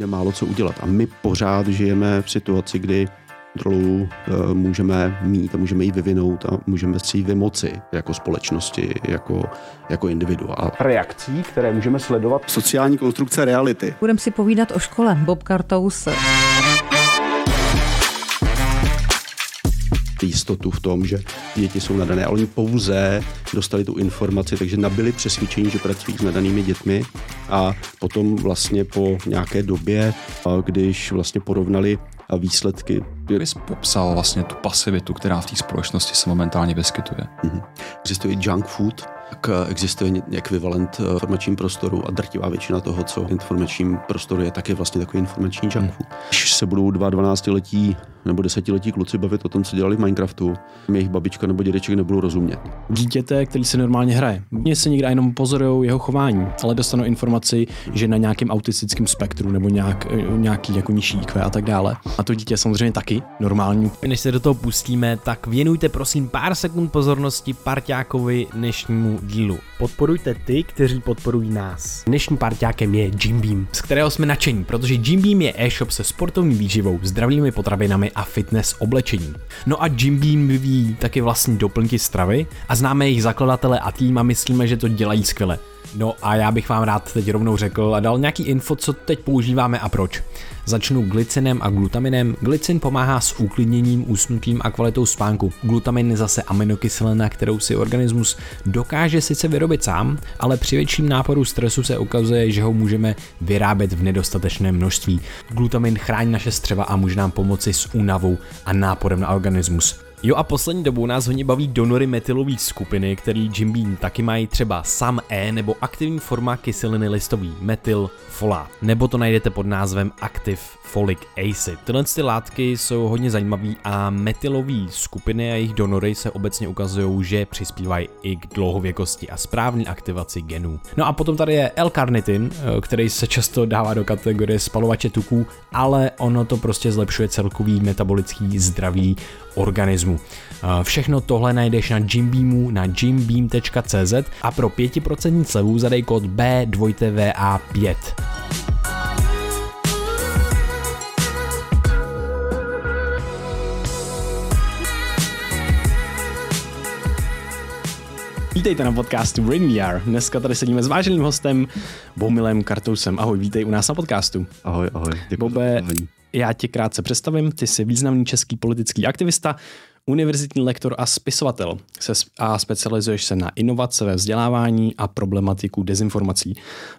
Je málo co udělat a my pořád žijeme v situaci, kdy kontrolu e, můžeme mít a můžeme ji vyvinout a můžeme si ji vymoci jako společnosti, jako, jako individua. Reakcí, které můžeme sledovat. Sociální konstrukce reality. Budeme si povídat o škole. Bob Kartous. Jistotu v tom, že děti jsou nadané, ale oni pouze dostali tu informaci, takže nabili přesvědčení, že pracují s nadanými dětmi a potom vlastně po nějaké době, když vlastně porovnali výsledky. Bys popsal vlastně tu pasivitu, která v té společnosti se momentálně vyskytuje. Mm-hmm. Existuje junk food, tak existuje ekvivalent v informačním prostoru a drtivá většina toho, co v informačním prostoru je, tak je vlastně takový informační junk food. Když se budou dva 12 letí nebo desetiletí kluci bavit o tom, co dělali v Minecraftu, jejich babička nebo dědeček nebudou rozumět. Dítěte, který se normálně hraje. Mně se někde jenom pozorují jeho chování, ale dostanou informaci, že na nějakém autistickém spektru nebo nějak, nějaký jako nižší IQ a tak dále. A to dítě samozřejmě taky normální. Než se do toho pustíme, tak věnujte prosím pár sekund pozornosti parťákovi dnešnímu dílu. Podporujte ty, kteří podporují nás. Dnešním parťákem je Jim Beam, z kterého jsme nadšení, protože Jim Beam je e-shop se sportovní výživou, zdravými potravinami a fitness oblečením. No a Jim Beam vyvíjí taky vlastní doplňky stravy a známe jejich zakladatele a tým a myslíme, že to dělají skvěle. No a já bych vám rád teď rovnou řekl a dal nějaký info, co teď používáme a proč. Začnu glicinem a glutaminem. Glicin pomáhá s uklidněním, usnutím a kvalitou spánku. Glutamin je zase aminokyselina, kterou si organismus dokáže sice vyrobit sám, ale při větším náporu stresu se ukazuje, že ho můžeme vyrábět v nedostatečném množství. Glutamin chrání naše střeva a může nám pomoci s únavou a náporem na organismus. Jo a poslední dobou nás hodně baví donory metylové skupiny, který Jim Beam taky mají třeba SAM E nebo aktivní forma kyseliny listový, metyl folát, nebo to najdete pod názvem Active Folic Acid. Tyhle ty látky jsou hodně zajímavé a metylové skupiny a jejich donory se obecně ukazují, že přispívají i k dlouhověkosti a správné aktivaci genů. No a potom tady je L-karnitin, eh, který se často dává do kategorie spalovače tuků, ale ono to prostě zlepšuje celkový metabolický zdraví organismu. Eh, všechno tohle najdeš na Jimbeamu na jimbeam.cz a pro 5% slevu zadej kód B2TVA5. Vítejte na podcastu Brain VR. Dneska tady sedíme s váženým hostem Boumilem Kartousem. Ahoj, vítej u nás na podcastu. Ahoj, ahoj. Děkuji Bobe, já tě krátce představím. Ty jsi významný český politický aktivista, univerzitní lektor a spisovatel se a specializuješ se na inovace ve vzdělávání a problematiku dezinformací.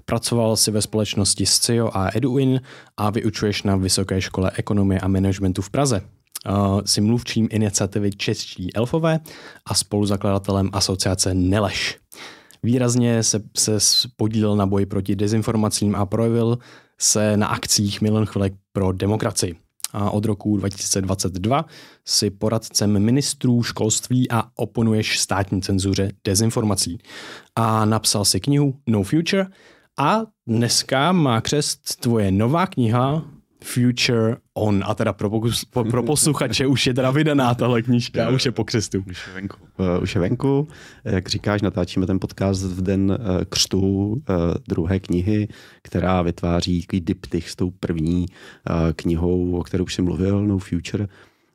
Pracoval si ve společnosti SCIO a Eduin a vyučuješ na Vysoké škole ekonomie a managementu v Praze. Uh, si mluvčím iniciativy Čeští elfové a spoluzakladatelem asociace Neleš. Výrazně se, se podílel na boji proti dezinformacím a projevil se na akcích Milion chvilek pro demokracii. A od roku 2022 si poradcem ministrů školství a oponuješ státní cenzuře dezinformací. A napsal si knihu No Future a dneska má křest tvoje nová kniha Future On. A teda pro, pokus, pro posluchače už je teda vydaná tahle knížka, už je po křestu. Už je venku. Uh, už je venku. Jak říkáš, natáčíme ten podcast v den uh, křtu uh, druhé knihy, která vytváří takový diptych s tou první uh, knihou, o kterou už jsem mluvil, No Future,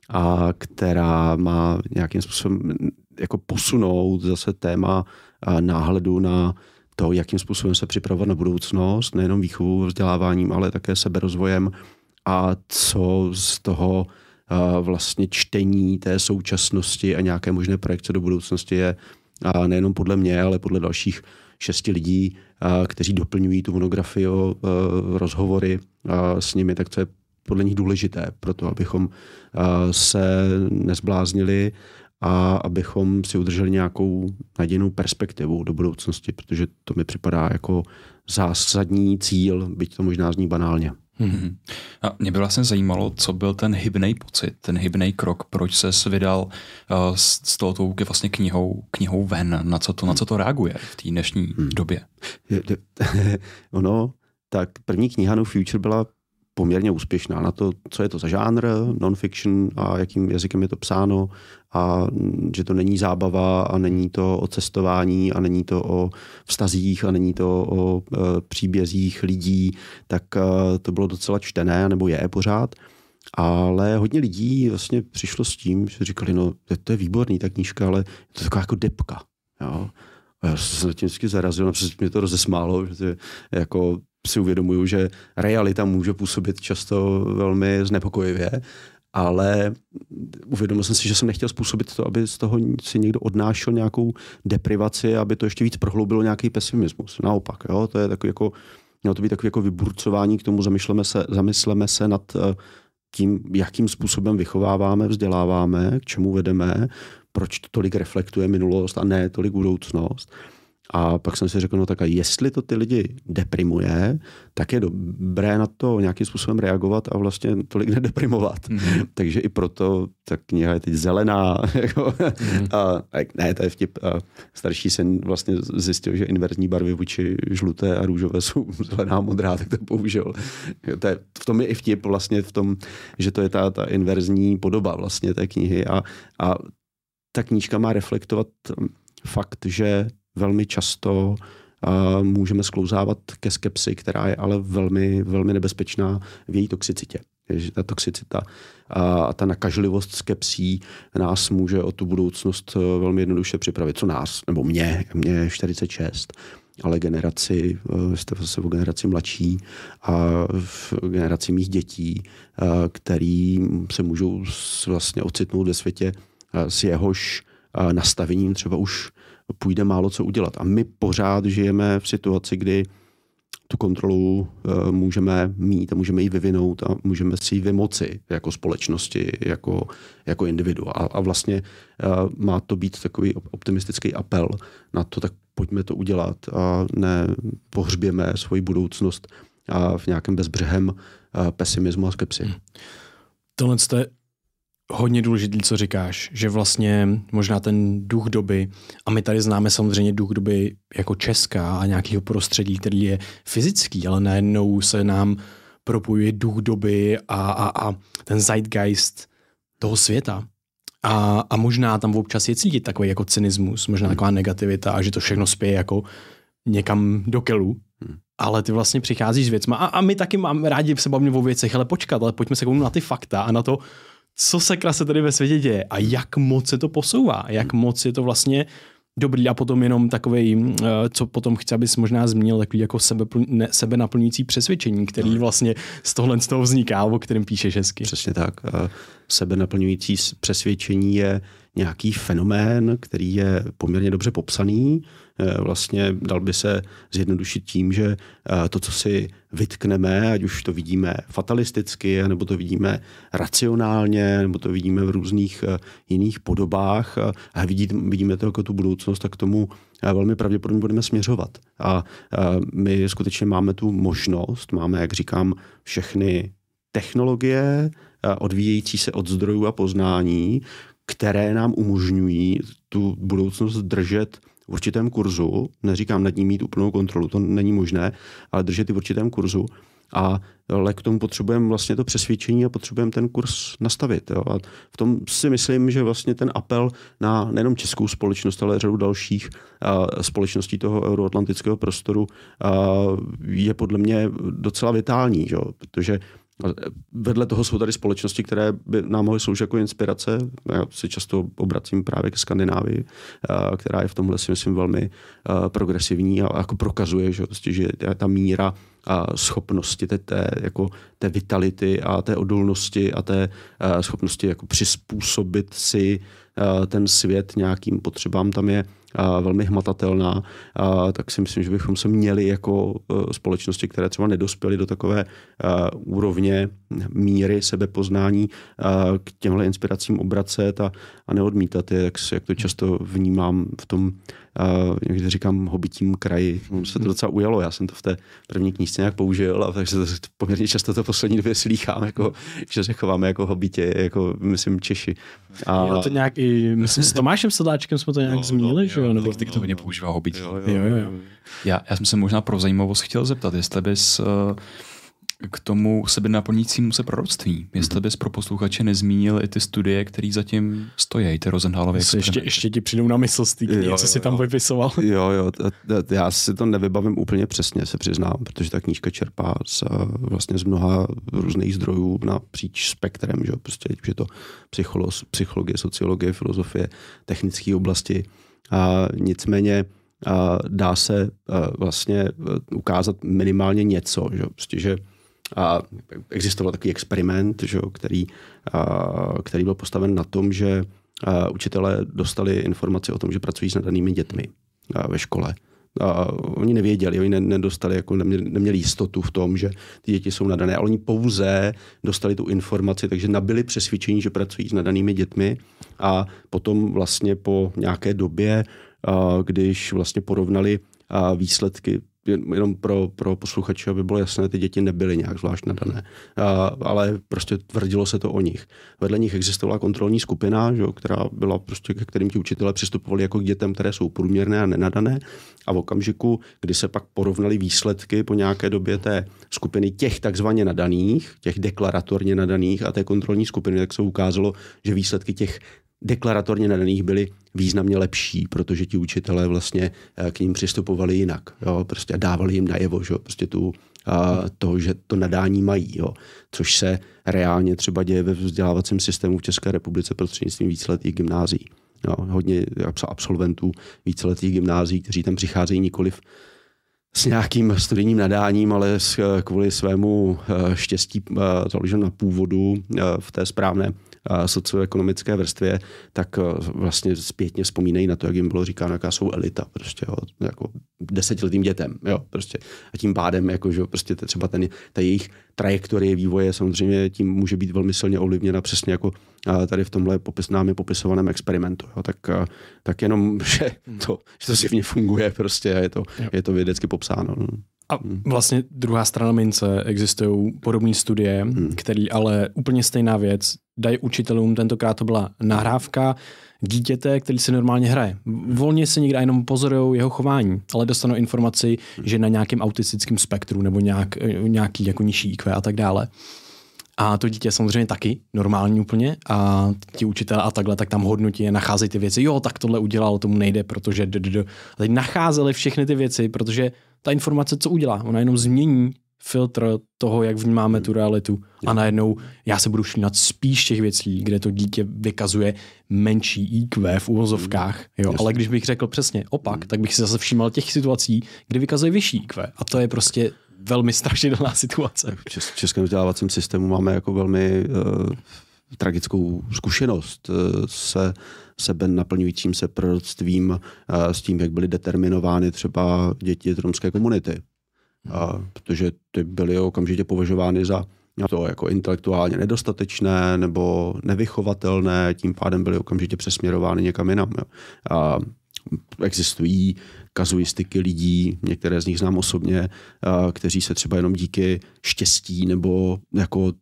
a která má nějakým způsobem jako posunout zase téma uh, náhledu na to, jakým způsobem se připravovat na budoucnost, nejenom výchovou, vzděláváním, ale také seberozvojem. A co z toho vlastně čtení té současnosti a nějaké možné projekce do budoucnosti je nejenom podle mě, ale podle dalších šesti lidí, kteří doplňují tu monografii o rozhovory s nimi, tak to je podle nich důležité pro to, abychom se nezbláznili a abychom si udrželi nějakou nadějnou perspektivu do budoucnosti, protože to mi připadá jako zásadní cíl, byť to možná zní banálně. Hmm. A mě by vlastně zajímalo, co byl ten hybný pocit, ten hybný krok, proč se vydal uh, s touto vlastně knihou, knihou ven, na co to, na co to reaguje v té dnešní hmm. době? ono, tak první kniha No Future byla poměrně úspěšná na to, co je to za žánr, non-fiction a jakým jazykem je to psáno a že to není zábava a není to o cestování a není to o vztazích a není to o e, příbězích lidí, tak e, to bylo docela čtené, nebo je pořád. Ale hodně lidí vlastně přišlo s tím, že říkali, no to je výborný ta knížka, ale je to taková jako depka. Jo? A já jsem se tím vždycky zarazil, a mě to rozesmálo, že jako si uvědomuju, že realita může působit často velmi znepokojivě, ale uvědomil jsem si, že jsem nechtěl způsobit to, aby z toho si někdo odnášel nějakou deprivaci, aby to ještě víc prohloubilo nějaký pesimismus. Naopak, jo, to je takový jako, mělo to být takový jako vyburcování k tomu, zamysleme se, zamysleme se nad eh, tím, jakým způsobem vychováváme, vzděláváme, k čemu vedeme, proč to tolik reflektuje minulost a ne tolik budoucnost. A pak jsem si řekl, no tak a jestli to ty lidi deprimuje, tak je dobré na to nějakým způsobem reagovat a vlastně tolik nedeprimovat. Mm-hmm. Takže i proto ta kniha je teď zelená. Jako, mm-hmm. a, a, ne, to je vtip. A starší syn vlastně zjistil, že inverzní barvy vůči žluté a růžové jsou zelená a modrá, tak to použil. To je, v tom je i vtip vlastně v tom, že to je ta, ta inverzní podoba vlastně té knihy a, a ta knížka má reflektovat fakt, že velmi často uh, můžeme sklouzávat ke skepsi, která je ale velmi, velmi nebezpečná v její toxicitě. Že ta toxicita a ta nakažlivost skepsí nás může o tu budoucnost e, velmi jednoduše připravit. Co nás, nebo mě, mě 46, ale generaci, e, jste zase o generaci mladší a v generaci mých dětí, který se můžou vlastně ocitnout ve světě s jehož nastavením třeba už půjde málo co udělat. A my pořád žijeme v situaci, kdy tu kontrolu uh, můžeme mít a můžeme ji vyvinout a můžeme si ji vymoci jako společnosti, jako, jako individu. A, a vlastně uh, má to být takový optimistický apel na to, tak pojďme to udělat a ne pohřběme svoji budoucnost a v nějakém bezbřehem uh, pesimismu a skepsi. Hmm. Tohle je hodně důležitý, co říkáš, že vlastně možná ten duch doby, a my tady známe samozřejmě duch doby jako česká a nějakého prostředí, který je fyzický, ale najednou se nám propojuje duch doby a, a, a ten zeitgeist toho světa. A, a možná tam občas je cítit takový jako cynismus, možná taková negativita a že to všechno spěje jako někam do kelu. Hmm. Ale ty vlastně přicházíš s věcma a, a my taky máme rádi se bavíme o věcech, ale počkat, ale pojďme se kouknout na ty fakta a na to, co se se tady ve světě děje a jak moc se to posouvá, jak moc je to vlastně dobrý a potom jenom takový, eh, co potom chci, abys možná zmínil, takový jako sebe, ne, sebe naplňující přesvědčení, který vlastně z tohle z toho vzniká, o kterém píšeš hezky. Přesně tak. Sebe naplňující přesvědčení je nějaký fenomén, který je poměrně dobře popsaný, Eh, vlastně dal by se zjednodušit tím, že eh, to, co si vytkneme, ať už to vidíme fatalisticky, nebo to vidíme racionálně, nebo to vidíme v různých eh, jiných podobách a vidíme to jako tu budoucnost, tak k tomu velmi pravděpodobně budeme směřovat. A my skutečně máme tu možnost, máme, jak říkám, všechny technologie odvíjející se od zdrojů a poznání, které nám umožňují tu budoucnost držet určitém kurzu, neříkám nad ním mít úplnou kontrolu, to není možné, ale držet i v určitém kurzu a ale k tomu potřebujeme vlastně to přesvědčení a potřebujeme ten kurz nastavit. Jo. A v tom si myslím, že vlastně ten apel na nejenom českou společnost, ale řadu dalších a, společností toho euroatlantického prostoru a, je podle mě docela vitální, jo, protože Vedle toho jsou tady společnosti, které by nám mohly sloužit jako inspirace. Já se často obracím právě ke Skandinávii, která je v tomhle si myslím velmi progresivní a jako prokazuje, že, prostě, že ta míra a schopnosti té, té, jako té vitality a té odolnosti a té schopnosti jako přizpůsobit si ten svět nějakým potřebám tam je velmi hmatatelná, tak si myslím, že bychom se měli jako e, společnosti, které třeba nedospěly do takové e, úrovně míry sebepoznání k těmhle inspiracím obracet a, a neodmítat je, jak, jak to často vnímám v tom, jak říkám, hobitím kraji. Se to docela ujalo, já jsem to v té první knížce nějak použil, a takže to, poměrně často to poslední době slýchám, jako, že se chováme jako hobitě, jako myslím Češi. A... Jo, to nějak i, myslím, s Tomášem Sedláčkem jsme to nějak no, zmínili, no, že jo? Nebo... Ty, to hodně používá hobit. Jo, jo, jo. jo. Já, já jsem se možná pro zajímavost chtěl zeptat, jestli bys uh, k tomu sebe naplnícímu se proroctví. Jestli bys pro posluchače nezmínil i ty studie, které zatím stojí, ty Rosenhalovy ještě, ještě ti přijdou na mysl z té knihy, co si tam vypisoval. Jo, jo, já si to nevybavím úplně přesně, se přiznám, protože ta knížka čerpá z, vlastně z mnoha různých zdrojů napříč spektrem, že prostě, že to psycholo, psychologie, sociologie, filozofie, technické oblasti. A nicméně a dá se vlastně ukázat minimálně něco, že, prostě, že a existoval takový experiment, že, který, a, který byl postaven na tom, že a, učitelé dostali informaci o tom, že pracují s nadanými dětmi a, ve škole. A oni nevěděli, oni nedostali, jako neměli, neměli jistotu v tom, že ty děti jsou nadané, ale oni pouze dostali tu informaci, takže nabili přesvědčení, že pracují s nadanými dětmi a potom vlastně po nějaké době, když vlastně porovnali výsledky jenom pro, pro posluchače, aby bylo jasné, ty děti nebyly nějak zvlášť nadané, a, ale prostě tvrdilo se to o nich. Vedle nich existovala kontrolní skupina, že, která byla prostě, ke kterým ti učitelé přistupovali jako k dětem, které jsou průměrné a nenadané. A v okamžiku, kdy se pak porovnali výsledky po nějaké době té skupiny těch takzvaně nadaných, těch deklaratorně nadaných a té kontrolní skupiny, tak se ukázalo, že výsledky těch deklaratorně nadaných byly významně lepší, protože ti učitelé vlastně eh, k ním přistupovali jinak. Jo? Prostě dávali jim najevo, že? Prostě tu, a to, že to nadání mají, jo? což se reálně třeba děje ve vzdělávacím systému v České republice prostřednictvím víceletých gymnázií. Jo? Hodně absolventů víceletých gymnázií, kteří tam přicházejí nikoliv s nějakým studijním nadáním, ale kvůli svému eh, štěstí eh, založen na původu v té správné socioekonomické vrstvě, tak eh, vlastně zpětně vzpomínají na to, jak jim bylo říkáno, jaká jsou elita, prostě, jo, jako desetiletým dětem, jo, prostě. A tím pádem, jako, že prostě třeba ten, ta jejich trajektorie vývoje samozřejmě tím může být velmi silně ovlivněna přesně jako tady v tomhle popis, námi popisovaném experimentu. Jo. Tak, tak jenom, že to, že to zjevně funguje prostě a je to, je to vědecky popsáno. No. A vlastně druhá strana mince, existují podobné studie, hmm. které ale úplně stejná věc dají učitelům, tentokrát to byla nahrávka dítěte, který se normálně hraje. Volně se někde jenom pozorují jeho chování, ale dostanou informaci, že na nějakém autistickém spektru nebo nějak, nějaký jako nižší IQ a tak dále. A to dítě samozřejmě taky normální úplně a ti učitelé a takhle, tak tam hodnotí, nacházejí ty věci. Jo, tak tohle udělal, tomu nejde, protože a teď nacházeli všechny ty věci, protože ta informace, co udělá, ona jenom změní filtr toho, jak vnímáme tu realitu. A najednou já se budu všímat spíš těch věcí, kde to dítě vykazuje menší IQ v úvozovkách. Jo? Ale když bych řekl přesně opak, hmm. tak bych si zase všímal těch situací, kdy vykazuje vyšší IQ. A to je prostě velmi strašidelná situace. V českém vzdělávacím systému máme jako velmi uh, tragickou zkušenost uh, se sebe naplňujícím se proroctvím uh, s tím, jak byly determinovány třeba děti z romské komunity a, protože ty byly okamžitě považovány za to jako intelektuálně nedostatečné nebo nevychovatelné, tím pádem byly okamžitě přesměrovány někam jinam. Jo. A existují kazuistiky lidí, některé z nich znám osobně, kteří se třeba jenom díky štěstí nebo jako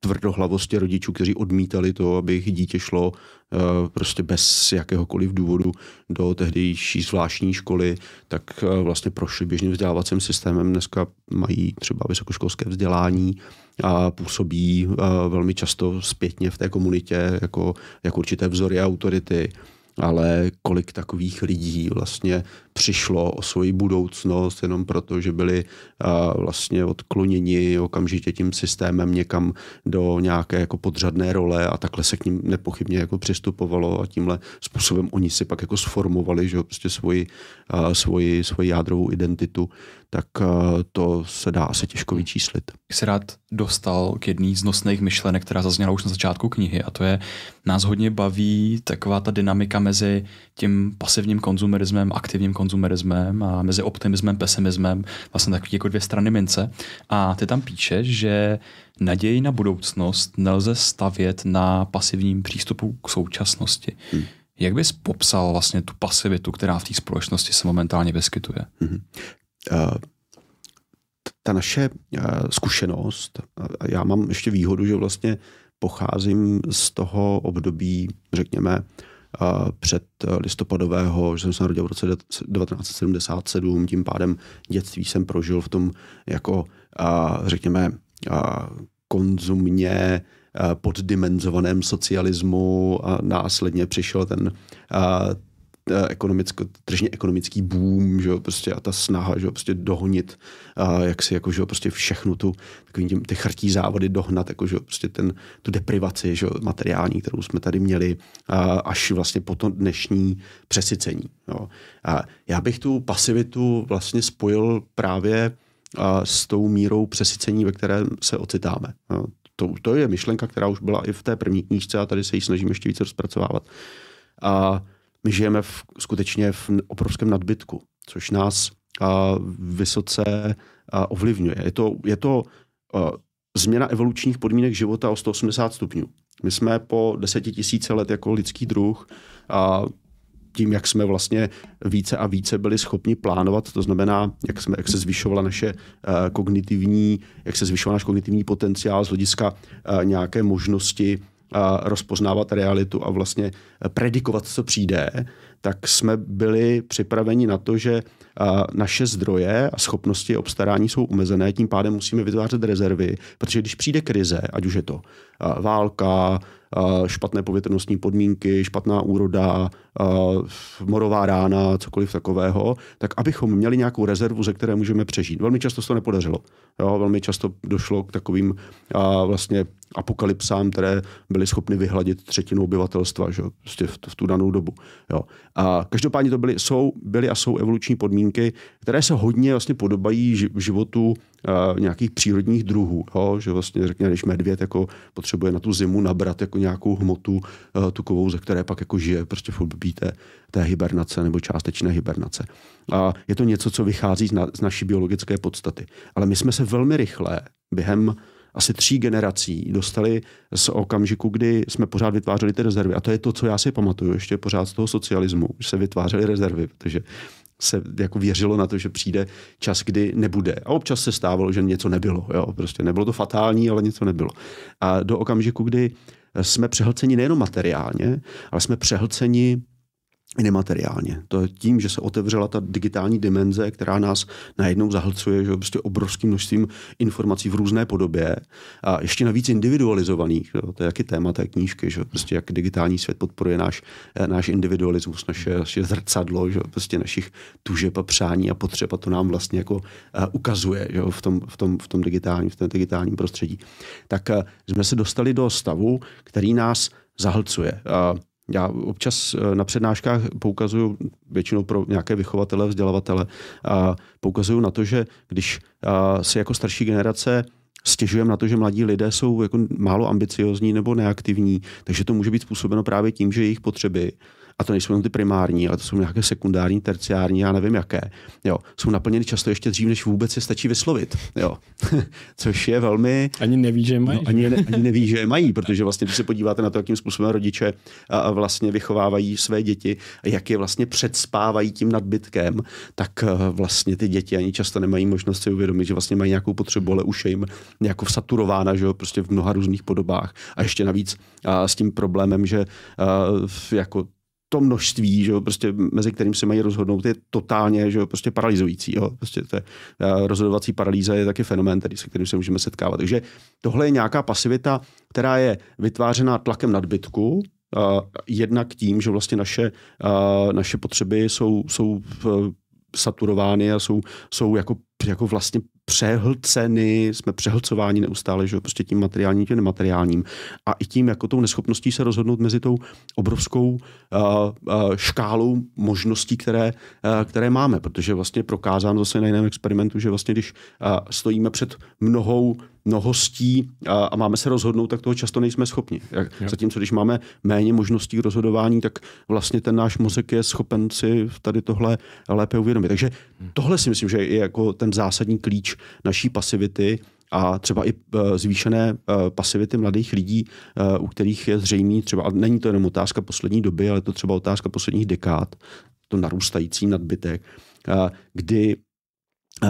tvrdohlavosti rodičů, kteří odmítali to, aby jejich dítě šlo prostě bez jakéhokoliv důvodu do tehdejší zvláštní školy, tak eh, vlastně prošli běžným vzdělávacím systémem. Dneska mají třeba vysokoškolské vzdělání a působí eh, velmi často zpětně v té komunitě jako, jako určité vzory a autority ale kolik takových lidí vlastně přišlo o svoji budoucnost jenom proto, že byli vlastně odkloněni okamžitě tím systémem někam do nějaké jako podřadné role a takhle se k ním nepochybně jako přistupovalo a tímhle způsobem oni si pak jako sformovali, že prostě svoji, svoji, svoji jádrovou identitu tak eh, to se dá asi těžko vyčíslit. Se rád dostal k jedný z nosných myšlenek, která zazněla už na začátku knihy a to je, nás hodně baví taková ta dynamika mezi tím pasivním konzumerismem, aktivním konzumerismem a mezi optimismem, pesimismem, vlastně takový jako dvě strany mince. A ty tam píše, že naději na budoucnost nelze stavět na pasivním přístupu k současnosti. Hmm. Jak bys popsal vlastně tu pasivitu, která v té společnosti se momentálně vyskytuje? Hmm. Eh, ta naše eh, zkušenost, já mám ještě výhodu, že vlastně pocházím z toho období, řekněme, eh, před listopadového, že jsem se narodil v roce 1977, tím pádem dětství jsem prožil v tom jako, řekněme, konzumně poddimenzovaném socialismu a následně přišel ten ekonomicko, tržně ekonomický boom, že prostě a ta snaha, že prostě dohonit, a jak si jako, že prostě všechnu tu, takový tím, ty chrtí závody dohnat, jako, že prostě ten, tu deprivaci, že materiální, kterou jsme tady měli, a až vlastně po to dnešní přesycení. Jo. A já bych tu pasivitu vlastně spojil právě a s tou mírou přesycení, ve které se ocitáme. Jo. To, to je myšlenka, která už byla i v té první knížce a tady se ji snažím ještě více rozpracovávat. A my žijeme v, skutečně v obrovském nadbytku, což nás a, vysoce a, ovlivňuje. Je to, je to a, změna evolučních podmínek života o 180 stupňů. My jsme po desetitisíce let jako lidský druh a tím, jak jsme vlastně více a více byli schopni plánovat, to znamená, jak, jsme, jak se zvyšovala naše kognitivní, jak se zvyšoval náš kognitivní potenciál z hlediska nějaké možnosti rozpoznávat realitu a vlastně predikovat, co přijde, tak jsme byli připraveni na to, že naše zdroje a schopnosti obstarání jsou omezené, tím pádem musíme vytvářet rezervy, protože když přijde krize, ať už je to válka, špatné povětrnostní podmínky, špatná úroda, morová rána, cokoliv takového, tak abychom měli nějakou rezervu, ze které můžeme přežít. Velmi často se to nepodařilo. Jo, velmi často došlo k takovým a, vlastně apokalypsám, které byly schopny vyhladit třetinu obyvatelstva že, prostě v, v tu danou dobu. Jo. A každopádně to byly, jsou, byly a jsou evoluční podmínky, které se hodně vlastně podobají životu uh, nějakých přírodních druhů. Jo? Že vlastně řekněme, když medvěd jako potřebuje na tu zimu nabrat jako nějakou hmotu uh, tukovou, ze které pak jako žije prostě v období té, té hibernace nebo částečné hibernace. A je to něco, co vychází z, na, z naší biologické podstaty. Ale my jsme se velmi rychle během asi tří generací dostali z okamžiku, kdy jsme pořád vytvářeli ty rezervy. A to je to, co já si pamatuju ještě pořád z toho socialismu, že se vytvářely rezervy, protože se jako věřilo na to, že přijde čas, kdy nebude. A občas se stávalo, že něco nebylo. Jo? Prostě nebylo to fatální, ale něco nebylo. A do okamžiku, kdy jsme přehlceni nejenom materiálně, ale jsme přehlceni nemateriálně. To je tím, že se otevřela ta digitální dimenze, která nás najednou zahlcuje že prostě obrovským množstvím informací v různé podobě a ještě navíc individualizovaných. Že? To je jaký téma té knížky, že? Prostě jak digitální svět podporuje náš, eh, náš individualismus, naše, naše zrcadlo, že? Prostě našich tužeb a přání a potřeb a to nám vlastně jako uh, ukazuje že? V, tom, v, tom, v tom digitálním, v tom digitálním prostředí. Tak uh, jsme se dostali do stavu, který nás zahlcuje. Já občas eh, na přednáškách poukazuju, většinou pro nějaké vychovatele, vzdělavatele, a poukazuju na to, že když si jako starší generace stěžujeme na to, že mladí lidé jsou jako málo ambiciozní nebo neaktivní, takže to může být způsobeno právě tím, že jejich potřeby a to nejsou jenom ty primární, ale to jsou nějaké sekundární, terciární, já nevím jaké, jo, jsou naplněny často ještě dřív, než vůbec je stačí vyslovit, jo. což je velmi... Ani neví, že je mají. No, ani, ne, ani neví, že je mají, protože vlastně, když se podíváte na to, jakým způsobem rodiče a, a vlastně vychovávají své děti, jak je vlastně předspávají tím nadbytkem, tak vlastně ty děti ani často nemají možnost si uvědomit, že vlastně mají nějakou potřebu, ale už je jim jako saturována, že jo, prostě v mnoha různých podobách. A ještě navíc a s tím problémem, že a, jako to množství, že jo, prostě mezi kterým se mají rozhodnout, je totálně že jo, prostě paralizující. Jo. Prostě to je, rozhodovací paralýza je taky fenomén, který, se kterým se můžeme setkávat. Takže tohle je nějaká pasivita, která je vytvářena tlakem nadbytku, uh, jednak tím, že vlastně naše, uh, naše potřeby jsou, jsou saturovány a jsou, jsou jako, jako vlastně přehlceny, jsme přehlcováni neustále, že prostě tím materiálním, tím nemateriálním. A i tím, jako tou neschopností se rozhodnout mezi tou obrovskou uh, uh, škálou možností, které, uh, které máme, protože vlastně prokázám zase na jiném experimentu, že vlastně když uh, stojíme před mnohou mnohostí a, a máme se rozhodnout, tak toho často nejsme schopni. Jak, zatímco když máme méně možností k rozhodování, tak vlastně ten náš mozek je schopen si tady tohle lépe uvědomit. Takže hmm. tohle si myslím, že je jako ten zásadní klíč naší pasivity a třeba i e, zvýšené e, pasivity mladých lidí, e, u kterých je zřejmý třeba, a není to jenom otázka poslední doby, ale to třeba otázka posledních dekád, to narůstající nadbytek, kdy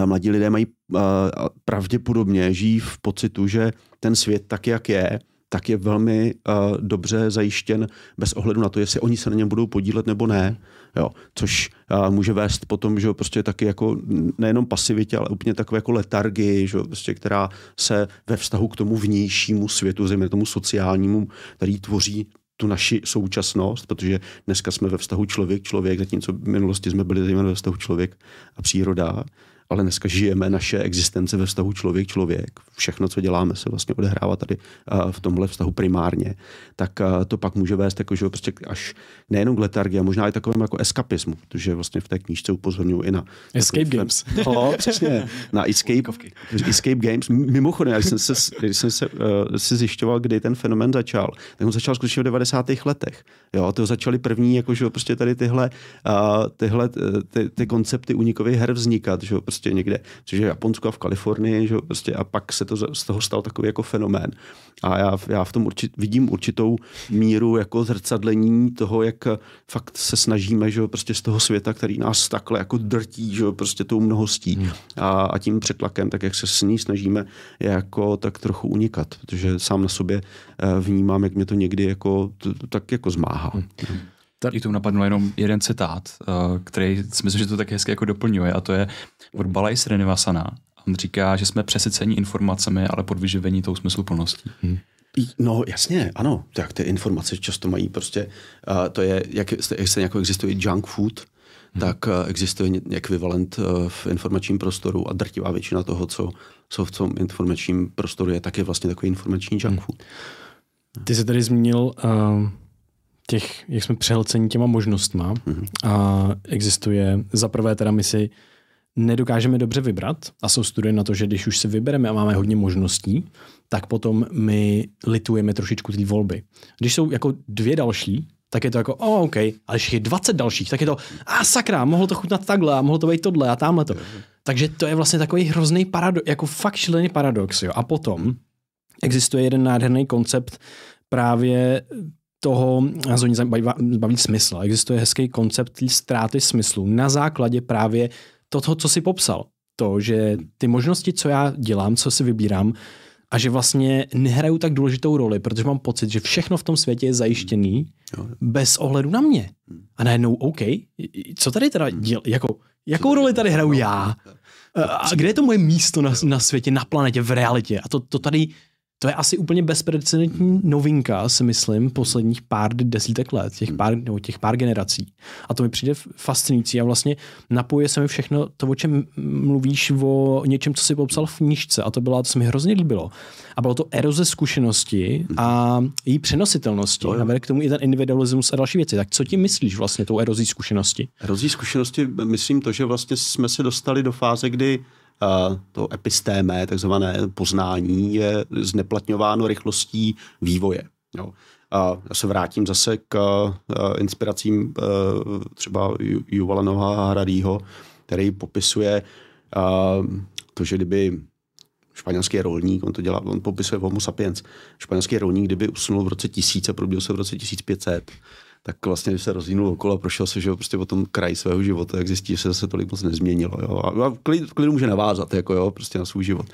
mladí lidé mají pravděpodobně žijí v pocitu, že ten svět tak, jak je, tak je velmi uh, dobře zajištěn bez ohledu na to, jestli oni se na něm budou podílet nebo ne. Jo, což uh, může vést potom, že prostě taky jako nejenom pasivitě, ale úplně takové jako letargii, že prostě, která se ve vztahu k tomu vnějšímu světu, zejména tomu sociálnímu, který tvoří tu naši současnost, protože dneska jsme ve vztahu člověk-člověk, zatímco v minulosti jsme byli zejména ve vztahu člověk a příroda ale dneska žijeme naše existence ve vztahu člověk-člověk. Všechno, co děláme, se vlastně odehrává tady v tomhle vztahu primárně. Tak to pak může vést jako, že prostě až nejenom k letargii, a možná i takovém jako eskapismu, protože vlastně v té knížce upozorňuji i na... Escape takový, Games. No, přesně. Na Escape, escape Games. Mimochodem, když jsem se, když jsem se uh, si zjišťoval, kdy ten fenomen začal, tak on začal skutečně v 90. letech. Jo, to začaly první, jako, že prostě tady tyhle, uh, tyhle ty, ty, koncepty unikových her vznikat, že prostě prostě někde, což je Japonsko a v Kalifornii, že prostě a pak se to z toho stal takový jako fenomén. A já, já v tom určit, vidím určitou míru jako zrcadlení toho, jak fakt se snažíme, že prostě z toho světa, který nás takhle jako drtí, že prostě tou mnohostí hmm. a, a, tím přetlakem, tak jak se s ní snažíme jako tak trochu unikat, protože sám na sobě eh, vnímám, jak mě to někdy jako tak jako zmáhá. Hmm. Tady k tomu napadl jenom jeden citát, eh, který si myslím, že to tak hezky jako doplňuje a to je od Balaj Srinivasana. On říká, že jsme přesycení informacemi, ale podvyživení tou smysluplností. Hmm. No jasně, ano. Tak ty informace často mají prostě, uh, to je, jak, jak se jako existuje junk food, hmm. tak uh, existuje ekvivalent uh, v informačním prostoru a drtivá většina toho, co, co v tom informačním prostoru je, tak je vlastně takový informační junk hmm. food. Ty jsi tady zmínil uh, těch, jak jsme přehlcení těma možnostma mm-hmm. a existuje, za prvé teda my si nedokážeme dobře vybrat a jsou studie na to, že když už si vybereme a máme hodně možností, tak potom my litujeme trošičku té volby. Když jsou jako dvě další, tak je to jako, oh, OK, ale když je 20 dalších, tak je to, a ah, sakra, mohlo to chutnat takhle, a mohlo to být tohle a tamhle to. Takže to je vlastně takový hrozný paradox, jako fakt šílený paradox. Jo. A potom existuje jeden nádherný koncept právě toho, oni baví, smysl. Existuje hezký koncept ztráty smyslu na základě právě toho, co si popsal. To, že ty možnosti, co já dělám, co si vybírám, a že vlastně nehraju tak důležitou roli, protože mám pocit, že všechno v tom světě je zajištěný bez ohledu na mě. A najednou, OK, co tady teda děl, jako, jakou roli tady hraju já? A kde je to moje místo na, na světě, na planetě, v realitě? A to, to tady to je asi úplně bezprecedentní novinka, si myslím, posledních pár desítek let, těch pár, nebo těch pár generací. A to mi přijde fascinující a vlastně napojuje se mi všechno to, o čem mluvíš, o něčem, co si popsal v knižce a to bylo, to se mi hrozně líbilo. A bylo to eroze zkušenosti a její přenositelnosti. No, Navede k tomu i ten individualismus a další věci. Tak co ti myslíš vlastně tou erozí zkušenosti? Erozí zkušenosti myslím to, že vlastně jsme se dostali do fáze, kdy to epistémé, takzvané poznání, je zneplatňováno rychlostí vývoje. Jo. A já se vrátím zase k inspiracím třeba Juvala Noha Hradýho, který popisuje to, že kdyby španělský rolník, on to dělá, on popisuje Homo sapiens, španělský rolník, kdyby usnul v roce 1000 a probudil se v roce 1500, tak vlastně se rozvinul okolo a prošel se, že jo, prostě po tom kraji svého života, jak zjistí, že se zase tolik moc nezměnilo. Jo. A klid, klid může navázat jako, jo, prostě na svůj život.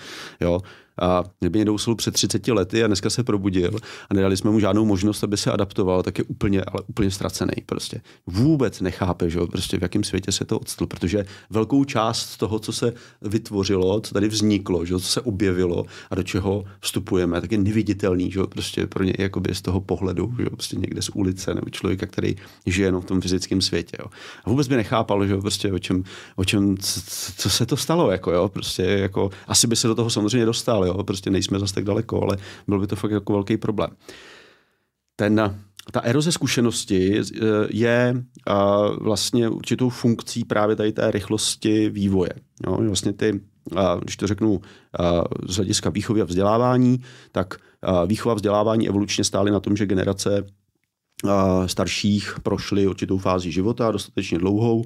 Jo. A kdyby někdo usnul před 30 lety a dneska se probudil a nedali jsme mu žádnou možnost, aby se adaptoval, tak je úplně, ale úplně ztracený. Prostě vůbec nechápe, že prostě v jakém světě se to odstl, protože velkou část toho, co se vytvořilo, co tady vzniklo, že co se objevilo a do čeho vstupujeme, tak je neviditelný, že prostě pro něj jakoby z toho pohledu, že prostě někde z ulice nebo člověka, který žije jenom v tom fyzickém světě. Jo. A vůbec by nechápal, že prostě o čem, o čem co, co se to stalo, jako jo, prostě jako asi by se do toho samozřejmě dostal, jo, prostě nejsme zase tak daleko, ale byl by to fakt jako velký problém. Ten, ta eroze zkušenosti je vlastně určitou funkcí právě tady té rychlosti vývoje. Jo? Vlastně ty, když to řeknu z hlediska výchovy a vzdělávání, tak výchova a vzdělávání evolučně stály na tom, že generace starších prošli určitou fázi života, dostatečně dlouhou,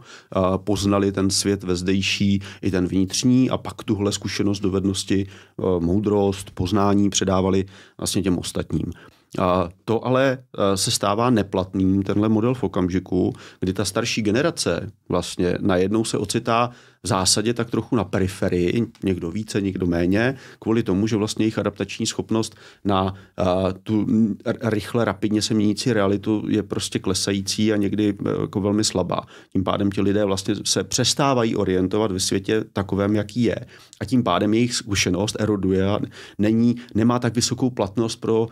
poznali ten svět vezdejší i ten vnitřní a pak tuhle zkušenost, dovednosti, moudrost, poznání předávali vlastně těm ostatním. A to ale se stává neplatným, tenhle model v okamžiku, kdy ta starší generace vlastně najednou se ocitá v zásadě tak trochu na periferii, někdo více, někdo méně, kvůli tomu, že vlastně jejich adaptační schopnost na uh, tu rychle, rapidně se měnící realitu je prostě klesající a někdy uh, jako velmi slabá. Tím pádem ti lidé vlastně se přestávají orientovat ve světě takovém, jaký je. A tím pádem jejich zkušenost eroduje a není, nemá tak vysokou platnost pro uh,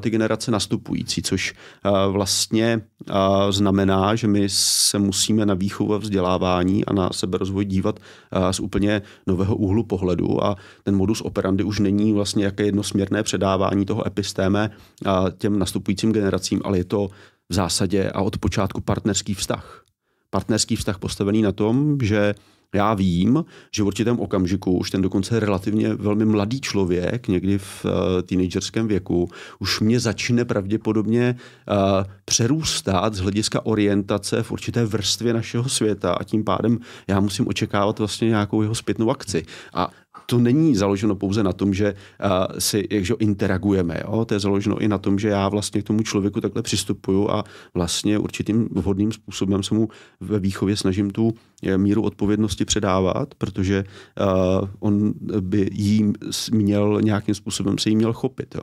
ty generace nastupující, což uh, vlastně uh, znamená, že my se musíme na výchovu a vzdělávání a na seberozvoj dívat uh, z úplně nového úhlu pohledu a ten modus operandi už není vlastně jaké jednosměrné předávání toho epistéme uh, těm nastupujícím generacím, ale je to v zásadě a od počátku partnerský vztah. Partnerský vztah postavený na tom, že já vím, že v určitém okamžiku už ten dokonce relativně velmi mladý člověk, někdy v uh, teenagerském věku, už mě začne pravděpodobně uh, přerůstat z hlediska orientace v určité vrstvě našeho světa a tím pádem já musím očekávat vlastně nějakou jeho zpětnou akci. A to není založeno pouze na tom, že uh, si jakže interagujeme. Jo? To je založeno i na tom, že já vlastně k tomu člověku takhle přistupuju a vlastně určitým vhodným způsobem se mu ve výchově snažím tu míru odpovědnosti předávat, protože uh, on by jí měl nějakým způsobem se jí měl chopit. Jo.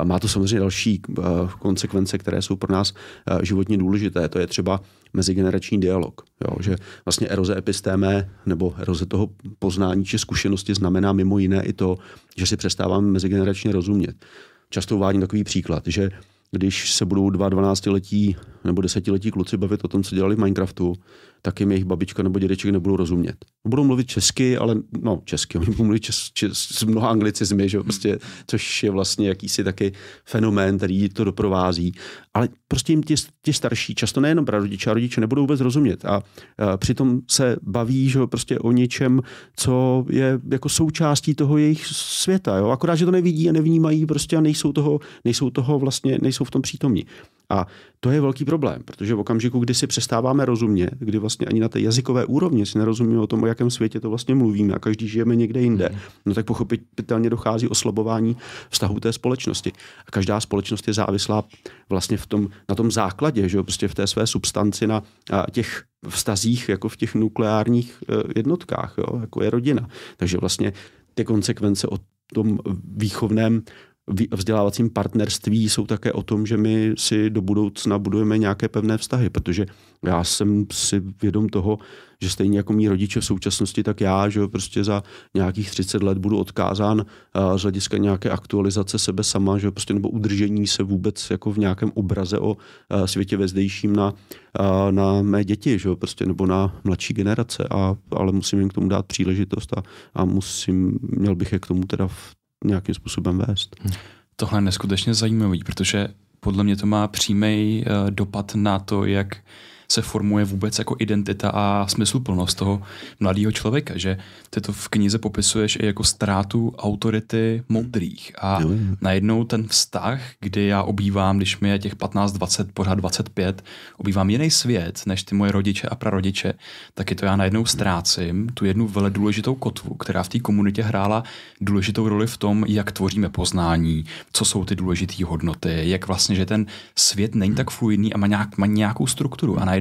Uh, má to samozřejmě další uh, konsekvence, které jsou pro nás uh, životně důležité. To je třeba mezigenerační dialog. Jo, že vlastně eroze epistéme nebo eroze toho poznání či zkušenosti znamená mimo jiné i to, že si přestáváme mezigeneračně rozumět. Často uvádím takový příklad, že když se budou dva 12-letí nebo desetiletí kluci bavit o tom, co dělali v Minecraftu, tak jim jejich babička nebo dědeček nebudou rozumět. Budou mluvit česky, ale no česky, oni budou mluvit čes, čes, s mnoha anglicizmy, že? Prostě, což je vlastně jakýsi taky fenomén, který to doprovází. Ale prostě jim ti, starší, často nejenom prarodiče a rodiče, nebudou vůbec rozumět. A, a přitom se baví že? Prostě o něčem, co je jako součástí toho jejich světa. Jo? Akorát, že to nevidí a nevnímají prostě a nejsou toho, nejsou toho vlastně, nejsou v tom přítomní. A to je velký problém, protože v okamžiku, kdy si přestáváme rozumět, kdy vlastně ani na té jazykové úrovni si nerozumíme o tom, o jakém světě to vlastně mluvíme a každý žijeme někde jinde, mm. no tak pochopitelně dochází oslabování vztahu té společnosti. A každá společnost je závislá vlastně v tom, na tom základě, že prostě v té své substanci na těch vztazích, jako v těch nukleárních e, jednotkách, jo, jako je rodina. Takže vlastně ty konsekvence o tom výchovném vzdělávacím partnerství jsou také o tom, že my si do budoucna budujeme nějaké pevné vztahy, protože já jsem si vědom toho, že stejně jako mý rodiče v současnosti, tak já, že prostě za nějakých 30 let budu odkázán z hlediska nějaké aktualizace sebe sama, že prostě nebo udržení se vůbec jako v nějakém obraze o světě vezdejším na, na mé děti, že prostě nebo na mladší generace, a, ale musím jim k tomu dát příležitost a, a musím, měl bych je k tomu teda v nějakým způsobem vést. Tohle je neskutečně zajímavý, protože podle mě to má přímý uh, dopad na to, jak se formuje vůbec jako identita a smysluplnost toho mladého člověka, že ty to v knize popisuješ i jako ztrátu autority moudrých a jo. najednou ten vztah, kdy já obývám, když mi je těch 15, 20, pořád 25, obývám jiný svět než ty moje rodiče a prarodiče, taky to já najednou ztrácím tu jednu vele důležitou kotvu, která v té komunitě hrála důležitou roli v tom, jak tvoříme poznání, co jsou ty důležité hodnoty, jak vlastně, že ten svět není tak fluidní a má, nějak, má nějakou strukturu a najednou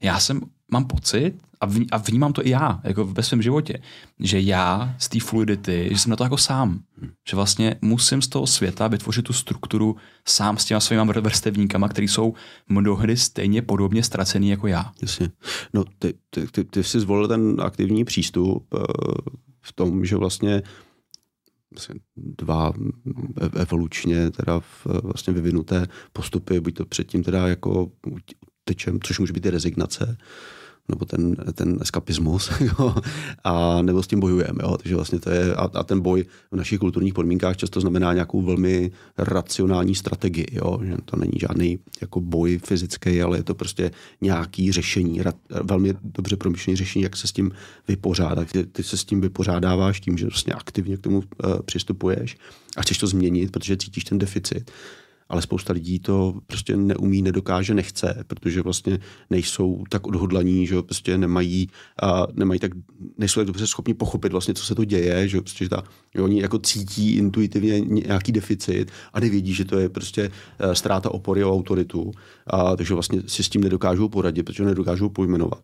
já jsem, mám pocit, a, v, a vnímám to i já, jako ve svém životě, že já z té fluidity, že jsem na to jako sám. Že vlastně musím z toho světa vytvořit tu strukturu sám s těma svýma vrstevníkama, který jsou mnohdy stejně podobně ztracený jako já. Jasně. No, ty, ty, ty, ty jsi zvolil ten aktivní přístup uh, v tom, že vlastně dva evolučně teda vlastně vyvinuté postupy, buď to předtím teda jako tečem, což může být i rezignace, nebo ten, ten eskapismus, jo, a nebo s tím bojujeme. Jo. Takže vlastně to je, a, a, ten boj v našich kulturních podmínkách často znamená nějakou velmi racionální strategii. Jo. Že to není žádný jako boj fyzický, ale je to prostě nějaký řešení, ra, velmi dobře promyšlené řešení, jak se s tím vypořádat. Ty, ty se s tím vypořádáváš tím, že vlastně aktivně k tomu uh, přistupuješ a chceš to změnit, protože cítíš ten deficit ale spousta lidí to prostě neumí, nedokáže, nechce, protože vlastně nejsou tak odhodlaní, že prostě nemají, a nemají tak, nejsou tak dobře schopni pochopit vlastně, co se to děje, že prostě ta Jo, oni jako cítí intuitivně nějaký deficit a nevědí, že to je prostě eh, ztráta opory o autoritu. A, takže vlastně si s tím nedokážou poradit, protože nedokážou pojmenovat.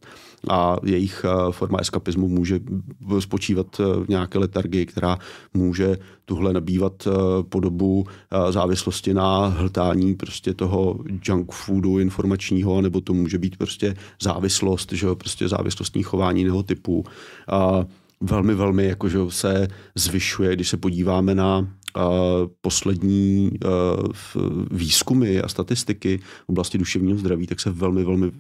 A jejich eh, forma eskapismu může spočívat v nějaké letargii, která může tuhle nabývat podobu závislosti na hltání prostě toho junk foodu informačního, nebo to může být prostě závislost, že jo, prostě závislostní chování jiného typu. A velmi, velmi jakože se zvyšuje, když se podíváme na uh, poslední uh, výzkumy a statistiky v oblasti duševního zdraví, tak se velmi, velmi uh,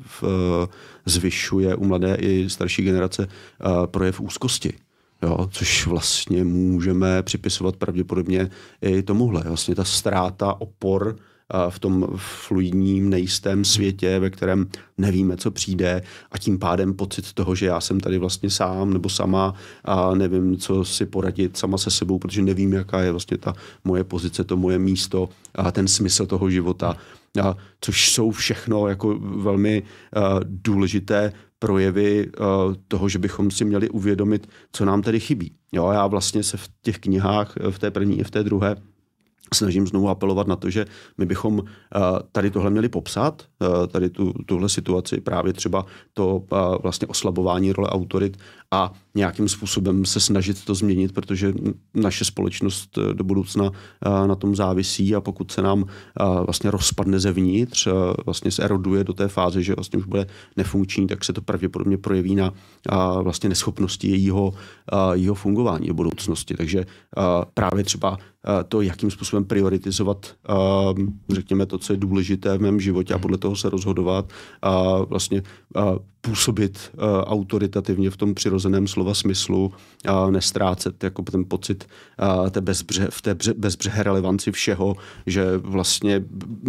zvyšuje u mladé i starší generace projev úzkosti. Jo, což vlastně můžeme připisovat pravděpodobně i tomuhle. Vlastně ta ztráta opor v tom fluidním, nejistém světě, ve kterém nevíme, co přijde a tím pádem pocit toho, že já jsem tady vlastně sám nebo sama a nevím, co si poradit sama se sebou, protože nevím, jaká je vlastně ta moje pozice, to moje místo a ten smysl toho života. A což jsou všechno jako velmi uh, důležité projevy uh, toho, že bychom si měli uvědomit, co nám tady chybí. Jo, já vlastně se v těch knihách, v té první i v té druhé, snažím znovu apelovat na to, že my bychom eh, tady tohle měli popsat, eh, tady tu, tuhle situaci, právě třeba to eh, vlastně oslabování role autorit a nějakým způsobem se snažit to změnit, protože naše společnost do budoucna na tom závisí a pokud se nám vlastně rozpadne zevnitř, vlastně se eroduje do té fáze, že vlastně už bude nefunkční, tak se to pravděpodobně projeví na vlastně neschopnosti jejího, jejího fungování v budoucnosti. Takže právě třeba to, jakým způsobem prioritizovat, řekněme, to, co je důležité v mém životě a podle toho se rozhodovat a vlastně působit autoritativně v tom přirozeném slova smyslu a nestrácet jako ten pocit té bezbře, v té bezbřehe relevanci všeho, že vlastně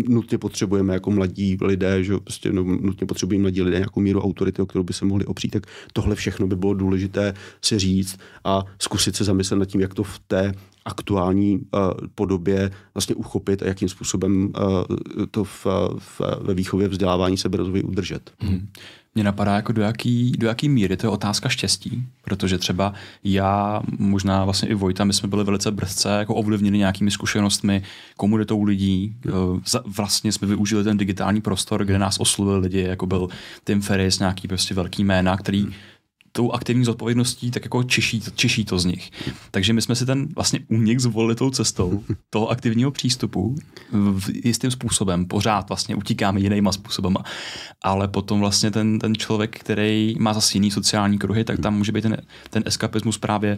nutně potřebujeme jako mladí lidé, že prostě no, nutně potřebují mladí lidé nějakou míru autority, o kterou by se mohli opřít, tak tohle všechno by bylo důležité si říct a zkusit se zamyslet nad tím, jak to v té aktuální uh, podobě vlastně uchopit a jakým způsobem uh, to v, v, ve výchově vzdělávání seberozvoji udržet. Hmm. Mně napadá, jako do jaký, do jaký míry to je otázka štěstí, protože třeba já, možná vlastně i Vojta, my jsme byli velice brzce jako ovlivněni nějakými zkušenostmi, komunitou lidí. Eh, vlastně jsme využili ten digitální prostor, kde nás oslovili lidi, jako byl Tim Ferris, nějaký prostě velký jména, který hmm tou aktivní zodpovědností tak jako čiší, čiší to z nich. Takže my jsme si ten vlastně únik zvolili tou cestou toho aktivního přístupu v jistým způsobem. Pořád vlastně utíkáme jinýma způsobama. Ale potom vlastně ten, ten člověk, který má zase jiný sociální kruhy, tak tam může být ten, ten eskapismus právě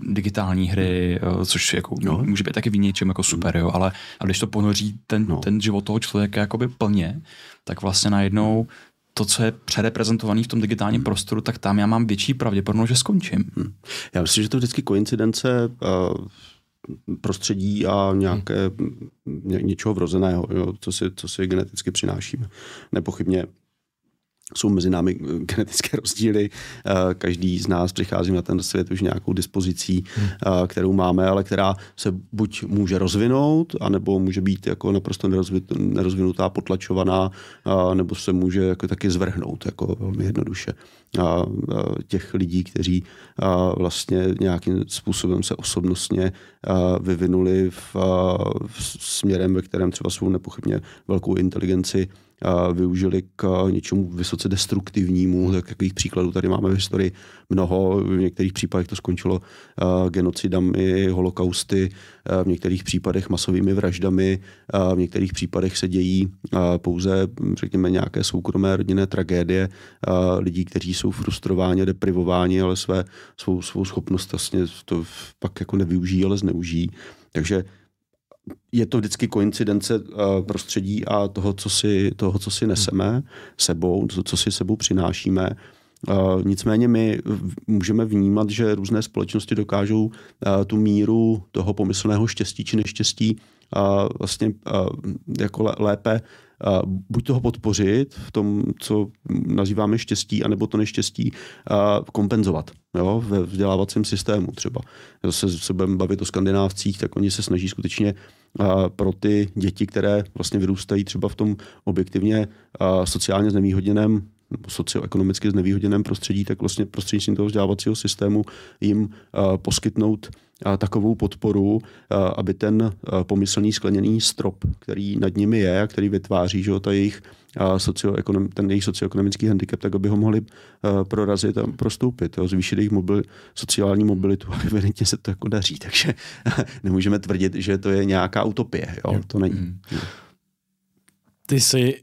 digitální hry, což jako no. může být taky v něčem jako super, jo, ale a když to ponoří ten, no. ten život toho člověka jakoby plně, tak vlastně najednou to, co je přereprezentovaný v tom digitálním hmm. prostoru, tak tam já mám větší pravděpodobnost, že skončím. Hmm. Já myslím, že to vždycky koincidence uh, prostředí a nějaké hmm. něčeho vrozeného, jo, co, si, co si geneticky přinášíme. Nepochybně jsou mezi námi genetické rozdíly. Eh, každý z nás přichází na ten svět už nějakou dispozicí, hmm. Eh, kterou máme, ale která se buď může rozvinout, anebo může být jako naprosto nerozvinutá, potlačovaná, eh, nebo se může jako taky zvrhnout, jako velmi jednoduše. A těch lidí, kteří vlastně nějakým způsobem se osobnostně vyvinuli v, v směrem, ve kterém třeba svou nepochybně velkou inteligenci využili k něčemu vysoce destruktivnímu. Takových příkladů tady máme v historii mnoho. V některých případech to skončilo genocidami, holokausty, v některých případech masovými vraždami, v některých případech se dějí pouze, řekněme, nějaké soukromé rodinné tragédie lidí, kteří jsou frustrováni, deprivováni, ale své, svou, svou schopnost vlastně to pak jako nevyužijí, ale zneužijí. Takže je to vždycky koincidence eh, prostředí a toho, co si, toho, co si neseme sebou, to, co si sebou přinášíme. Uh, nicméně my můžeme vnímat, že různé společnosti dokážou uh, tu míru toho pomyslného štěstí či neštěstí vlastně jako lépe buď toho podpořit v tom, co nazýváme štěstí, anebo to neštěstí kompenzovat jo, ve vzdělávacím systému třeba. Zase se budeme bavit o skandinávcích, tak oni se snaží skutečně pro ty děti, které vlastně vyrůstají třeba v tom objektivně sociálně znevýhodněném socioekonomicky znevýhodněném prostředí, tak vlastně prostřednictvím toho vzdělávacího systému jim uh, poskytnout uh, takovou podporu, uh, aby ten pomyslný skleněný strop, který nad nimi je a který vytváří že, ta jejich socioekonom, ten jejich socioekonomický handicap, tak aby ho mohli prorazit a prostoupit, jo, zvýšit jejich mobil, sociální mobilitu a evidentně se to jako daří, takže nemůžeme tvrdit, že to je nějaká utopie, jo, to není. Mm. Ty jsi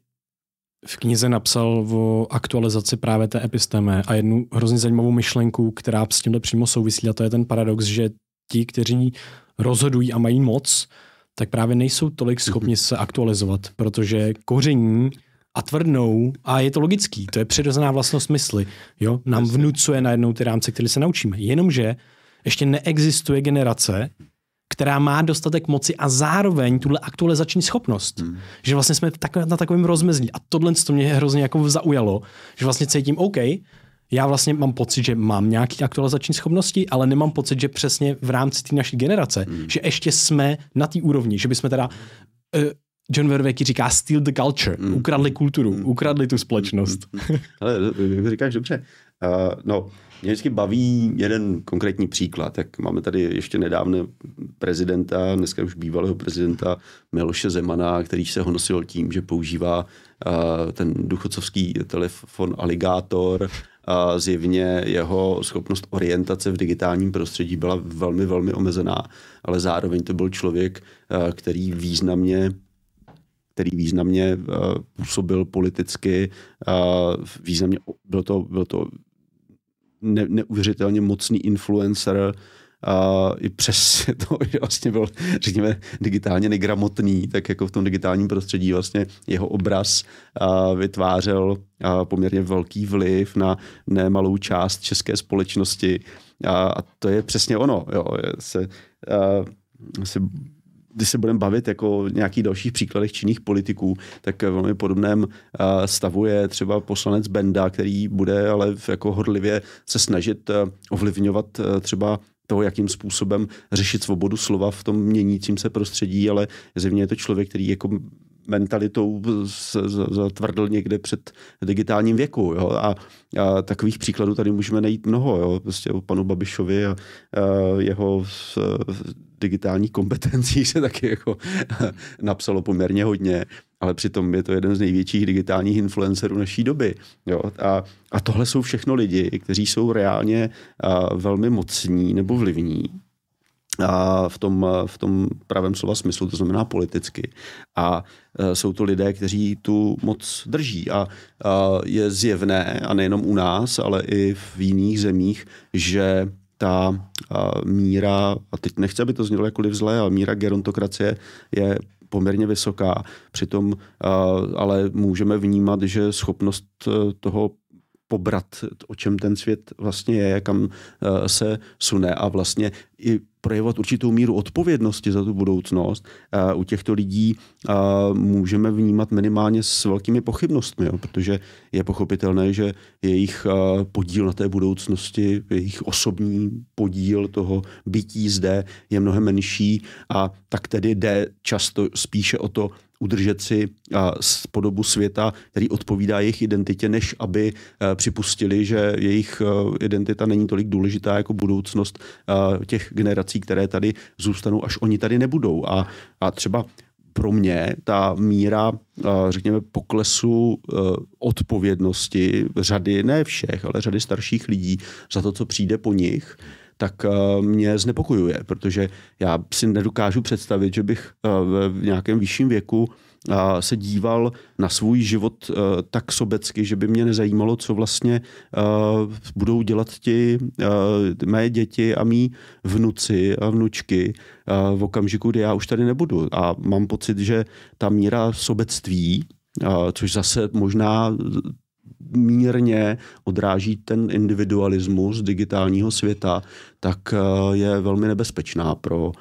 v knize napsal o aktualizaci právě té episteme a jednu hrozně zajímavou myšlenku, která s tímhle přímo souvisí a to je ten paradox, že ti, kteří rozhodují a mají moc, tak právě nejsou tolik schopni mhm. se aktualizovat, protože koření a tvrdnou a je to logický, to je přirozená vlastnost mysli. Jo? Nám vnucuje najednou ty rámce, které se naučíme. Jenomže ještě neexistuje generace, která má dostatek moci a zároveň tuhle aktualizační schopnost. Hmm. Že vlastně jsme tak, na takovém rozmezí. A tohle to mě hrozně jako zaujalo, že vlastně cítím, OK, já vlastně mám pocit, že mám nějaké aktualizační schopnosti, ale nemám pocit, že přesně v rámci té naší generace, hmm. že ještě jsme na té úrovni, že bychom teda uh, John Verwecki říká steal the culture, mm. ukradli kulturu, mm. ukradli tu společnost. Mm. Ale říkáš dobře. Uh, no, mě vždycky baví jeden konkrétní příklad. Jak máme tady ještě nedávno prezidenta, dneska už bývalého prezidenta Miloše Zemana, který se honosil tím, že používá uh, ten duchocovský telefon Alligator, a zjevně jeho schopnost orientace v digitálním prostředí byla velmi, velmi omezená, ale zároveň to byl člověk, který významně který významně uh, působil politicky, významně byl to, byl to ne, neuvěřitelně mocný influencer, a i přes to, že vlastně byl, řekněme, digitálně negramotný, tak jako v tom digitálním prostředí vlastně jeho obraz a vytvářel a poměrně velký vliv na nemalou část české společnosti. A, a to je přesně ono. Jo. Se, a, se když se budeme bavit jako o nějakých dalších příkladech činných politiků, tak v velmi podobném stavu je třeba poslanec Benda, který bude ale jako hodlivě se snažit ovlivňovat třeba toho, jakým způsobem řešit svobodu slova v tom měnícím se prostředí, ale zjevně je to člověk, který jako mentalitou zatvrdl někde před digitálním věku. Jo? A, a takových příkladů tady můžeme najít mnoho. Jo? Prostě o panu Babišovi a, a jeho s, digitálních kompetencí se taky jako napsalo poměrně hodně, ale přitom je to jeden z největších digitálních influencerů naší doby. Jo? A, a tohle jsou všechno lidi, kteří jsou reálně a, velmi mocní nebo vlivní a v tom, v tom pravém slova smyslu, to znamená politicky. A e, jsou to lidé, kteří tu moc drží. A, a je zjevné, a nejenom u nás, ale i v jiných zemích, že ta míra, a teď nechci, aby to znělo jakkoliv zlé, ale míra gerontokracie je poměrně vysoká. Přitom ale můžeme vnímat, že schopnost e, toho pobrat, o čem ten svět vlastně je, kam e, se sune a vlastně i projevovat určitou míru odpovědnosti za tu budoucnost, u těchto lidí můžeme vnímat minimálně s velkými pochybnostmi, jo, protože je pochopitelné, že jejich podíl na té budoucnosti, jejich osobní podíl toho bytí zde je mnohem menší a tak tedy jde často spíše o to udržet si podobu světa, který odpovídá jejich identitě, než aby e, připustili, že jejich e, identita není tolik důležitá jako budoucnost e, těch generací, které tady zůstanou, až oni tady nebudou. A, a třeba pro mě ta míra, řekněme, poklesu odpovědnosti řady, ne všech, ale řady starších lidí za to, co přijde po nich, tak mě znepokojuje, protože já si nedokážu představit, že bych v nějakém vyšším věku se díval na svůj život tak sobecky, že by mě nezajímalo, co vlastně budou dělat ti mé děti a mý vnuci a vnučky v okamžiku, kdy já už tady nebudu. A mám pocit, že ta míra sobectví, což zase možná mírně odráží ten individualismus digitálního světa, tak je velmi nebezpečná pro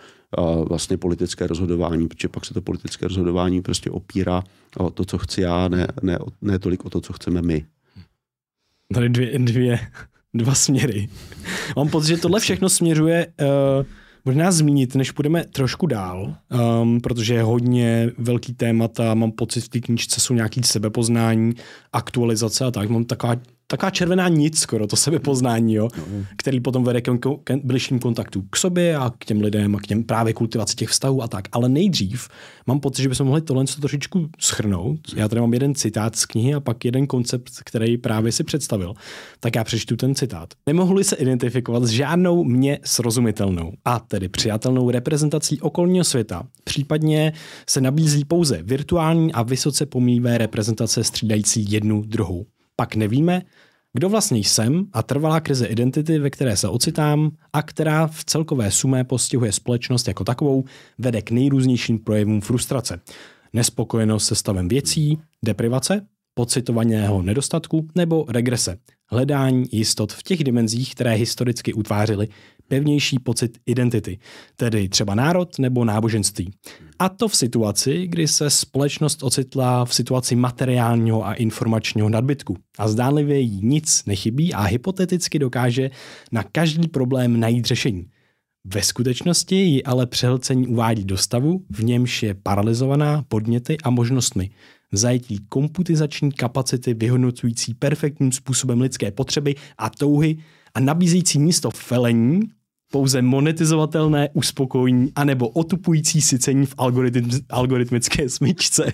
vlastně politické rozhodování, protože pak se to politické rozhodování prostě opírá o to, co chci já, ne, ne, ne tolik o to, co chceme my. Tady dvě, dvě, dva směry. Mám pocit, že tohle všechno směřuje uh, možná zmínit, než půjdeme trošku dál, um, protože je hodně velký témata, mám pocit, v té knížce jsou nějaký sebepoznání, aktualizace a tak. Mám taková taková červená nic skoro, to sebepoznání, jo, no. který potom vede k, k bližším kontaktu k sobě a k těm lidem a k těm právě kultivaci těch vztahů a tak. Ale nejdřív mám pocit, že bychom mohli tohle trošičku schrnout. Já tady mám jeden citát z knihy a pak jeden koncept, který právě si představil. Tak já přečtu ten citát. Nemohli se identifikovat s žádnou mě srozumitelnou a tedy přijatelnou reprezentací okolního světa. Případně se nabízí pouze virtuální a vysoce pomíjivé reprezentace střídající jednu druhou pak nevíme, kdo vlastně jsem a trvalá krize identity, ve které se ocitám a která v celkové sumé postihuje společnost jako takovou, vede k nejrůznějším projevům frustrace. Nespokojenost se stavem věcí, deprivace, pocitovaného nedostatku nebo regrese. Hledání jistot v těch dimenzích, které historicky utvářely pevnější pocit identity, tedy třeba národ nebo náboženství. A to v situaci, kdy se společnost ocitla v situaci materiálního a informačního nadbytku. A zdánlivě jí nic nechybí a hypoteticky dokáže na každý problém najít řešení. Ve skutečnosti ji ale přehlcení uvádí do stavu, v němž je paralizovaná podněty a možnostmi. Zajetí komputizační kapacity vyhodnocující perfektním způsobem lidské potřeby a touhy a nabízející místo felení pouze monetizovatelné uspokojení anebo otupující sycení v algoritm, algoritmické smyčce.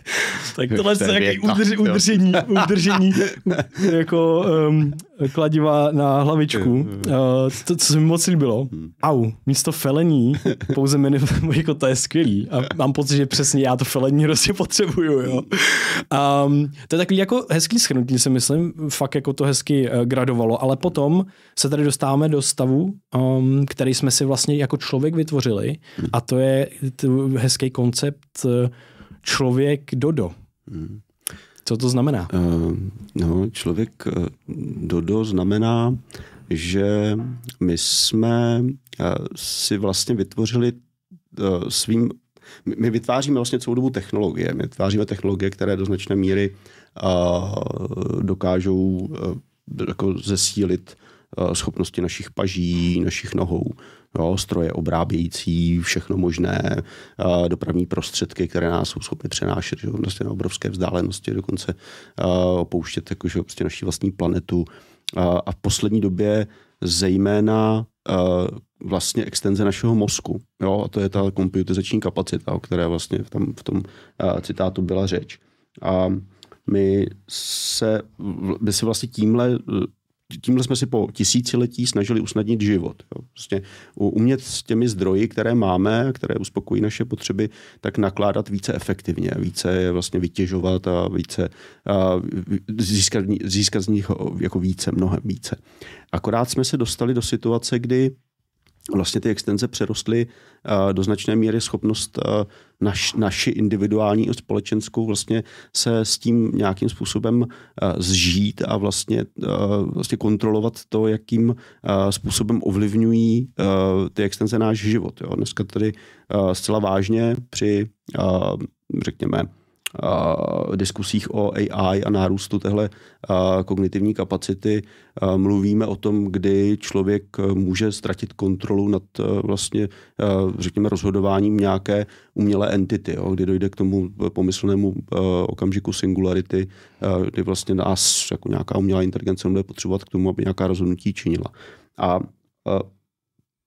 Tak tohle je nějaké udrž, udržení, udržení jako um, kladiva na hlavičku. Uh, to, co se mi moc líbilo. Au, místo felení pouze menu, jako to je skvělý. A mám pocit, že přesně já to felení hrozně potřebuju. Jo. Um, to je takový jako hezký schrnutí, si myslím. Fakt jako to hezky uh, gradovalo. Ale potom se tady dostáváme do stavu, um, který jsme si vlastně jako člověk vytvořili a to je hezký koncept eh, člověk dodo. Co to znamená? Uh, no, člověk eh, dodo znamená, že my jsme si vlastně vytvořili svým my vytváříme vlastně celou dobu technologie. My vytváříme technologie, které do značné míry dokážou uh, jako zesílit Eh, schopnosti našich paží, našich nohou, jo, stroje obrábějící, všechno možné, eh, dopravní prostředky, které nás jsou schopny přenášet že, vlastně na obrovské vzdálenosti, dokonce eh, opouštět jakože, prostě naší vlastní planetu. A v poslední době zejména vlastně extenze našeho mozku. Jo? A to je ta komputizační kapacita, o které vlastně tam v tom citátu byla řeč. A my se, my si vlastně tímhle tímhle jsme si po tisíciletí snažili usnadnit život. Jo. Prostě umět s těmi zdroji, které máme, které uspokojí naše potřeby, tak nakládat více efektivně, více je vlastně vytěžovat a více a získat, získat z nich jako více, mnohem více. Akorát jsme se dostali do situace, kdy vlastně ty extenze přerostly do značné míry schopnost naš, naši individuální a společenskou vlastně se s tím nějakým způsobem zžít a vlastně, vlastně kontrolovat to, jakým způsobem ovlivňují ty extenze náš život. Jo. Dneska tady zcela vážně při, řekněme, uh, diskusích o AI a nárůstu téhle uh, kognitivní kapacity uh, mluvíme o tom, kdy člověk může ztratit kontrolu nad uh, vlastně, uh, řekněme, rozhodováním nějaké umělé entity, jo, kdy dojde k tomu pomyslnému uh, okamžiku singularity, uh, kdy vlastně nás jako nějaká umělá inteligence bude potřebovat k tomu, aby nějaká rozhodnutí činila. A uh,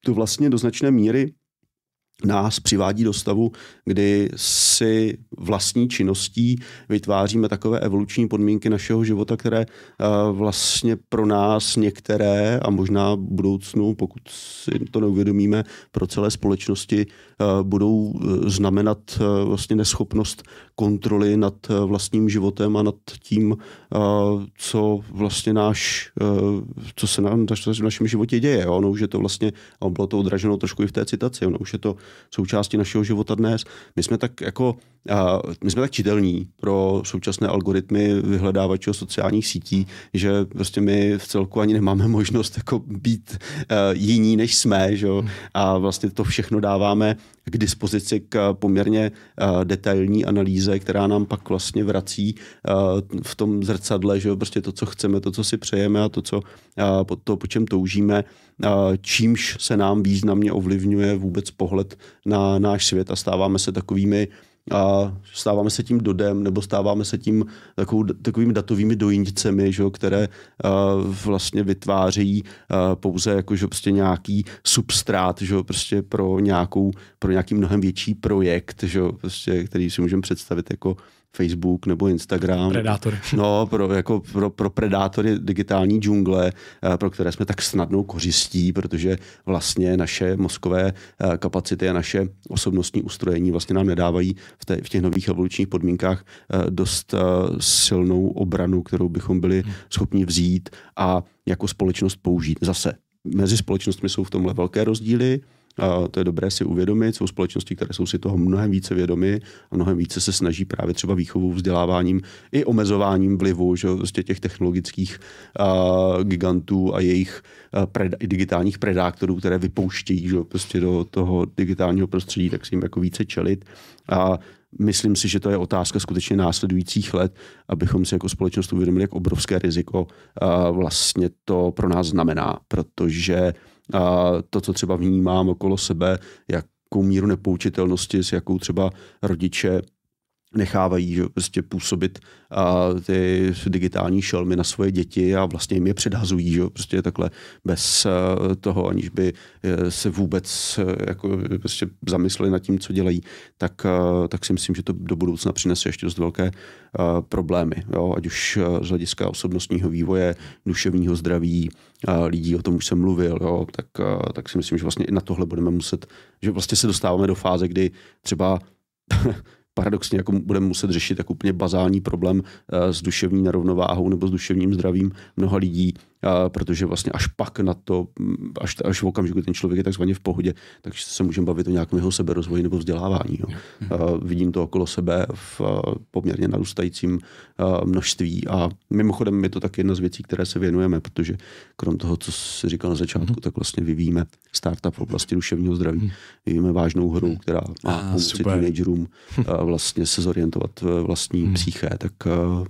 to vlastně do značné míry nás přivádí do stavu, kdy si vlastní činností vytváříme takové evoluční podmínky našeho života, které eh, vlastně pro nás některé a možná v budoucnu, pokud si to neuvědomíme, pro celé společnosti eh, budou eh, znamenat vlastně neschopnost kontroly nad vlastním životem a nad tím, co vlastně náš, co se nám v našem životě děje. Ono už je to vlastně, a bylo to odraženo trošku i v té citaci, ono už je to součástí našeho života dnes. My jsme tak jako a my jsme tak čitelní pro současné algoritmy vyhledávačů sociálních sítí, že prostě my v celku ani nemáme možnost jako být uh, jiní, než jsme. Že? A vlastně to všechno dáváme k dispozici k poměrně uh, detailní analýze, která nám pak vlastně vrací uh, v tom zrcadle, že prostě to, co chceme, to, co si přejeme a to, co, uh, to, po čem toužíme, čímž se nám významně ovlivňuje vůbec pohled na náš svět a stáváme se takovými a stáváme se tím dodem, nebo stáváme se tím takovou, takovými datovými dojindicemi, že, které uh, vlastně vytvářejí uh, pouze jako, že prostě nějaký substrát že, prostě pro, nějakou, pro nějaký mnohem větší projekt, že, prostě, který si můžeme představit jako Facebook nebo Instagram. Predátor. No, pro, jako pro, pro predátory digitální džungle, eh, pro které jsme tak snadnou kořistí, protože vlastně naše mozkové eh, kapacity a naše osobnostní ustrojení vlastně nám nedávají v, té, v těch nových evolučních podmínkách eh, dost silnou obranu, kterou bychom byli hmm. schopni vzít a jako společnost použít. Zase mezi společnostmi jsou v tomhle velké rozdíly. A to je dobré si uvědomit. Jsou společnosti, které jsou si toho mnohem více vědomy a mnohem více se snaží právě třeba výchovou, vzděláváním i omezováním vlivu že, vlastně těch technologických uh, gigantů a jejich uh, pred, digitálních predátorů, které vypouštějí že, prostě do toho digitálního prostředí, tak si jim jako více čelit. A myslím si, že to je otázka skutečně následujících let, abychom si jako společnost uvědomili, jak obrovské riziko vlastně to pro nás znamená, protože a to, co třeba vnímám okolo sebe, jakou míru nepoučitelnosti, s jakou třeba rodiče nechávají že, prostě působit a, ty digitální šelmy na svoje děti a vlastně jim je předhazují, že, prostě takhle bez a, toho, aniž by e, se vůbec e, jako, prostě zamysleli nad tím, co dělají, tak, a, tak si myslím, že to do budoucna přinese ještě dost velké a, problémy. Jo? Ať už z hlediska osobnostního vývoje, duševního zdraví, a, lidí, o tom už jsem mluvil, jo? Tak, tak si myslím, že vlastně i na tohle budeme muset, že vlastně se dostáváme do fáze, kdy třeba paradoxně jako budeme muset řešit jako úplně bazální problém eh, s duševní nerovnováhou nebo s duševním zdravím mnoha lidí, protože vlastně až pak na to, až, až v okamžiku ten člověk je takzvaně v pohodě, takže se můžeme bavit o nějakém jeho seberozvoji nebo vzdělávání. Jo. Vidím to okolo sebe v poměrně narůstajícím množství a mimochodem je to tak jedna z věcí, které se věnujeme, protože krom toho, co jsi říkal na začátku, tak vlastně vyvíjíme startup v oblasti duševního zdraví. Vyvíjíme vážnou hru, která má pomoci teenagerům vlastně se zorientovat vlastní psyché, tak,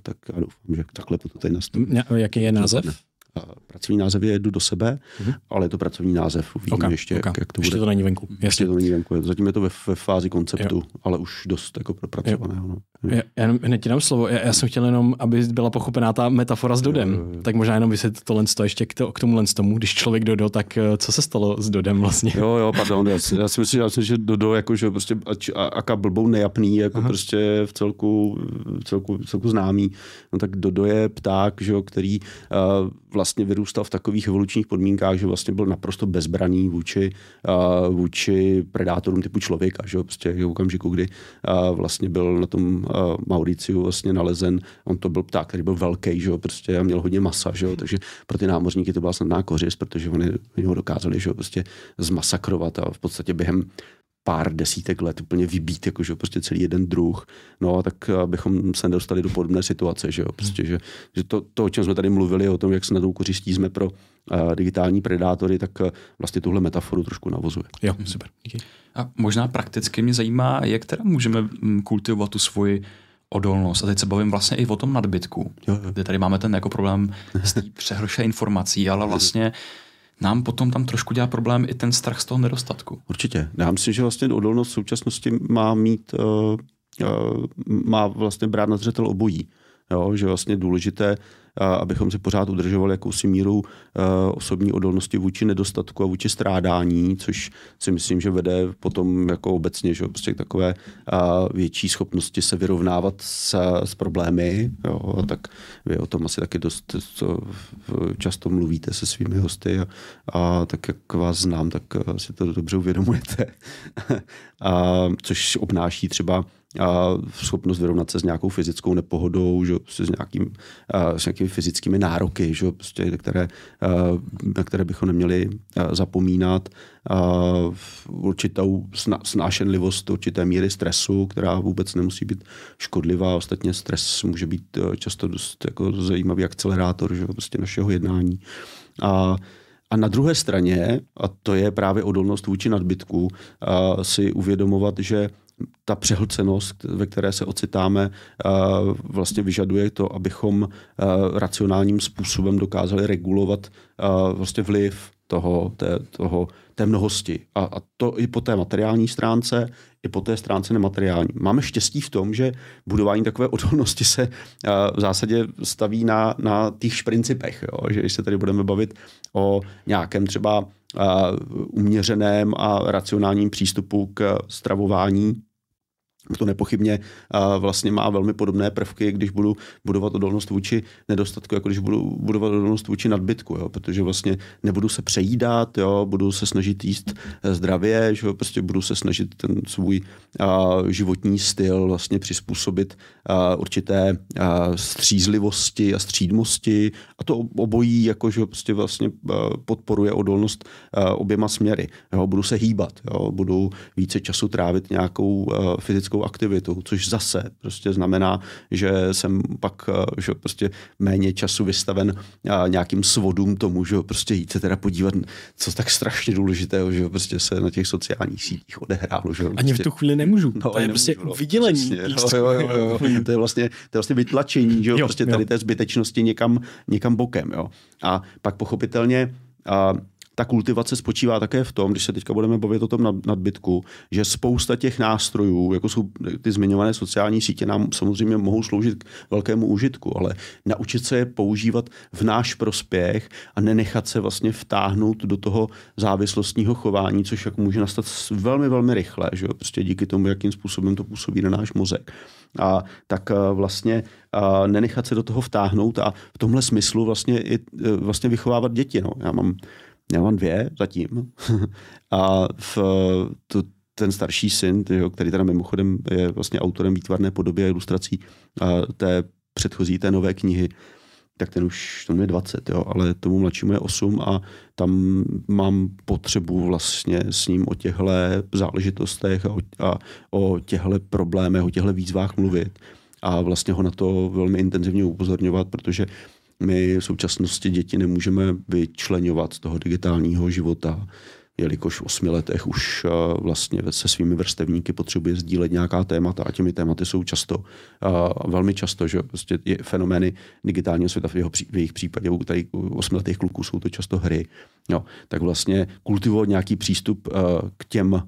tak já doufám, že takhle to tady nastaví. Jaký je název? Pracovní název je Jdu do sebe, mm-hmm. ale je to pracovní název. Uvidíme okay, ještě, okay. Jak, to bude. Ještě to není venku. Ještě to není venku. Zatím je to ve, ve fázi konceptu, jo. ale už dost jako propracovaného. No. Já, já hned ti dám slovo. Já, já, jsem chtěl jenom, aby byla pochopená ta metafora s Dodem. Jo, jo, jo. Tak možná jenom vysvětlit to ještě k, to, k tomu tomu. Když člověk Dodo, tak eh, co se stalo s Dodem vlastně? Jo, jo, pardon. Já, si, já si myslím, já si, že Dodo, jako, že prostě a, aká blbou nejapný, jako Aha. prostě v celku, v celku, v celku známý. No tak Dodo je pták, že, který uh, vlastně vyrůstal v takových evolučních podmínkách, že vlastně byl naprosto bezbraný vůči, uh, vůči predátorům typu člověka, že prostě v okamžiku, kdy uh, vlastně byl na tom uh, Mauriciu vlastně nalezen, on to byl pták, který byl velký, že prostě a měl hodně masa, že takže pro ty námořníky to byla snadná kořist, protože oni, oni ho dokázali, že prostě zmasakrovat a v podstatě během pár desítek let úplně vybít, jakože prostě celý jeden druh, no tak abychom se nedostali do podobné situace, že jo, prostě, že, že to, to, o čem jsme tady mluvili, o tom, jak se na tou kořistí jsme pro uh, digitální predátory, tak uh, vlastně tuhle metaforu trošku navozuje. Jo, super. Díky. A možná prakticky mě zajímá, jak teda můžeme mm, kultivovat tu svoji odolnost. A teď se bavím vlastně i o tom nadbytku, jo, jo. kde tady máme ten jako problém z té přehroše informací, ale vlastně nám potom tam trošku dělá problém i ten strach z toho nedostatku. Určitě. Já myslím, že vlastně odolnost v současnosti má mít, uh, uh, má vlastně brát na zřetel obojí. Jo, že vlastně důležité abychom si pořád udržovali jakousi míru eh, osobní odolnosti vůči nedostatku a vůči strádání, což si myslím, že vede potom jako obecně že prostě takové větší schopnosti se vyrovnávat s, s problémy. Jo, tak vy o tom asi taky dost co často mluvíte se svými hosty a, a tak jak vás znám, tak si to dobře uvědomujete. a, což obnáší třeba a schopnost vyrovnat se s nějakou fyzickou nepohodou, že, s, nějakým, a, s nějakým nějakými fyzickými nároky, že? Prostě, které, na které bychom neměli zapomínat. Určitou snášenlivost určité míry stresu, která vůbec nemusí být škodlivá. Ostatně stres může být často dost jako zajímavý akcelerátor že? Prostě našeho jednání. A a na druhé straně, a to je právě odolnost vůči nadbytku, si uvědomovat, že ta přehlcenost, ve které se ocitáme, vlastně vyžaduje to, abychom racionálním způsobem dokázali regulovat vlastně vliv toho, té, toho, té mnohosti. A, a to i po té materiální stránce, i po té stránce nemateriální. Máme štěstí v tom, že budování takové odolnosti se v zásadě staví na, na těch principech. Jo? Že když se tady budeme bavit o nějakém třeba uměřeném a racionálním přístupu k stravování, to nepochybně vlastně má velmi podobné prvky, když budu budovat odolnost vůči nedostatku, jako když budu budovat odolnost vůči nadbytku, jo, protože vlastně nebudu se přejídat, jo, budu se snažit jíst eh, zdravě, že jo, prostě budu se snažit ten svůj a, životní styl vlastně přizpůsobit a, určité a, střízlivosti a střídmosti a to obojí jako, že prostě vlastně podporuje odolnost a, oběma směry. Jo, budu se hýbat, jo, budu více času trávit nějakou a, fyzickou fyzickou aktivitu, což zase prostě znamená, že jsem pak eh, že prostě méně času vystaven eh, nějakým svodům tomu, že prostě jít se teda podívat, co tak strašně důležitého, že prostě se na těch sociálních sítích odehrálo. Že Ani prostě, v tu chvíli nemůžu. No, to je prostě no, vydělení. Přesně, no, jo, jo, jo, jo. To je vlastně, to je vlastně vytlačení, že jo, prostě tady jo. té zbytečnosti někam, někam bokem. Jo. A pak pochopitelně a ta kultivace spočívá také v tom, když se teďka budeme bavit o tom nadbytku, že spousta těch nástrojů, jako jsou ty zmiňované sociální sítě, nám samozřejmě mohou sloužit k velkému užitku, ale naučit se je používat v náš prospěch a nenechat se vlastně vtáhnout do toho závislostního chování, což jak může nastat velmi, velmi rychle, že jo? prostě díky tomu, jakým způsobem to působí na náš mozek. A tak eh, vlastně a nenechat se do toho vtáhnout a v tomhle smyslu vlastně, i, eh, vlastně vychovávat děti. No. Já mám já mám dvě zatím. a v, to, ten starší syn, tyjo, který teda mimochodem je vlastně autorem výtvarné podoby a ilustrací a té předchozí, té nové knihy, tak ten už, ten je 20, jo, ale tomu mladšímu je 8 a tam mám potřebu vlastně s ním o těchto záležitostech a o, a o těchto problémech, o těchto výzvách mluvit a vlastně ho na to velmi intenzivně upozorňovat, protože my v současnosti děti nemůžeme vyčlenovat z toho digitálního života, jelikož v osmi letech už eh, vlastně se svými vrstevníky potřebuje sdílet nějaká témata a těmi tématy jsou často, eh, velmi často, že prostě je fenomény digitálního světa v, jeho, v jejich případě, u tady u osmiletých kluků jsou to často hry, jo, tak vlastně kultivovat nějaký přístup eh, k těm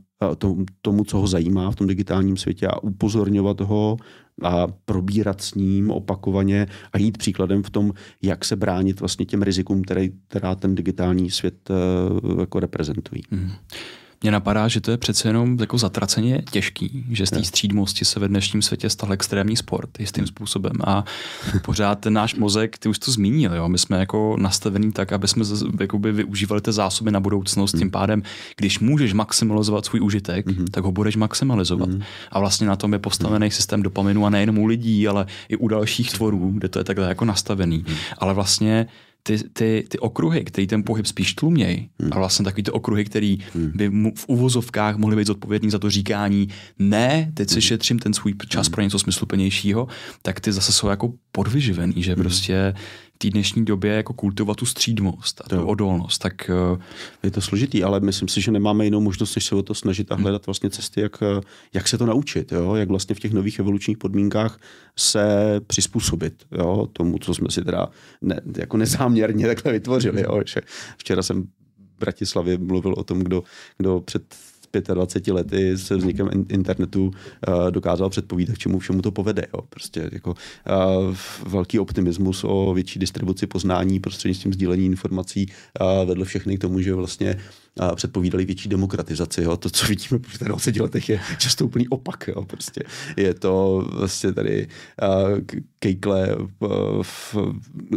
tomu, co ho zajímá v tom digitálním světě a upozorňovat ho a probírat s ním opakovaně a jít příkladem v tom, jak se bránit vlastně těm rizikům, které, která ten digitální svět uh, jako reprezentují. Mm. Mně napadá, že to je přece jenom jako zatraceně těžký, že z té střídmosti se ve dnešním světě stal extrémní sport jistým způsobem a pořád ten náš mozek, ty už to zmínil, jo? my jsme jako nastavení tak, aby jsme jakoby využívali ty zásoby na budoucnost, tím hmm. pádem, když můžeš maximalizovat svůj užitek, mm. tak ho budeš maximalizovat. Mm. A vlastně na tom je postavený systém dopaminu a nejen u lidí, ale i u dalších tvorů, kde to je takhle jako nastavený. Mm. Ale vlastně ty, ty, ty okruhy, který ten pohyb spíš tlumějí, hmm. a vlastně takový ty okruhy, který hmm. by mu v uvozovkách mohly být zodpovědný za to říkání, ne, teď si hmm. šetřím ten svůj čas hmm. pro něco smysluplnějšího, tak ty zase jsou jako podvyživený, že hmm. prostě té dnešní době jako kultivovat tu střídmost a tu to. odolnost, tak... Eh, je to složitý, ale myslím si, že nemáme jinou možnost, než se o to snažit a hmm. hledat vlastně cesty, jak, eh, jak se to naučit, jo? jak vlastně v těch nových evolučních podmínkách se přizpůsobit jo? tomu, co jsme si teda ne, jako nezáměrně takhle vytvořili. Jo? Včera jsem v Bratislavě mluvil o tom, kdo, kdo před 25 lety se vznikem internetu uh, dokázal předpovídat, k čemu všemu to povede. Jo. Prostě jako uh, velký optimismus o větší distribuci poznání prostřednictvím sdílení informací uh, vedl všechny k tomu, že vlastně a předpovídali větší demokratizaci. Jo. To, co vidíme po 20 letech, je často úplný opak. Jo. Prostě je to vlastně tady uh, kejkle v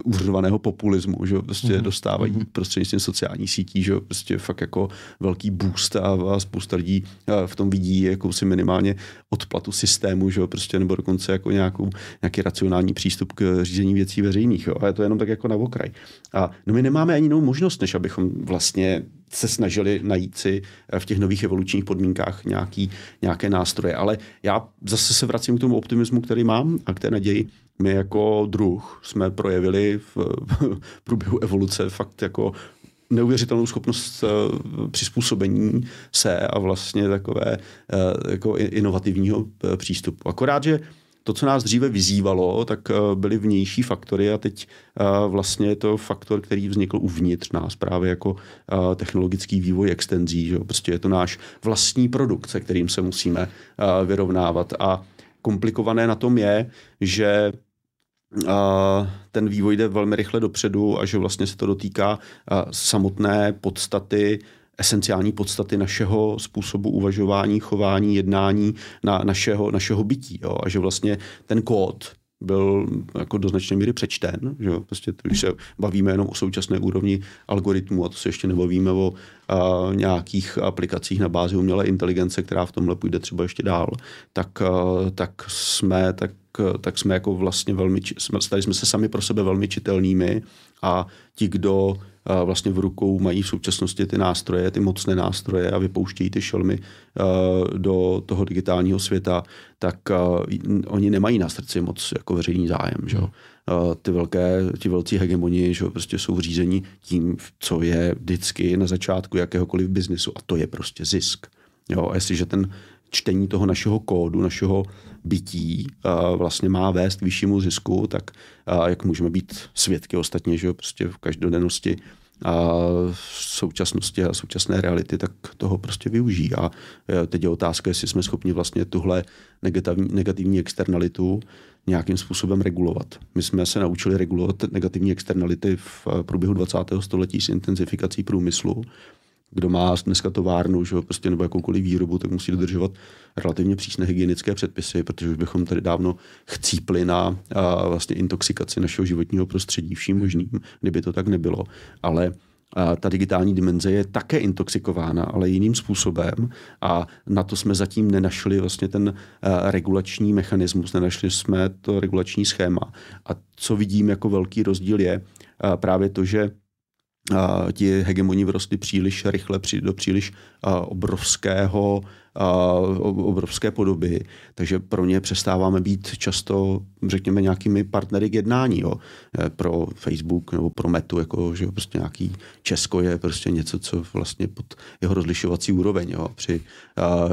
úřadovaného populismu, že prostě mm-hmm. dostávají mm-hmm. prostřednictvím sociálních sítí, že prostě fakt jako velký boost a, a spousta lidí v tom vidí jakousi minimálně odplatu systému, že prostě nebo dokonce jako nějakou, nějaký racionální přístup k řízení věcí veřejných. Jo. A je to jenom tak jako na okraj. A no my nemáme ani jinou možnost, než abychom vlastně se snažili najít si v těch nových evolučních podmínkách nějaký, nějaké nástroje. Ale já zase se vracím k tomu optimismu, který mám a k té naději. My jako druh jsme projevili v, v průběhu evoluce fakt jako neuvěřitelnou schopnost uh, přizpůsobení se a vlastně takové uh, jako inovativního přístupu. Akorát, že to, co nás dříve vyzývalo, tak byly vnější faktory a teď vlastně je to faktor, který vznikl uvnitř nás právě jako technologický vývoj extenzí. Že? Prostě je to náš vlastní produkt, se kterým se musíme vyrovnávat. A komplikované na tom je, že ten vývoj jde velmi rychle dopředu a že vlastně se to dotýká samotné podstaty esenciální podstaty našeho způsobu uvažování, chování, jednání, na našeho, našeho bytí. Jo? A že vlastně ten kód byl jako do značné míry přečten. Že jo? Prostě, když se bavíme jenom o současné úrovni algoritmu a to se ještě nebavíme o a, nějakých aplikacích na bázi umělé inteligence, která v tomhle půjde třeba ještě dál, tak, a, tak jsme tak tak jsme jako vlastně velmi, stali jsme se sami pro sebe velmi čitelnými a ti, kdo vlastně v rukou mají v současnosti ty nástroje, ty mocné nástroje a vypouštějí ty šelmy do toho digitálního světa, tak oni nemají na srdci moc jako veřejný zájem. Že? Hmm. Ty velké, ti velcí hegemoni že prostě jsou řízení tím, co je vždycky na začátku jakéhokoliv biznesu a to je prostě zisk. Jo, a jestliže ten čtení toho našeho kódu, našeho bytí vlastně má vést k vyššímu zisku, tak jak můžeme být svědky ostatně, že prostě v každodennosti a v současnosti a současné reality, tak toho prostě využijí. A e, teď je otázka, jestli jsme schopni vlastně tuhle negativní, negativní externalitu nějakým způsobem regulovat. My jsme se naučili regulovat negativní externality v průběhu 20. století s intenzifikací průmyslu kdo má dneska továrnu že, prostě, nebo jakoukoliv výrobu, tak musí dodržovat relativně přísné hygienické předpisy, protože už bychom tady dávno chcípli na a, vlastně intoxikaci našeho životního prostředí vším možným, kdyby to tak nebylo. Ale a ta digitální dimenze je také intoxikována, ale jiným způsobem a na to jsme zatím nenašli vlastně ten regulační mechanismus, nenašli jsme to regulační schéma. A co vidím jako velký rozdíl je právě to, že a ti hegemoni vyrostli příliš rychle do příliš obrovského obrovské podoby, takže pro ně přestáváme být často, řekněme, nějakými partnery k jednání. Jo. E, pro Facebook nebo pro Metu, jako, že prostě nějaký Česko je prostě něco, co vlastně pod jeho rozlišovací úroveň jo, při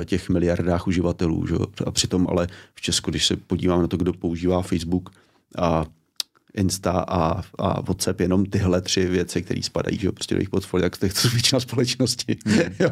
těch miliardách uživatelů. Že. A přitom ale v Česku, když se podíváme na to, kdo používá Facebook, a Insta a, a WhatsApp, jenom tyhle tři věci, které spadají že, prostě do jejich portfolia, tak to je většina společnosti. Mm. jo,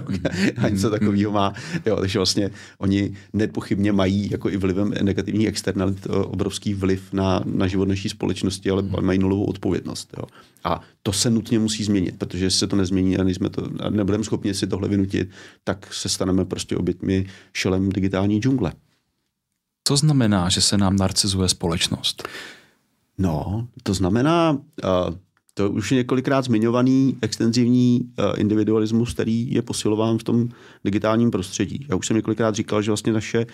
a něco takového má. Jo, takže vlastně oni nepochybně mají jako i vlivem negativních externalit obrovský vliv na, na život naší společnosti, ale mají nulovou odpovědnost. Jo. A to se nutně musí změnit, protože se to nezmění a, nejsme to, a nebudeme schopni si tohle vynutit, tak se staneme prostě obětmi šelem digitální džungle. Co znamená, že se nám narcizuje společnost? No, to znamená, to už je několikrát zmiňovaný extenzivní individualismus, který je posilován v tom digitálním prostředí. Já už jsem několikrát říkal, že vlastně naše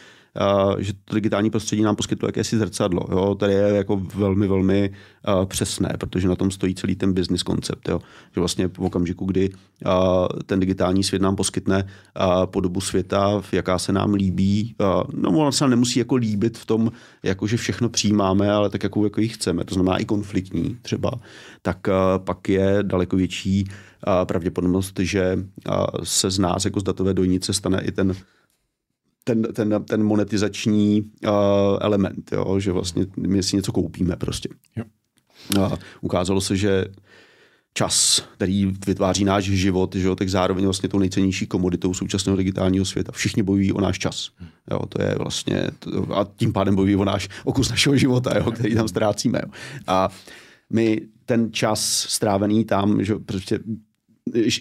že to digitální prostředí nám poskytuje jakési zrcadlo. Jo? Tady je jako velmi, velmi uh, přesné, protože na tom stojí celý ten business koncept. Že vlastně v okamžiku, kdy uh, ten digitální svět nám poskytne podobu světa, jaká se nám líbí, no on se nám nemusí jako líbit v tom, jako že všechno přijímáme, ale tak, jakou jako ji chceme. To znamená i konfliktní třeba. Tak pak je daleko větší pravděpodobnost, že se z nás jako z datové dojnice stane i ten ten, ten, ten monetizační uh, element, jo? že vlastně my si něco koupíme prostě. Jo. A ukázalo se, že čas, který vytváří náš život, že jo, tak zároveň vlastně tou nejcennější komoditou současného digitálního světa. Všichni bojují o náš čas. Jo, to je vlastně, to, a tím pádem bojují o náš okus našeho života, jo, který tam ztrácíme. Jo. A my ten čas strávený tam, že prostě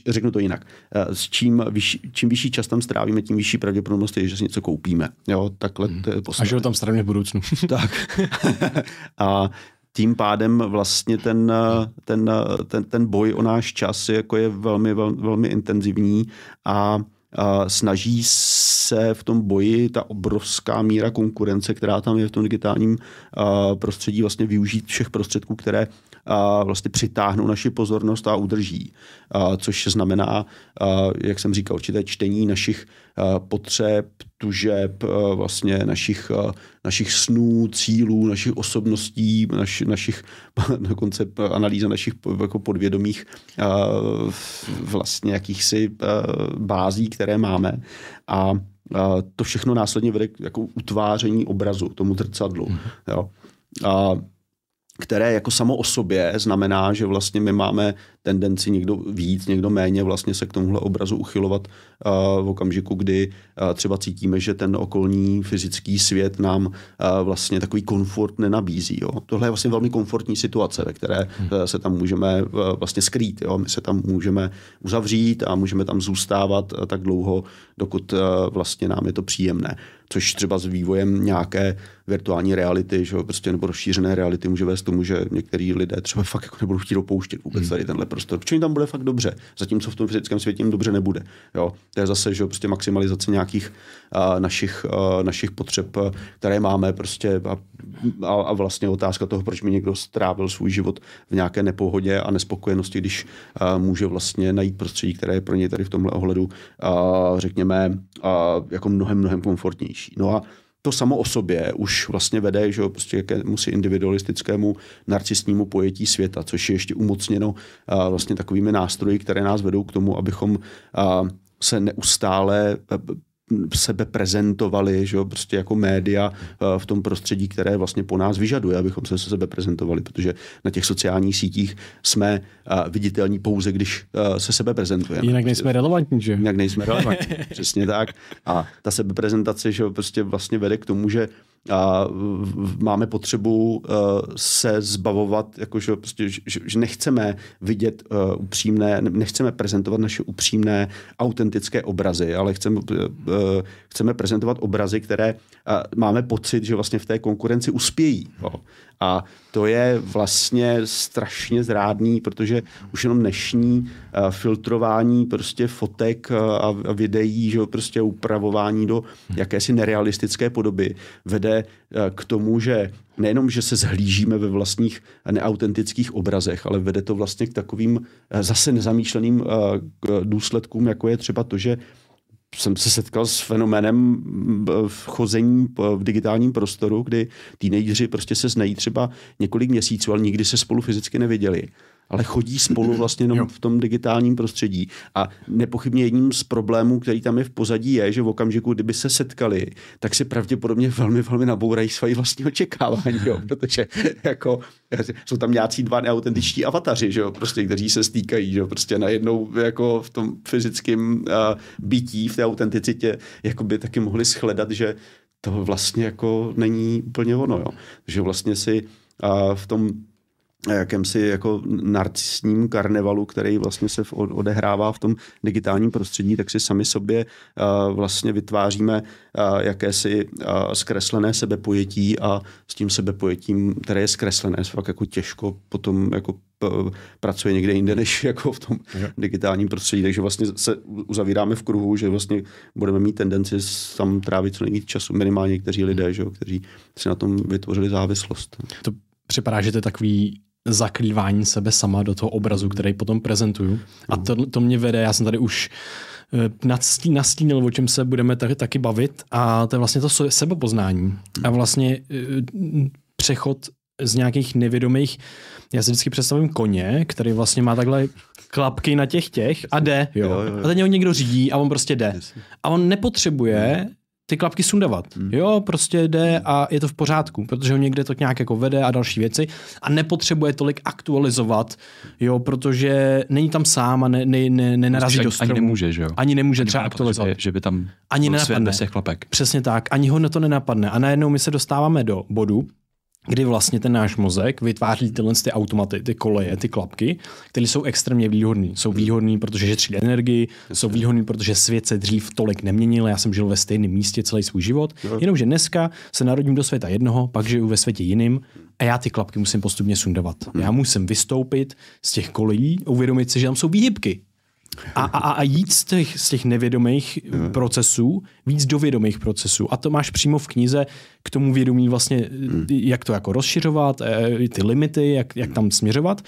řeknu to jinak. Eh, s čím vyšší, čím vyšší čas tam strávíme, tím vyšší pravděpodobnost je, že si něco koupíme. Jo, takhle to je A že ho tam strávíme v budoucnu. tak. a tím pádem vlastně ten, ten, ten, ten boj o náš čas je, jako je velmi, velmi, velmi intenzivní a a snaží se v tom boji ta obrovská míra konkurence, která tam je v tom digitálním prostředí, vlastně využít všech prostředků, které a vlastně přitáhnou naši pozornost a udrží. A což znamená, jak jsem říkal, určité čtení našich potřeb, tužeb, vlastně našich, našich snů, cílů, našich osobností, naš, našich dokonce analýza našich jako podvědomých vlastně jakýchsi bází, které máme. A to všechno následně vede k jako utváření obrazu, tomu zrcadlu. Mm. Jo. A které jako samo o sobě znamená, že vlastně my máme tendenci někdo víc, někdo méně vlastně se k tomuhle obrazu uchylovat v okamžiku, kdy uh, třeba cítíme, že ten okolní fyzický svět nám uh, vlastně takový komfort nenabízí. Jo. Tohle je vlastně velmi komfortní situace, ve které hmm. se tam můžeme vlastně skrýt. Jo. My se tam můžeme uzavřít a můžeme tam zůstávat tak dlouho, dokud vlastně nám je to příjemné což třeba s vývojem nějaké virtuální reality, že prostě nebo rozšířené reality může vést tomu, že některý lidé třeba fakt jako nebudou chtít opouštět vůbec hmm. tady tenhle prostor, protože jim tam bude fakt dobře, zatímco v tom fyzickém světě jim dobře nebude. Jo? To je zase že prostě maximalizace nějakých uh, našich, uh, našich potřeb, které máme prostě a, a, a vlastně otázka toho, proč mi někdo strávil svůj život v nějaké nepohodě a nespokojenosti, když uh, může vlastně najít prostředí, které je pro něj tady v tomhle ohledu, uh, řekněme, uh, jako mnohem, mnohem komfortnější. No a to samo o sobě už vlastně vede že prostě jakému si individualistickému narcistnímu pojetí světa, což je ještě umocněno a, vlastně takovými nástroji, které nás vedou k tomu, abychom a, se neustále sebe prezentovali, že jo, prostě jako média v tom prostředí, které vlastně po nás vyžaduje, abychom se sebe prezentovali, protože na těch sociálních sítích jsme viditelní pouze, když se sebe prezentujeme. Jinak nejsme relevantní, že? Jinak nejsme relevantní, přesně tak. A ta sebeprezentace, že jo, prostě vlastně vede k tomu, že a máme potřebu uh, se zbavovat, jakože prostě, že, nechceme vidět uh, upřímné, nechceme prezentovat naše upřímné, autentické obrazy, ale chceme, uh, chceme prezentovat obrazy, které máme pocit, že vlastně v té konkurenci uspějí. A to je vlastně strašně zrádný, protože už jenom dnešní uh, filtrování prostě fotek uh, a videí, že prostě upravování do jakési nerealistické podoby vede uh, k tomu, že nejenom, že se zhlížíme ve vlastních neautentických obrazech, ale vede to vlastně k takovým zase nezamýšleným důsledkům, jako je třeba to, že jsem se setkal s fenoménem chození v digitálním prostoru, kdy teenageři prostě se znají třeba několik měsíců, ale nikdy se spolu fyzicky neviděli ale chodí spolu vlastně jenom v tom digitálním prostředí. A nepochybně jedním z problémů, který tam je v pozadí, je, že v okamžiku, kdyby se setkali, tak si pravděpodobně velmi, velmi nabourají své vlastní očekávání, jo? protože jako, jsou tam nějací dva neautentičtí avataři, že jo? Prostě, kteří se stýkají, že jo? prostě najednou jako v tom fyzickém uh, bytí, v té autenticitě, jako by taky mohli shledat, že to vlastně jako není úplně ono. Jo? Že vlastně si uh, v tom jakémsi jako narcisním karnevalu, který vlastně se odehrává v tom digitálním prostředí, tak si sami sobě uh, vlastně vytváříme uh, jakési uh, zkreslené sebepojetí a s tím sebepojetím, které je zkreslené, se fakt jako těžko potom jako pracuje někde jinde, než jako v tom jo. digitálním prostředí. Takže vlastně se uzavíráme v kruhu, že vlastně budeme mít tendenci tam trávit co nejvíc času, minimálně někteří lidé, že, kteří si na tom vytvořili závislost. To připadá, že to je takový zakrývání sebe sama do toho obrazu, který potom prezentuju. A to, to mě vede, já jsem tady už eh, nastínil, o čem se budeme tady taky bavit a to je vlastně to sebepoznání. A vlastně eh, přechod z nějakých nevědomých, já si vždycky představím koně, který vlastně má takhle klapky na těch těch a jde, jo. jo, jo, jo. A teď ho někdo řídí a on prostě jde. A on nepotřebuje ty klapky sundavat. Hmm. Jo, prostě jde a je to v pořádku, protože ho někde to nějak jako vede a další věci a nepotřebuje tolik aktualizovat, jo, protože není tam sám a ne, ne, ne, nenarazí do stromu. Ani nemůže, že jo? Ani nemůže ani třeba aktualizovat. Že, že by tam ani nenapadne. bez těch klapek. Přesně tak, ani ho to nenapadne. A najednou my se dostáváme do bodu, kdy vlastně ten náš mozek vytváří tyhle ty automaty, ty koleje, ty klapky, které jsou extrémně výhodné. Jsou výhodné, protože šetří energii, jsou výhodné, protože svět se dřív tolik neměnil, já jsem žil ve stejném místě celý svůj život, jenomže dneska se narodím do světa jednoho, pak žiju ve světě jiným a já ty klapky musím postupně sundavat. Já musím vystoupit z těch kolejí, uvědomit si, že tam jsou výhybky, a, a, a jít z těch, z těch nevědomých hmm. procesů víc do vědomých procesů. A to máš přímo v knize k tomu vědomí vlastně, hmm. jak to jako rozšiřovat, eh, ty limity, jak, jak tam směřovat.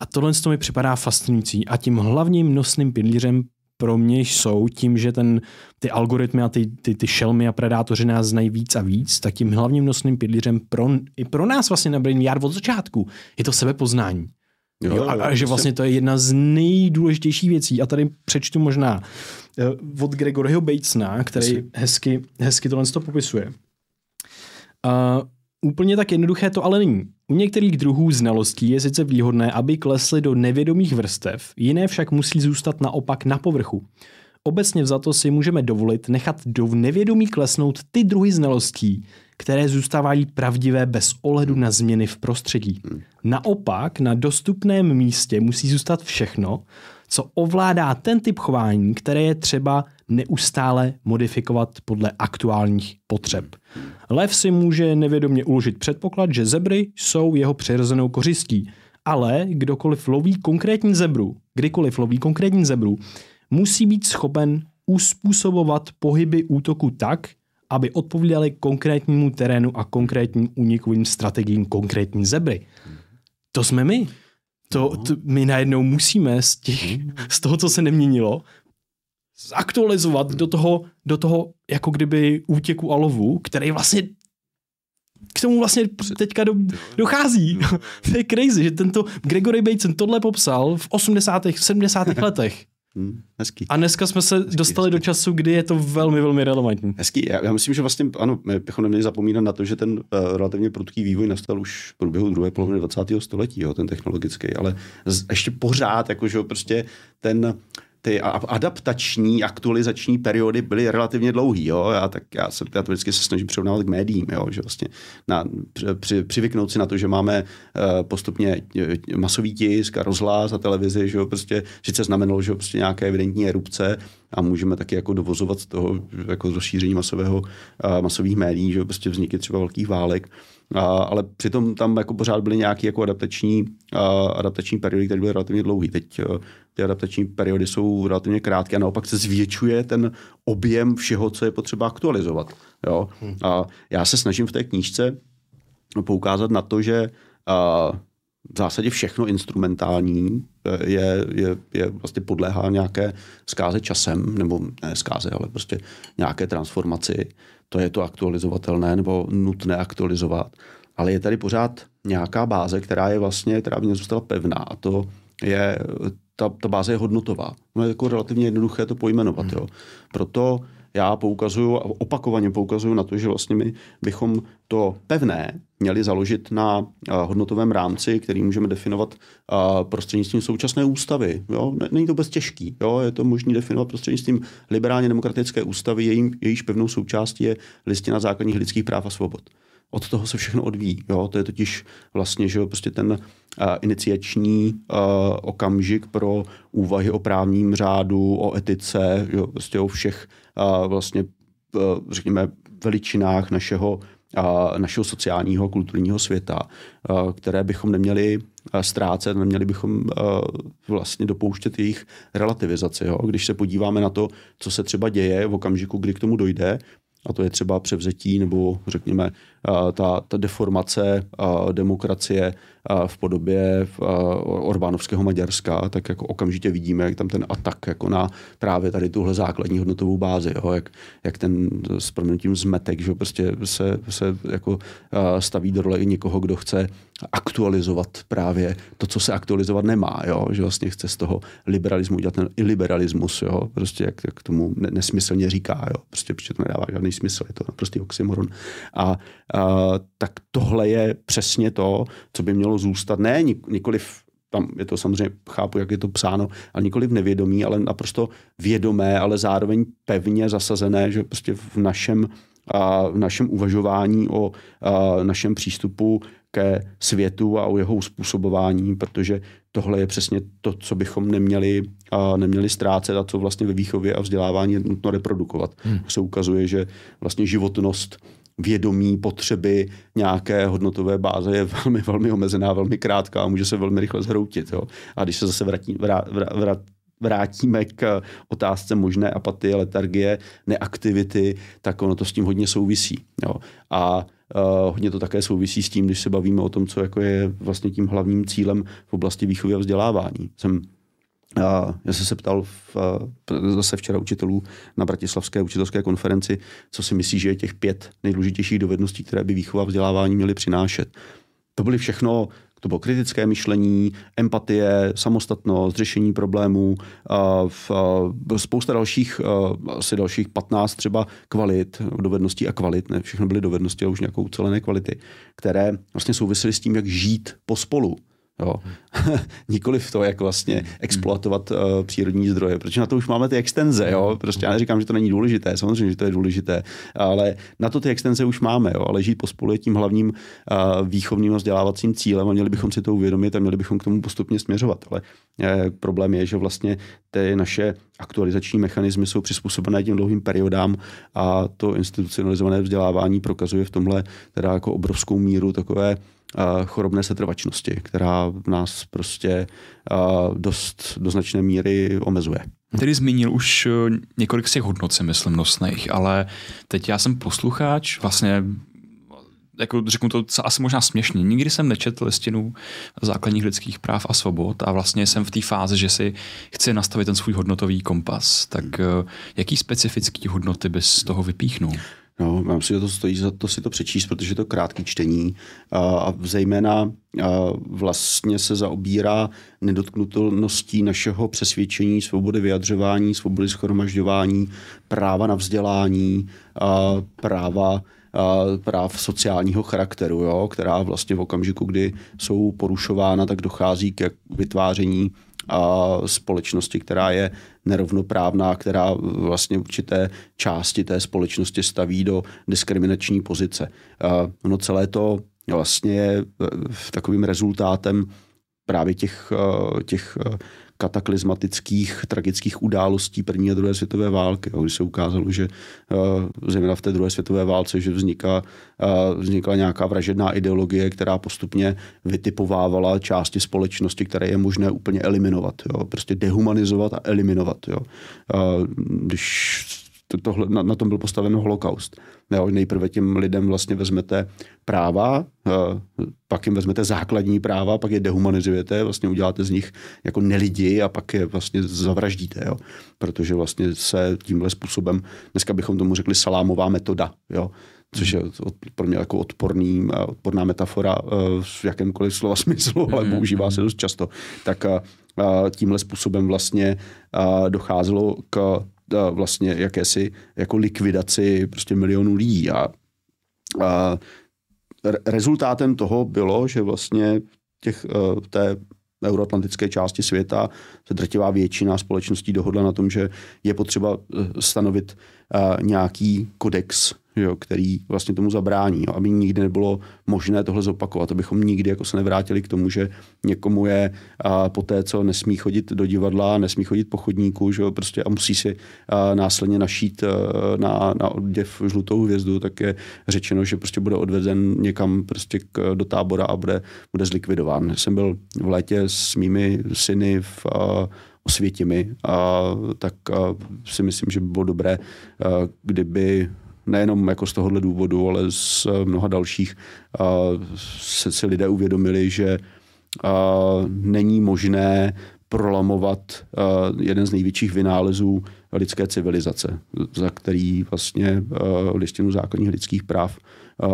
A tohle to mi připadá fascinující. A tím hlavním nosným pilířem pro mě jsou tím, že ten, ty algoritmy a ty, ty, ty šelmy a predátoři nás znají víc a víc, tak tím hlavním nosným pilířem pro, i pro nás vlastně na Brain od začátku je to sebepoznání. Jo, jo, a, a že vlastně to je jedna z nejdůležitějších věcí. A tady přečtu možná uh, od Gregoryho Batesna, který hezky, hezky tohle to popisuje. Uh, úplně tak jednoduché to ale není. U některých druhů znalostí je sice výhodné, aby klesly do nevědomých vrstev, jiné však musí zůstat naopak na povrchu. Obecně vzato si můžeme dovolit nechat do nevědomí klesnout ty druhy znalostí, které zůstávají pravdivé bez ohledu na změny v prostředí. Naopak, na dostupném místě musí zůstat všechno, co ovládá ten typ chování, které je třeba neustále modifikovat podle aktuálních potřeb. Lev si může nevědomě uložit předpoklad, že zebry jsou jeho přirozenou kořistí, ale kdokoliv loví konkrétní zebru, kdykoliv loví konkrétní zebru, musí být schopen uspůsobovat pohyby útoku tak, aby odpovídali konkrétnímu terénu a konkrétním únikovým strategiím konkrétní zebry. To jsme my. To, to my najednou musíme z, těch, z toho, co se neměnilo, zaktualizovat do toho, do toho jako kdyby útěku a lovu, který vlastně k tomu vlastně teďka do, dochází. to je crazy, že tento Gregory Bateson tohle popsal v 80. 70. letech. Hmm, hezký. A dneska jsme se hezký, dostali hezký. do času, kdy je to velmi, velmi relevantní. Hezký. Já, já myslím, že vlastně, ano, my bychom neměli zapomínat na to, že ten uh, relativně prudký vývoj nastal už v průběhu druhé poloviny 20. století, jo, ten technologický, ale z, ještě pořád, jakože prostě ten ty adaptační, aktualizační periody byly relativně dlouhý. Jo? Já, tak já, se, já to vždycky se snažím přirovnávat k médiím, jo? že vlastně na, při, přivyknout si na to, že máme uh, postupně eh, masový tisk a rozhlas a televizi, že jo? prostě sice znamenalo, že prostě nějaké evidentní erupce a můžeme taky jako dovozovat z toho jako rozšíření masového, uh, masových médií, že jo? prostě vzniky třeba velkých válek. A, ale přitom tam jako pořád byly nějaké jako adaptační, a, adaptační periody, které byly relativně dlouhé. Teď a, ty adaptační periody jsou relativně krátké a naopak se zvětšuje ten objem všeho, co je potřeba aktualizovat. Jo? Hmm. A já se snažím v té knížce poukázat na to, že a, v zásadě všechno instrumentální e, je, je, je vlastně podléhá nějaké zkáze časem, nebo ne zkáze, ale prostě nějaké transformaci to je to aktualizovatelné nebo nutné aktualizovat. Ale je tady pořád nějaká báze, která je vlastně, která by mě zůstala pevná a to je, ta, ta báze je hodnotová. No je jako relativně jednoduché to pojmenovat. Hmm. Jo. Proto já poukazuju a opakovaně poukazuju na to, že vlastně my bychom to pevné měli založit na hodnotovém rámci, který můžeme definovat prostřednictvím současné ústavy. Jo? Není to bez těžký. Jo? Je to možné definovat prostřednictvím liberálně demokratické ústavy, jejím, jejíž pevnou součástí je listina základních lidských práv a svobod od toho se všechno odvíjí. Jo? To je totiž vlastně že prostě ten uh, iniciační uh, okamžik pro úvahy o právním řádu, o etice, jo? prostě o všech vlastně, uh, řekněme, veličinách našeho, našeho sociálního kulturního světa, uh, které bychom neměli ztrácet, neměli bychom vlastně dopouštět jejich relativizaci. Jo? Když se podíváme na to, co se třeba děje v okamžiku, kdy k tomu dojde, a to je třeba převzetí nebo řekněme ta, ta deformace demokracie v podobě Orbánovského Maďarska, tak jako okamžitě vidíme, jak tam ten atak jako na právě tady tuhle základní hodnotovou bázi, jo, jak, jak ten s proměnutím zmetek, že prostě se, se jako staví do role někoho, kdo chce aktualizovat právě to, co se aktualizovat nemá, jo, že vlastně chce z toho liberalismu udělat ten iliberalismus, jo, prostě jak, jak tomu nesmyslně říká, jo, prostě protože to nedává žádný smysl, je to naprostý oxymoron. A tak tohle je přesně to, co by mělo zůstat. Ne nikoliv tam je to samozřejmě, chápu, jak je to psáno, ale nikoli v nevědomí, ale naprosto vědomé, ale zároveň pevně zasazené, že prostě v našem a, v našem uvažování o a, našem přístupu ke světu a o jeho uspůsobování, protože tohle je přesně to, co bychom neměli, a neměli ztrácet a co vlastně ve výchově a vzdělávání je nutno reprodukovat. Hmm. Se ukazuje, že vlastně životnost vědomí, potřeby nějaké hodnotové báze je velmi, velmi omezená, velmi krátká a může se velmi rychle zhroutit. Jo. A když se zase vrátí, vrát, vrát, vrátíme k otázce možné apatie, letargie, neaktivity, tak ono to s tím hodně souvisí. Jo. A uh, hodně to také souvisí s tím, když se bavíme o tom, co jako je vlastně tím hlavním cílem v oblasti výchovy a vzdělávání. Jsem a já jsem se ptal v, zase včera učitelů na Bratislavské učitelské konferenci, co si myslí, že je těch pět nejdůležitějších dovedností, které by výchova a vzdělávání měly přinášet. To byly všechno to bylo kritické myšlení, empatie, samostatnost, řešení problémů, v, spousta dalších, asi dalších 15 třeba kvalit, dovedností a kvalit, ne všechno byly dovednosti, ale už nějakou celené kvality, které vlastně souvisely s tím, jak žít pospolu. Jo. Nikoli v to, jak vlastně hmm. exploatovat uh, přírodní zdroje, protože na to už máme ty extenze. Jo. Prostě já neříkám, že to není důležité, samozřejmě, že to je důležité, ale na to ty extenze už máme. Jo. Ale žít pospolu je tím hlavním uh, výchovným a vzdělávacím cílem a měli bychom si to uvědomit a měli bychom k tomu postupně směřovat. Ale eh, problém je, že vlastně ty naše aktualizační mechanismy jsou přizpůsobené tím dlouhým periodám a to institucionalizované vzdělávání prokazuje v tomhle teda jako obrovskou míru takové chorobné setrvačnosti, která nás prostě dost do značné míry omezuje. Tedy zmínil už e, několik z těch hodnot, si myslím, nosných, ale teď já jsem posluchač, vlastně jako řeknu to asi možná směšně. Nikdy jsem nečetl listinu základních lidských práv a svobod a vlastně jsem v té fázi, že si chci nastavit ten svůj hodnotový kompas. Tak jaký specifický hodnoty bys z toho vypíchnul? No, mám si, že to stojí za to si to přečíst, protože je to krátký čtení a, a zejména a vlastně se zaobírá nedotknutelností našeho přesvědčení, svobody vyjadřování, svobody schromažďování, práva na vzdělání, a práva práv sociálního charakteru, jo, která vlastně v okamžiku, kdy jsou porušována, tak dochází k vytváření a společnosti, která je nerovnoprávná, která vlastně určité části té společnosti staví do diskriminační pozice. No celé to vlastně je takovým rezultátem právě těch, těch kataklizmatických, tragických událostí první a druhé světové války, kdy se ukázalo, že uh, zejména v té druhé světové válce, že vzniká, uh, vznikla nějaká vražedná ideologie, která postupně vytipovávala části společnosti, které je možné úplně eliminovat. Jo? Prostě dehumanizovat a eliminovat. Jo? Uh, když to, tohle, na, na tom byl postaven holokaust. Jo, nejprve těm lidem vlastně vezmete práva, eh, pak jim vezmete základní práva, pak je dehumanizujete, vlastně uděláte z nich jako nelidi a pak je vlastně zavraždíte, jo. protože vlastně se tímhle způsobem, dneska bychom tomu řekli salámová metoda, jo což je pro mě jako odporný, odporná metafora eh, v jakémkoliv slova smyslu, ale mm-hmm. používá se dost často. Tak eh, tímhle způsobem vlastně docházelo k vlastně jakési jako likvidaci prostě milionů lidí. A, a rezultátem toho bylo, že vlastně těch, e, té euroatlantické části světa se drtivá většina společností dohodla na tom, že je potřeba e, stanovit nějaký kodex jo, který vlastně tomu zabrání, jo, aby nikdy nebylo možné tohle zopakovat, abychom nikdy jako se nevrátili k tomu, že někomu je a, po té, co nesmí chodit do divadla, nesmí chodit po chodníku, že jo, prostě a musí si a, následně našít a, na, na oděv žlutou hvězdu, tak je řečeno, že prostě bude odvezen někam prostě k, do tábora a bude, bude zlikvidován. Jsem byl v létě s mými syny v a, Osvětimi, a tak a si myslím, že by bylo dobré, a, kdyby nejenom jako z tohohle důvodu, ale z mnoha dalších, se si lidé uvědomili, že není možné prolamovat jeden z největších vynálezů lidské civilizace, za který vlastně listinu základních lidských práv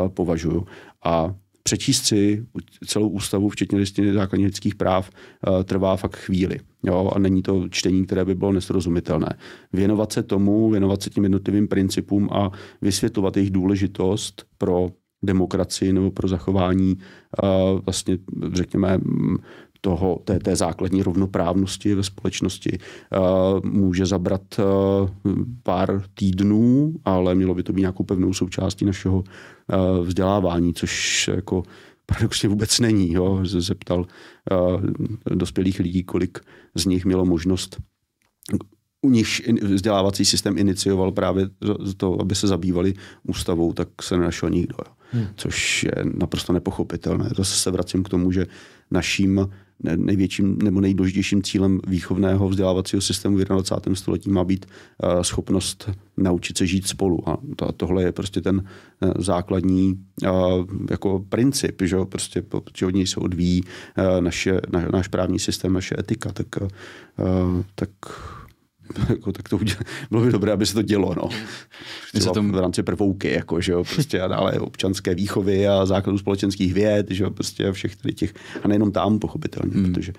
považuji. A přečíst si celou ústavu, včetně listiny základních lidských práv, eh, trvá fakt chvíli. Jo? A není to čtení, které by bylo nesrozumitelné. Věnovat se tomu, věnovat se těm jednotlivým principům a vysvětlovat jejich důležitost pro demokracii nebo pro zachování eh, vlastně, řekněme, toho, té, té základní rovnoprávnosti ve společnosti může zabrat pár týdnů, ale mělo by to být nějakou pevnou součástí našeho vzdělávání, což jako paradoxně vůbec není. Jo. Zeptal uh, dospělých lidí, kolik z nich mělo možnost u nich vzdělávací systém inicioval právě to, aby se zabývali ústavou, tak se nenašel nikdo. Jo. Hmm. Což je naprosto nepochopitelné. Zase se vracím k tomu, že naším největším nebo nejdůležitějším cílem výchovného vzdělávacího systému v 21. století má být uh, schopnost naučit se žít spolu. A to, tohle je prostě ten uh, základní uh, jako princip, že prostě, od něj se odvíjí naše, na, náš právní systém, naše etika. Tak, tak jako, tak to udělá, bylo by dobré, aby se to dělo, no. Třeba tom... v rámci prvouky, jako, že jo, prostě a dále občanské výchovy a základu společenských věd, že jo, prostě a všech tady těch, a nejenom tam, pochopitelně, hmm. protože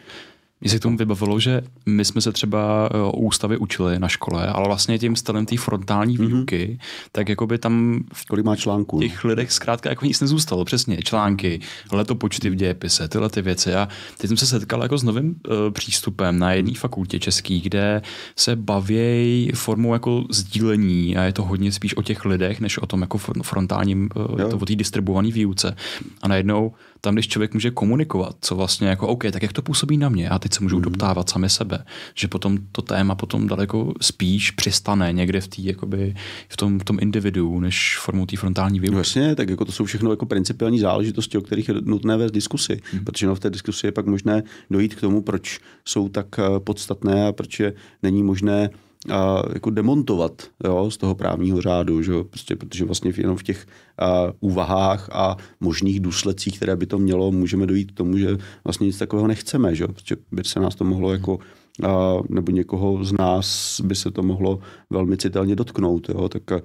mně se k tomu vybavilo, že my jsme se třeba eh, o ústavě učili na škole, ale vlastně tím stylem té frontální mhm. výuky, mm-hmm. tak jako by tam v Kolik má článků, těch lidech zkrátka jako nic nezůstalo. Přesně, články, letopočty v dějepise, tyhle ty věci. A teď jsem se setkal jako s novým uh, přístupem na jedné fakultě český, kde se baví formou jako sdílení a je to hodně spíš o těch lidech, než o tom jako frontálním, uh, to o té distribuované výuce. A najednou tam, když člověk může komunikovat, co vlastně jako, OK, tak jak to působí na mě, a teď se můžu mm. doptávat sami sebe, že potom to téma potom daleko spíš přistane někde v, tý, jakoby, v, tom, v tom individu, než formou té frontální výuky. No jasně, tak jako to jsou všechno jako principiální záležitosti, o kterých je nutné vést diskusy, mm. protože no, v té diskusi je pak možné dojít k tomu, proč jsou tak eh, podstatné a proč je není možné a jako demontovat jo, z toho právního řádu, že? Prostě, protože vlastně jenom v těch a, úvahách a možných důsledcích, které by to mělo, můžeme dojít k tomu, že vlastně nic takového nechceme, že? protože by se nás to mohlo jako a, nebo někoho z nás by se to mohlo velmi citelně dotknout. Jo? Tak a,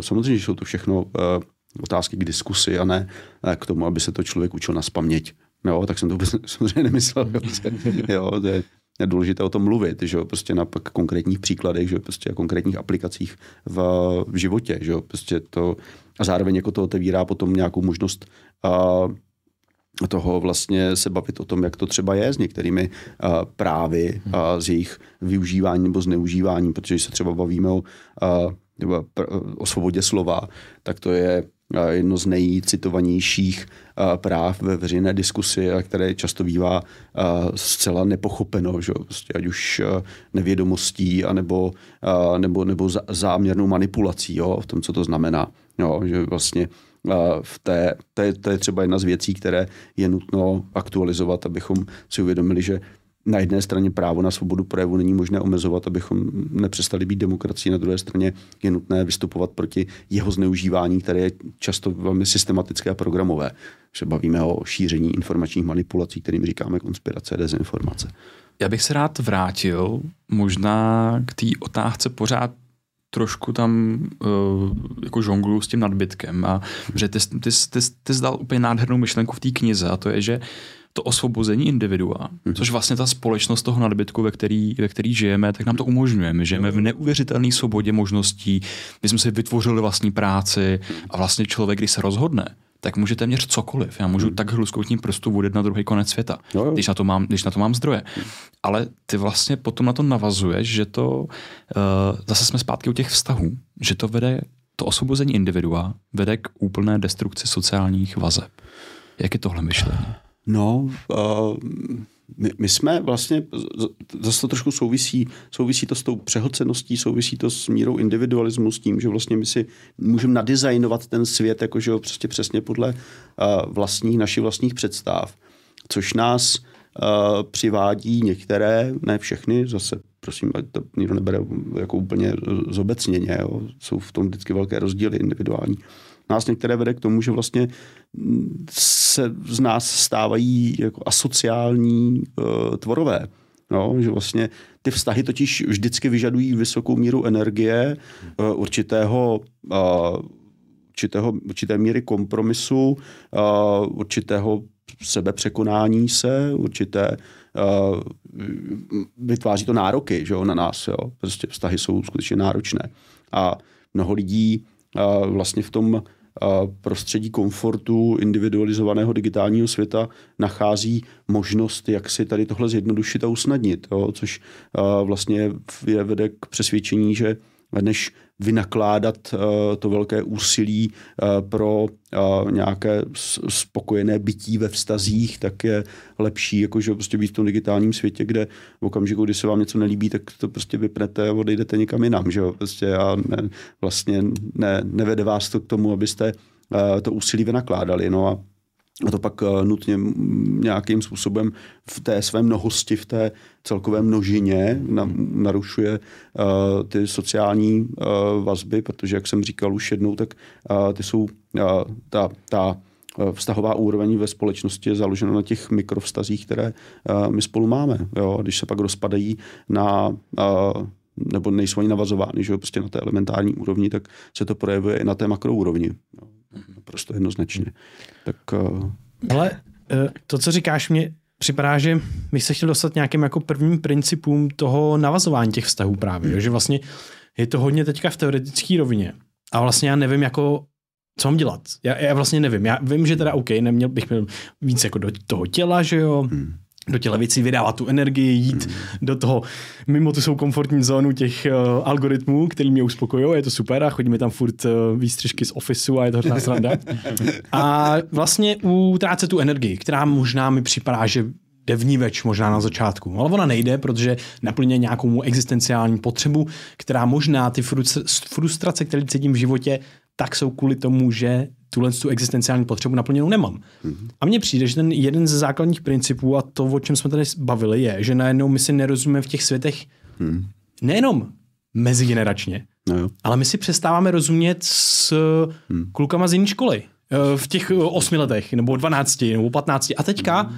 samozřejmě, že jsou to všechno a, otázky k diskusi a ne a k tomu, aby se to člověk učil na spaměť. Jo, tak jsem to vůbec samozřejmě nemyslel. Jo, to je, je důležité o tom mluvit, že jo, prostě na pak konkrétních příkladech, že jo, prostě a konkrétních aplikacích v, v životě, že jo, prostě to a zároveň jako to otevírá potom nějakou možnost a, toho vlastně se bavit o tom, jak to třeba je s některými a, právy, a, s jejich využíváním nebo zneužíváním, protože se třeba bavíme o, a, o svobodě slova, tak to je jedno z nejcitovanějších práv ve veřejné diskusi, které často bývá zcela nepochopeno, že? Prostě ať už nevědomostí, anebo, nebo, nebo záměrnou manipulací jo? v tom, co to znamená. Jo? Že vlastně v té, to, je, to je třeba jedna z věcí, které je nutno aktualizovat, abychom si uvědomili, že na jedné straně právo na svobodu projevu není možné omezovat, abychom nepřestali být demokracií, na druhé straně je nutné vystupovat proti jeho zneužívání, které je často velmi systematické a programové. Že bavíme o šíření informačních manipulací, kterým říkáme konspirace a dezinformace. Já bych se rád vrátil možná k té otázce pořád trošku tam uh, jako žonglu s tím nadbytkem a že ty, ty, ty, ty zdal úplně nádhernou myšlenku v té knize a to je, že uh, to osvobození individua, mm-hmm. což vlastně ta společnost toho nadbytku, ve který, ve který žijeme, tak nám to umožňuje. My žijeme v neuvěřitelné svobodě možností, my jsme si vytvořili vlastní práci a vlastně člověk, když se rozhodne, tak může téměř cokoliv. Já můžu hmm. tak hluskoutním prstu vodit na druhý konec světa, jo, jo. Když, na to mám, když na to mám zdroje. Ale ty vlastně potom na to navazuješ, že to, uh, zase jsme zpátky u těch vztahů, že to vede, to osvobození individua vede k úplné destrukci sociálních vazeb. Jak je tohle myšlení? No, uh, my, my jsme vlastně, zase to trošku souvisí, souvisí to s tou přehlceností, souvisí to s mírou individualismu, s tím, že vlastně my si můžeme nadizajnovat ten svět jakože prostě přesně podle uh, vlastních, našich vlastních představ, což nás uh, přivádí některé, ne všechny, zase prosím, to nikdo nebere jako úplně zobecněně, jo. jsou v tom vždycky velké rozdíly individuální, nás některé vede k tomu, že vlastně se z nás stávají jako asociální uh, tvorové. No, že vlastně ty vztahy totiž vždycky vyžadují vysokou míru energie, uh, určitého, uh, určitého, určité míry kompromisu, uh, určitého sebepřekonání se, určité uh, vytváří to nároky že jo, na nás. Jo. Prostě vztahy jsou skutečně náročné. A mnoho lidí uh, vlastně v tom prostředí komfortu individualizovaného digitálního světa nachází možnost, jak si tady tohle zjednodušit a usnadnit, jo, což vlastně je vede k přesvědčení, že než vynakládat uh, to velké úsilí uh, pro uh, nějaké spokojené bytí ve vztazích, tak je lepší jakože prostě být v tom digitálním světě, kde v okamžiku, kdy se vám něco nelíbí, tak to prostě vypnete a odejdete někam jinam. Že? Prostě a ne, vlastně ne, nevede vás to k tomu, abyste to úsilí vynakládali. No a a to pak eh, nutně nějakým způsobem v té své mnohosti, v té celkové množině narušuje uh, ty sociální uh, vazby, protože, jak jsem říkal už jednou, tak uh, ty jsou ta, ta vztahová úroveň ve společnosti je založena na těch mikrovztazích, které my spolu máme. Jo? Když se pak rozpadají na nebo nejsou ani navazovány, že jo? prostě na té elementární úrovni, tak se to projevuje i na té makroúrovni. Jo? Prostě jednoznačně. Tak, uh... Ale uh, to, co říkáš, mě připadá, že bych se chtěl dostat nějakým jako prvním principům toho navazování těch vztahů právě, hmm. že vlastně je to hodně teďka v teoretické rovině. A vlastně já nevím, jako co mám dělat. Já, já vlastně nevím. Já vím, že teda OK, neměl bych měl víc jako do toho těla, že jo, hmm do těle věcí vydávat tu energii, jít mm. do toho, mimo tu svou komfortní zónu těch uh, algoritmů, který mě uspokojují, je to super a chodíme tam furt uh, výstřižky z ofisu a je to hrozná sranda. a vlastně utrácet tu energii, která možná mi připadá, že jde vníveč možná na začátku. Ale ona nejde, protože naplně nějakou existenciální potřebu, která možná ty frustrace, které cítím v životě, tak jsou kvůli tomu, že tuhle tu existenciální potřebu naplněnou nemám. Mm-hmm. A mně přijde, že ten jeden ze základních principů a to, o čem jsme tady bavili, je, že najednou my si nerozumíme v těch světech mm. nejenom mezigeneračně, no jo. ale my si přestáváme rozumět s mm. klukama z jiné školy. Eh, v těch eh, osmi letech, nebo dvanácti, nebo patnácti. A teďka mm.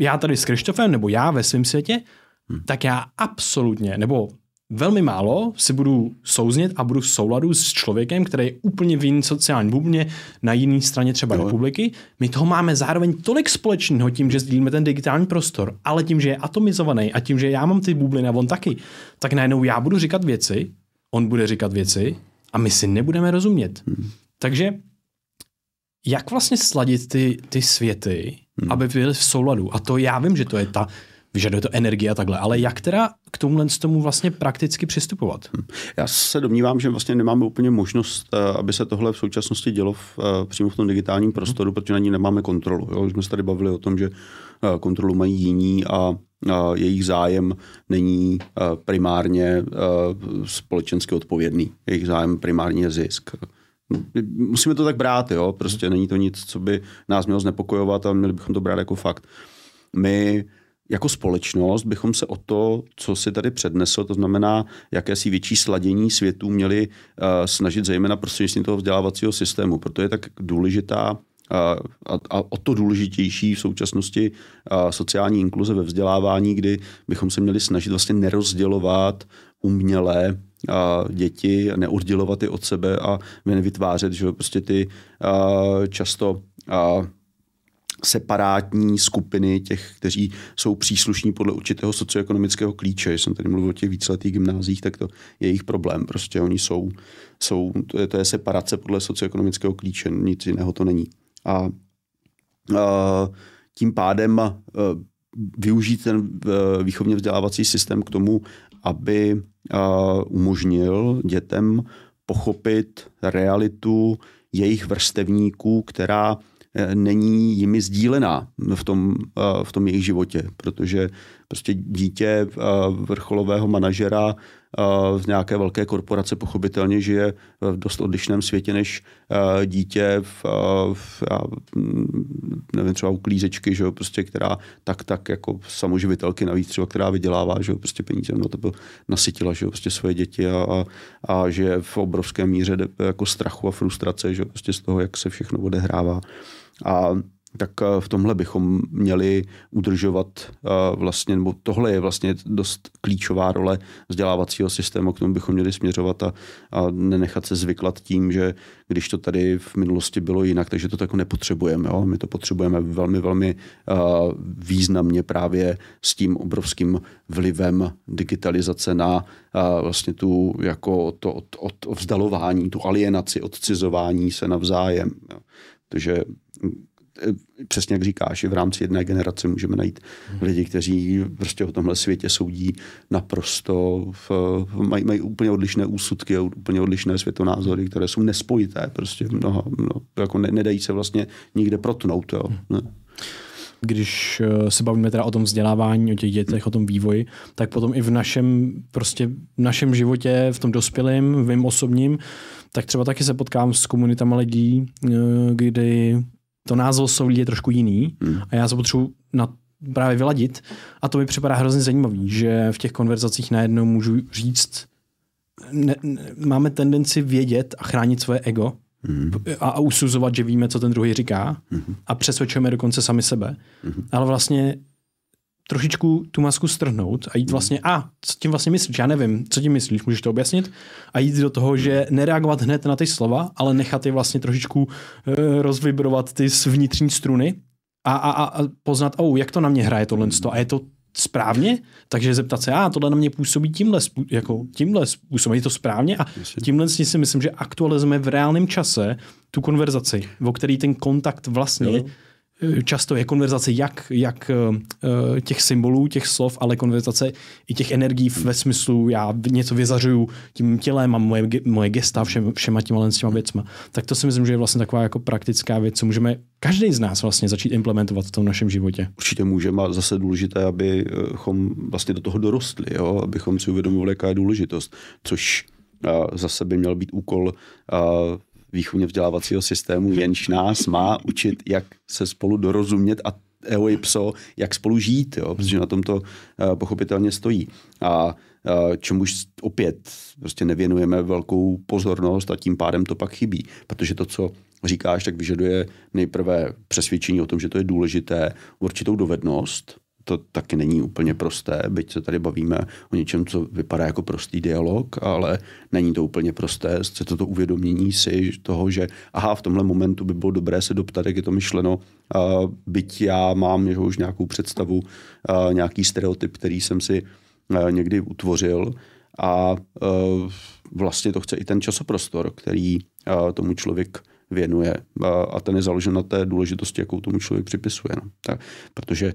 já tady s Krištofem, nebo já ve svém světě, mm. tak já absolutně, nebo velmi málo si budu souznět a budu v souladu s člověkem, který je úplně v jiný sociální bublině, na jiné straně třeba no. republiky. My toho máme zároveň tolik společného tím, že sdílíme ten digitální prostor, ale tím, že je atomizovaný a tím, že já mám ty bubliny a on taky, tak najednou já budu říkat věci, on bude říkat věci a my si nebudeme rozumět. Hmm. Takže jak vlastně sladit ty, ty světy, hmm. aby byly v souladu? A to já vím, že to je ta vyžaduje to energie a takhle. Ale jak teda k tomuhle z tomu vlastně prakticky přistupovat? Hm. Já se domnívám, že vlastně nemáme úplně možnost, eh, aby se tohle v současnosti dělo v, eh, přímo v tom digitálním prostoru, protože na ní nemáme kontrolu. Jo? Už jsme se tady bavili o tom, že eh, kontrolu mají jiní a jejich zájem není primárně společensky odpovědný. Jejich zájem primárně je zisk. Musíme to tak brát, jo? prostě není to nic, co by nás mělo znepokojovat a měli bychom to brát jako fakt. My jako společnost bychom se o to, co si tady přednesl, to znamená jakési větší sladění světů, měli uh, snažit zejména prostřednictvím toho vzdělávacího systému. Proto je tak důležitá uh, a, a o to důležitější v současnosti uh, sociální inkluze ve vzdělávání, kdy bychom se měli snažit vlastně nerozdělovat uměle a děti, neoddělovat je od sebe a nevytvářet že prostě ty uh, často uh, separátní skupiny těch, kteří jsou příslušní podle určitého socioekonomického klíče. Jsem tady mluvil o těch víceletých gymnázích, tak to je jejich problém. Prostě oni jsou, jsou to, je, to je separace podle socioekonomického klíče, nic jiného to není. A, a tím pádem a, využít ten výchovně vzdělávací systém k tomu, aby a, umožnil dětem pochopit realitu jejich vrstevníků, která není jimi sdílená v tom, eh, v tom jejich životě, protože prostě dítě eh, vrcholového manažera v nějaké velké korporace pochopitelně žije v dost odlišném světě než dítě v, v nevím, třeba uklízečky, že jo, prostě, která tak, tak jako samoživitelky navíc třeba, která vydělává, že jo, prostě peníze no to byl, nasytila, že jo, prostě svoje děti a, a, a že v obrovské míře jako strachu a frustrace, že jo, prostě z toho, jak se všechno odehrává. A tak eh, v tomhle bychom měli udržovat eh, vlastně, nebo tohle je vlastně dost klíčová role vzdělávacího systému, k tomu bychom měli směřovat a, a nenechat se zvyklat tím, že když to tady v minulosti bylo jinak, takže to tak nepotřebujeme. Jo? My to potřebujeme velmi, velmi uh, významně právě s tím obrovským vlivem digitalizace na vlastně tu jako to od, od vzdalování, tu alienaci, odcizování se navzájem. Jo? Takže Eh, přesně jak říkáš, i v rámci jedné generace můžeme najít lidi, kteří prostě o tomhle světě soudí naprosto, v, mají, mají úplně odlišné úsudky a úplně odlišné světonázory, které jsou nespojité, prostě mnoha, no, jako ne, nedají se vlastně nikde protnout. Jo. Ne když eh, se bavíme teda o tom vzdělávání, o těch dětech, o tom vývoji, tak potom i v našem, prostě v našem životě, v tom dospělém, v mém osobním, tak třeba taky se potkám s komunitama lidí, eh, kdy to názorový je trošku jiný hmm. a já se potřebuji na právě vyladit a to mi připadá hrozně zajímavý, že v těch konverzacích najednou můžu říct, ne, ne, máme tendenci vědět a chránit svoje ego hmm. a, a usuzovat, že víme, co ten druhý říká hmm. a přesvědčujeme dokonce sami sebe. Hmm. Ale vlastně trošičku tu masku strhnout a jít vlastně, a co tím vlastně myslíš, já nevím, co tím myslíš, můžeš to objasnit? A jít do toho, že nereagovat hned na ty slova, ale nechat je vlastně trošičku e, rozvibrovat ty vnitřní struny a, a, a poznat, oh, jak to na mě hraje tohle a je to správně, takže zeptat se, a tohle na mě působí tímhle, jako tímhle způsobem, je to správně? A tímhle si myslím, že aktualizujeme v reálném čase tu konverzaci, o který ten kontakt vlastně jo často je konverzace jak, jak uh, těch symbolů, těch slov, ale konverzace i těch energií ve smyslu, já něco vyzařuju tím tělem a moje, moje gesta všem, všema těma, těma věcma. Tak to si myslím, že je vlastně taková jako praktická věc, co můžeme každý z nás vlastně začít implementovat v tom našem životě. Určitě můžeme a zase důležité, abychom vlastně do toho dorostli, jo? abychom si uvědomili, jaká je důležitost, což zase by měl být úkol výchovně vzdělávacího systému, jenž nás má učit, jak se spolu dorozumět a eho pso, jak spolu žít, jo, protože na tom to uh, pochopitelně stojí. A uh, čemuž opět prostě nevěnujeme velkou pozornost a tím pádem to pak chybí, protože to, co říkáš, tak vyžaduje nejprve přesvědčení o tom, že to je důležité, určitou dovednost, to taky není úplně prosté, byť se tady bavíme o něčem, co vypadá jako prostý dialog, ale není to úplně prosté. Se toto uvědomění si toho, že aha, v tomhle momentu by bylo dobré se doptat, jak je to myšleno, uh, byť já mám jeho už nějakou představu, uh, nějaký stereotyp, který jsem si uh, někdy utvořil a uh, vlastně to chce i ten časoprostor, který uh, tomu člověk věnuje a ten je založen na té důležitosti, jakou tomu člověk připisuje. No. Tak, protože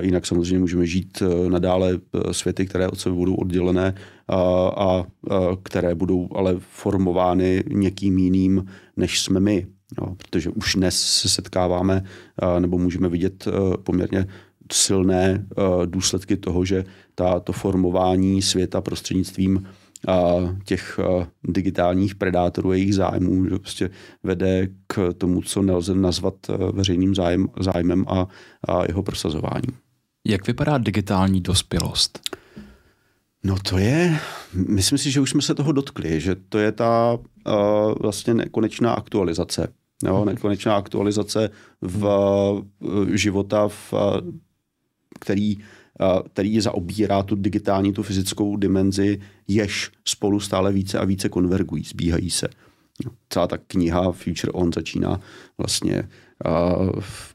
Jinak samozřejmě můžeme žít e, nadále e, světy, které od sebe budou oddělené a, a, a které budou ale formovány někým jiným, než jsme my. No, protože už dnes se setkáváme nebo můžeme vidět e, poměrně silné důsledky toho, že ta, to formování světa prostřednictvím těch digitálních predátorů a jejich zájmů že prostě vede k tomu, co nelze nazvat veřejným zájem, zájmem a, a jeho prosazování. Jak vypadá digitální dospělost? No to je, myslím si, že už jsme se toho dotkli, že to je ta uh, vlastně nekonečná aktualizace. Jo, mhm. nekonečná aktualizace v uh, života, v, uh, který který zaobírá tu digitální, tu fyzickou dimenzi, jež spolu stále více a více konvergují, zbíhají se. Celá ta kniha Future On začíná vlastně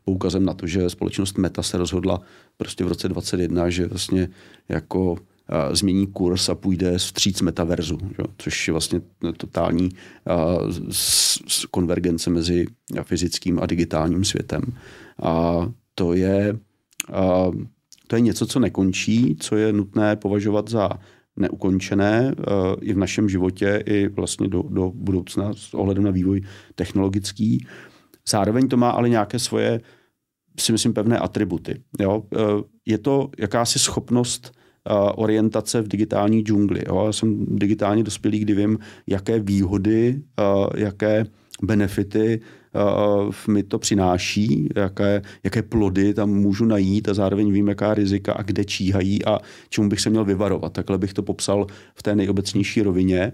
poukazem na to, že společnost Meta se rozhodla prostě v roce 2021, že vlastně jako změní kurz a půjde vstříc metaverzu, že? což je vlastně totální konvergence mezi fyzickým a digitálním světem. A to je to je něco, co nekončí, co je nutné považovat za neukončené uh, i v našem životě, i vlastně do, do budoucna s ohledem na vývoj technologický. Zároveň to má ale nějaké svoje, si myslím, pevné atributy. Jo? Uh, je to jakási schopnost uh, orientace v digitální džungli. Jo? Já jsem digitálně dospělý, kdy vím, jaké výhody, jaké benefity mi to přináší, jaké, jaké plody tam můžu najít a zároveň vím, jaká rizika a kde číhají a čemu bych se měl vyvarovat. Takhle bych to popsal v té nejobecnější rovině.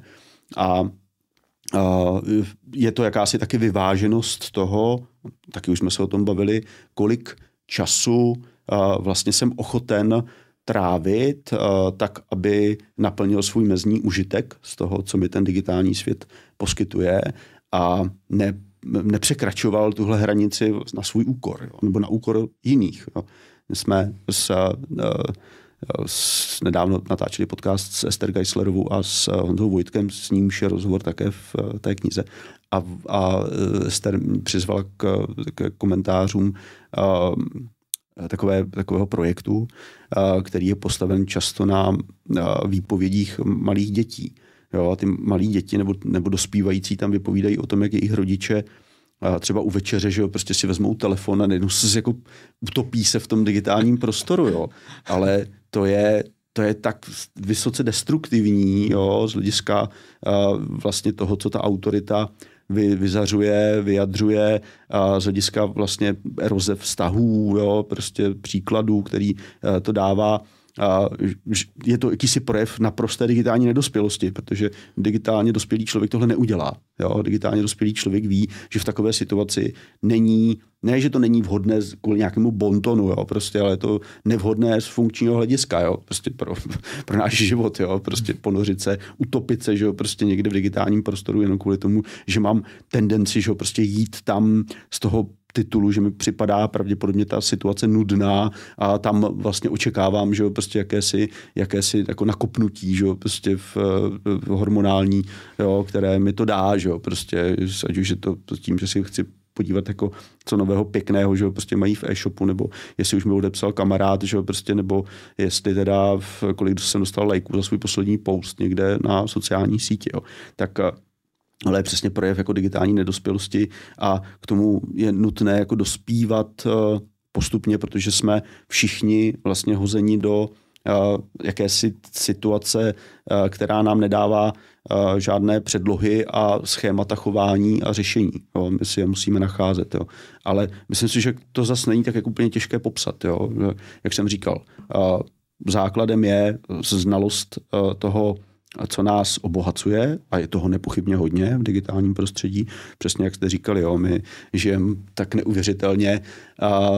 A je to jakási taky vyváženost toho, taky už jsme se o tom bavili, kolik času vlastně jsem ochoten trávit tak, aby naplnil svůj mezní užitek z toho, co mi ten digitální svět poskytuje a ne, nepřekračoval tuhle hranici na svůj úkor, jo, nebo na úkor jiných. Jo. My jsme s, s, nedávno natáčeli podcast s Ester Geislerovou a s Honzou Vojtkem, s nímž je rozhovor také v té knize. A, a Ester přizval k, k komentářům takové, takového projektu, který je postaven často na výpovědích malých dětí. Jo, a ty malí děti nebo, nebo dospívající tam vypovídají o tom, jak jejich rodiče třeba u večeře, že jo, prostě si vezmou telefon a nejenom se jako utopí se v tom digitálním prostoru, jo. Ale to je, to je tak vysoce destruktivní, jo, z hlediska uh, vlastně toho, co ta autorita vy, vyzařuje, vyjadřuje a z hlediska vlastně eroze vztahů, jo, prostě příkladů, který uh, to dává a je to jakýsi projev naprosté digitální nedospělosti, protože digitálně dospělý člověk tohle neudělá. Jo? Digitálně dospělý člověk ví, že v takové situaci není, ne, že to není vhodné kvůli nějakému bontonu, jo? Prostě, ale je to nevhodné z funkčního hlediska, jo? Prostě pro, pro náš život, jo? Prostě ponořit se, utopit se, že jo? Prostě někde v digitálním prostoru jenom kvůli tomu, že mám tendenci, že jo? Prostě jít tam z toho titulu, že mi připadá pravděpodobně ta situace nudná a tam vlastně očekávám, že jo, prostě jakési, jakési jako nakopnutí, že jo, prostě v, v hormonální, jo, které mi to dá, že jo, prostě, ať už je to tím, že si chci podívat jako co nového pěkného, že prostě mají v e-shopu, nebo jestli už mi odepsal kamarád, že prostě, nebo jestli teda, v, kolik jsem dostal lajků za svůj poslední post někde na sociální síti, jo. Tak ale je přesně projev jako digitální nedospělosti a k tomu je nutné jako dospívat eh, postupně, protože jsme všichni vlastně hozeni do eh, jakési situace, eh, která nám nedává žádné předlohy a schémata chování a řešení. Jo. My si je musíme nacházet. Jo. Ale myslím si, že to zase není tak jako úplně těžké popsat. Jo. Jak jsem říkal, základem je znalost toho co nás obohacuje, a je toho nepochybně hodně v digitálním prostředí, přesně jak jste říkali, jo, my žijeme tak neuvěřitelně a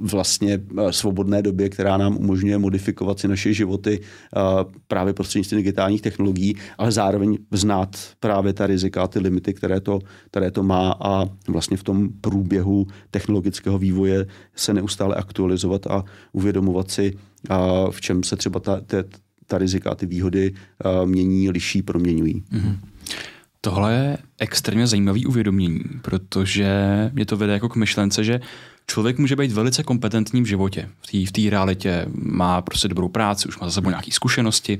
vlastně svobodné době, která nám umožňuje modifikovat si naše životy a právě prostřednictvím digitálních technologií, ale zároveň znát právě ta rizika, ty limity, které to, které to má. A vlastně v tom průběhu technologického vývoje se neustále aktualizovat a uvědomovat si, a v čem se třeba ta, ta, ta rizika a ty výhody uh, mění, liší, proměňují. Mm-hmm. Tohle je extrémně zajímavý uvědomění, protože mě to vede jako k myšlence, že člověk může být velice kompetentní v životě. V té v realitě má prostě dobrou práci, už má za sebou nějaké zkušenosti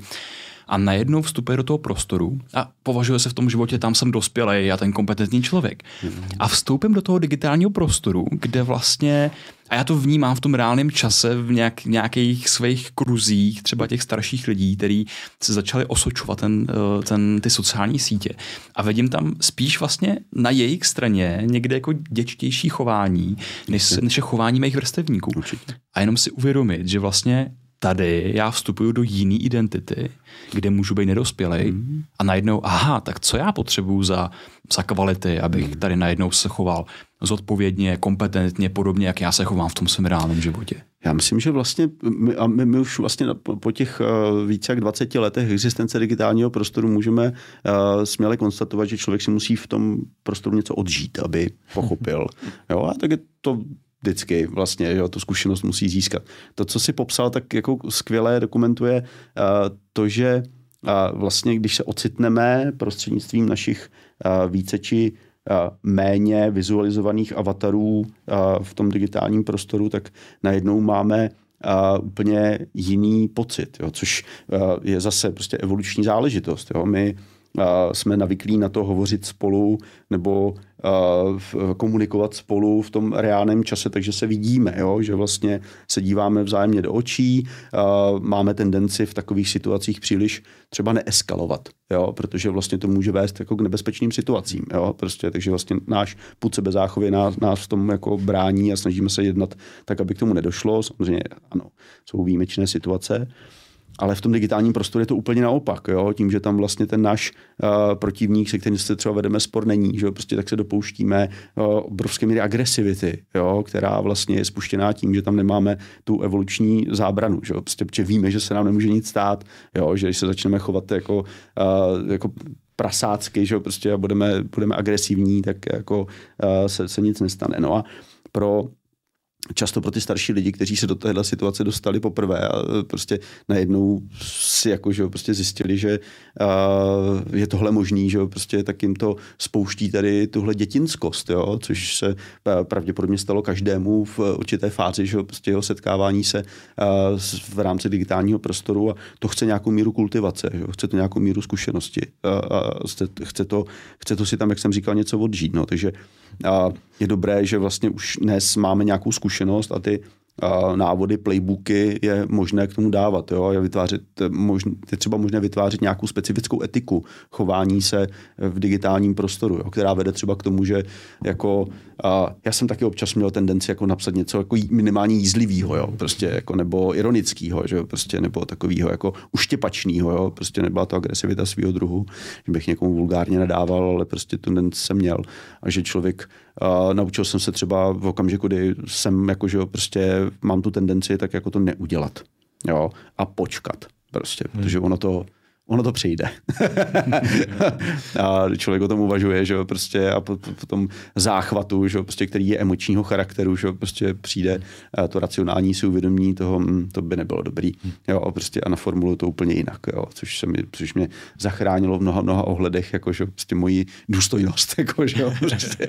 a najednou vstupuje do toho prostoru a považuje se v tom životě, tam jsem dospělý a ten kompetentní člověk. A vstoupím do toho digitálního prostoru, kde vlastně, a já to vnímám v tom reálném čase, v nějak, nějakých svých kruzích, třeba těch starších lidí, kteří se začali osočovat ten, eh, ten, ty sociální sítě. A vidím tam spíš vlastně na jejich straně někde jako děčtější chování, než, než je chování mých vrstevníků. Určitě. A jenom si uvědomit, že vlastně tady já vstupuju do jiné identity, kde můžu být nedospělý mm. a najednou, aha, tak co já potřebuju za, za kvality, abych mm. tady najednou se choval zodpovědně, kompetentně, podobně, jak já se chovám v tom svém reálném životě. Já myslím, že vlastně my, a my, my už vlastně po, po těch uh, více jak 20 letech existence digitálního prostoru můžeme uh, směle konstatovat, že člověk si musí v tom prostoru něco odžít, aby pochopil. jo, a tak je to vždycky vlastně, jo, tu zkušenost musí získat. To, co si popsal, tak jako skvěle dokumentuje uh, to, že uh, vlastně, když se ocitneme prostřednictvím našich uh, více či méně vizualizovaných avatarů v tom digitálním prostoru, tak najednou máme úplně jiný pocit, jo, což je zase prostě evoluční záležitost. Jo. My jsme navyklí na to hovořit spolu nebo komunikovat spolu v tom reálném čase, takže se vidíme, jo? že vlastně se díváme vzájemně do očí, máme tendenci v takových situacích příliš třeba neeskalovat, jo? protože vlastně to může vést jako k nebezpečným situacím. Jo? Prostě, takže vlastně náš put sebezáchově nás, nás v tom jako brání a snažíme se jednat tak, aby k tomu nedošlo. Samozřejmě ano, jsou výjimečné situace. Ale v tom digitálním prostoru je to úplně naopak. Jo? Tím, že tam vlastně ten náš uh, protivník, se kterým se třeba vedeme spor, není, že prostě tak se dopouštíme uh, obrovské míry agresivity, jo? která vlastně je spuštěná tím, že tam nemáme tu evoluční zábranu. Že? Prostě, protože víme, že se nám nemůže nic stát, jo? že když se začneme chovat jako, uh, jako prasácky, že prostě budeme, budeme agresivní, tak jako uh, se, se nic nestane. No a pro často pro ty starší lidi, kteří se do téhle situace dostali poprvé a e, prostě najednou si jako, že prostě zjistili, že uh, je tohle možný, že prostě tak jim to spouští tady tuhle dětinskost, jo, což se pravděpodobně stalo každému v určité fázi, že prostě jeho setkávání se uh, v rámci digitálního prostoru a to chce nějakou míru kultivace, že? chce to nějakou míru zkušenosti a, a chce, chce, to, chce to si tam, jak jsem říkal, něco odžít, no, takže a je dobré, že vlastně už dnes máme nějakou zkušenost a ty návody, playbooky je možné k tomu dávat. Jo? Je, vytvářet, je třeba možné vytvářet nějakou specifickou etiku chování se v digitálním prostoru, jo? která vede třeba k tomu, že jako, já jsem taky občas měl tendenci jako napsat něco jako minimálně jízlivého, jo? Prostě jako, nebo ironického, že prostě, nebo takového jako uštěpačného, jo? prostě nebyla to agresivita svého druhu, že bych někomu vulgárně nedával, ale prostě tendenci jsem měl a že člověk a naučil jsem se třeba v okamžiku, kdy jsem jako, že prostě mám tu tendenci tak jako to neudělat. Jo, a počkat prostě, hmm. protože ono to, ono to přijde. a člověk o tom uvažuje, že jo, prostě a po, po tom záchvatu, že jo, prostě, který je emočního charakteru, že jo, prostě přijde to racionální si uvědomí toho, hm, to by nebylo dobrý. Jo, a prostě a naformuluju to úplně jinak, jo, což, se mi, což mě zachránilo v mnoha, mnoha ohledech, jako, že prostě moji důstojnost, jako, že jo, prostě.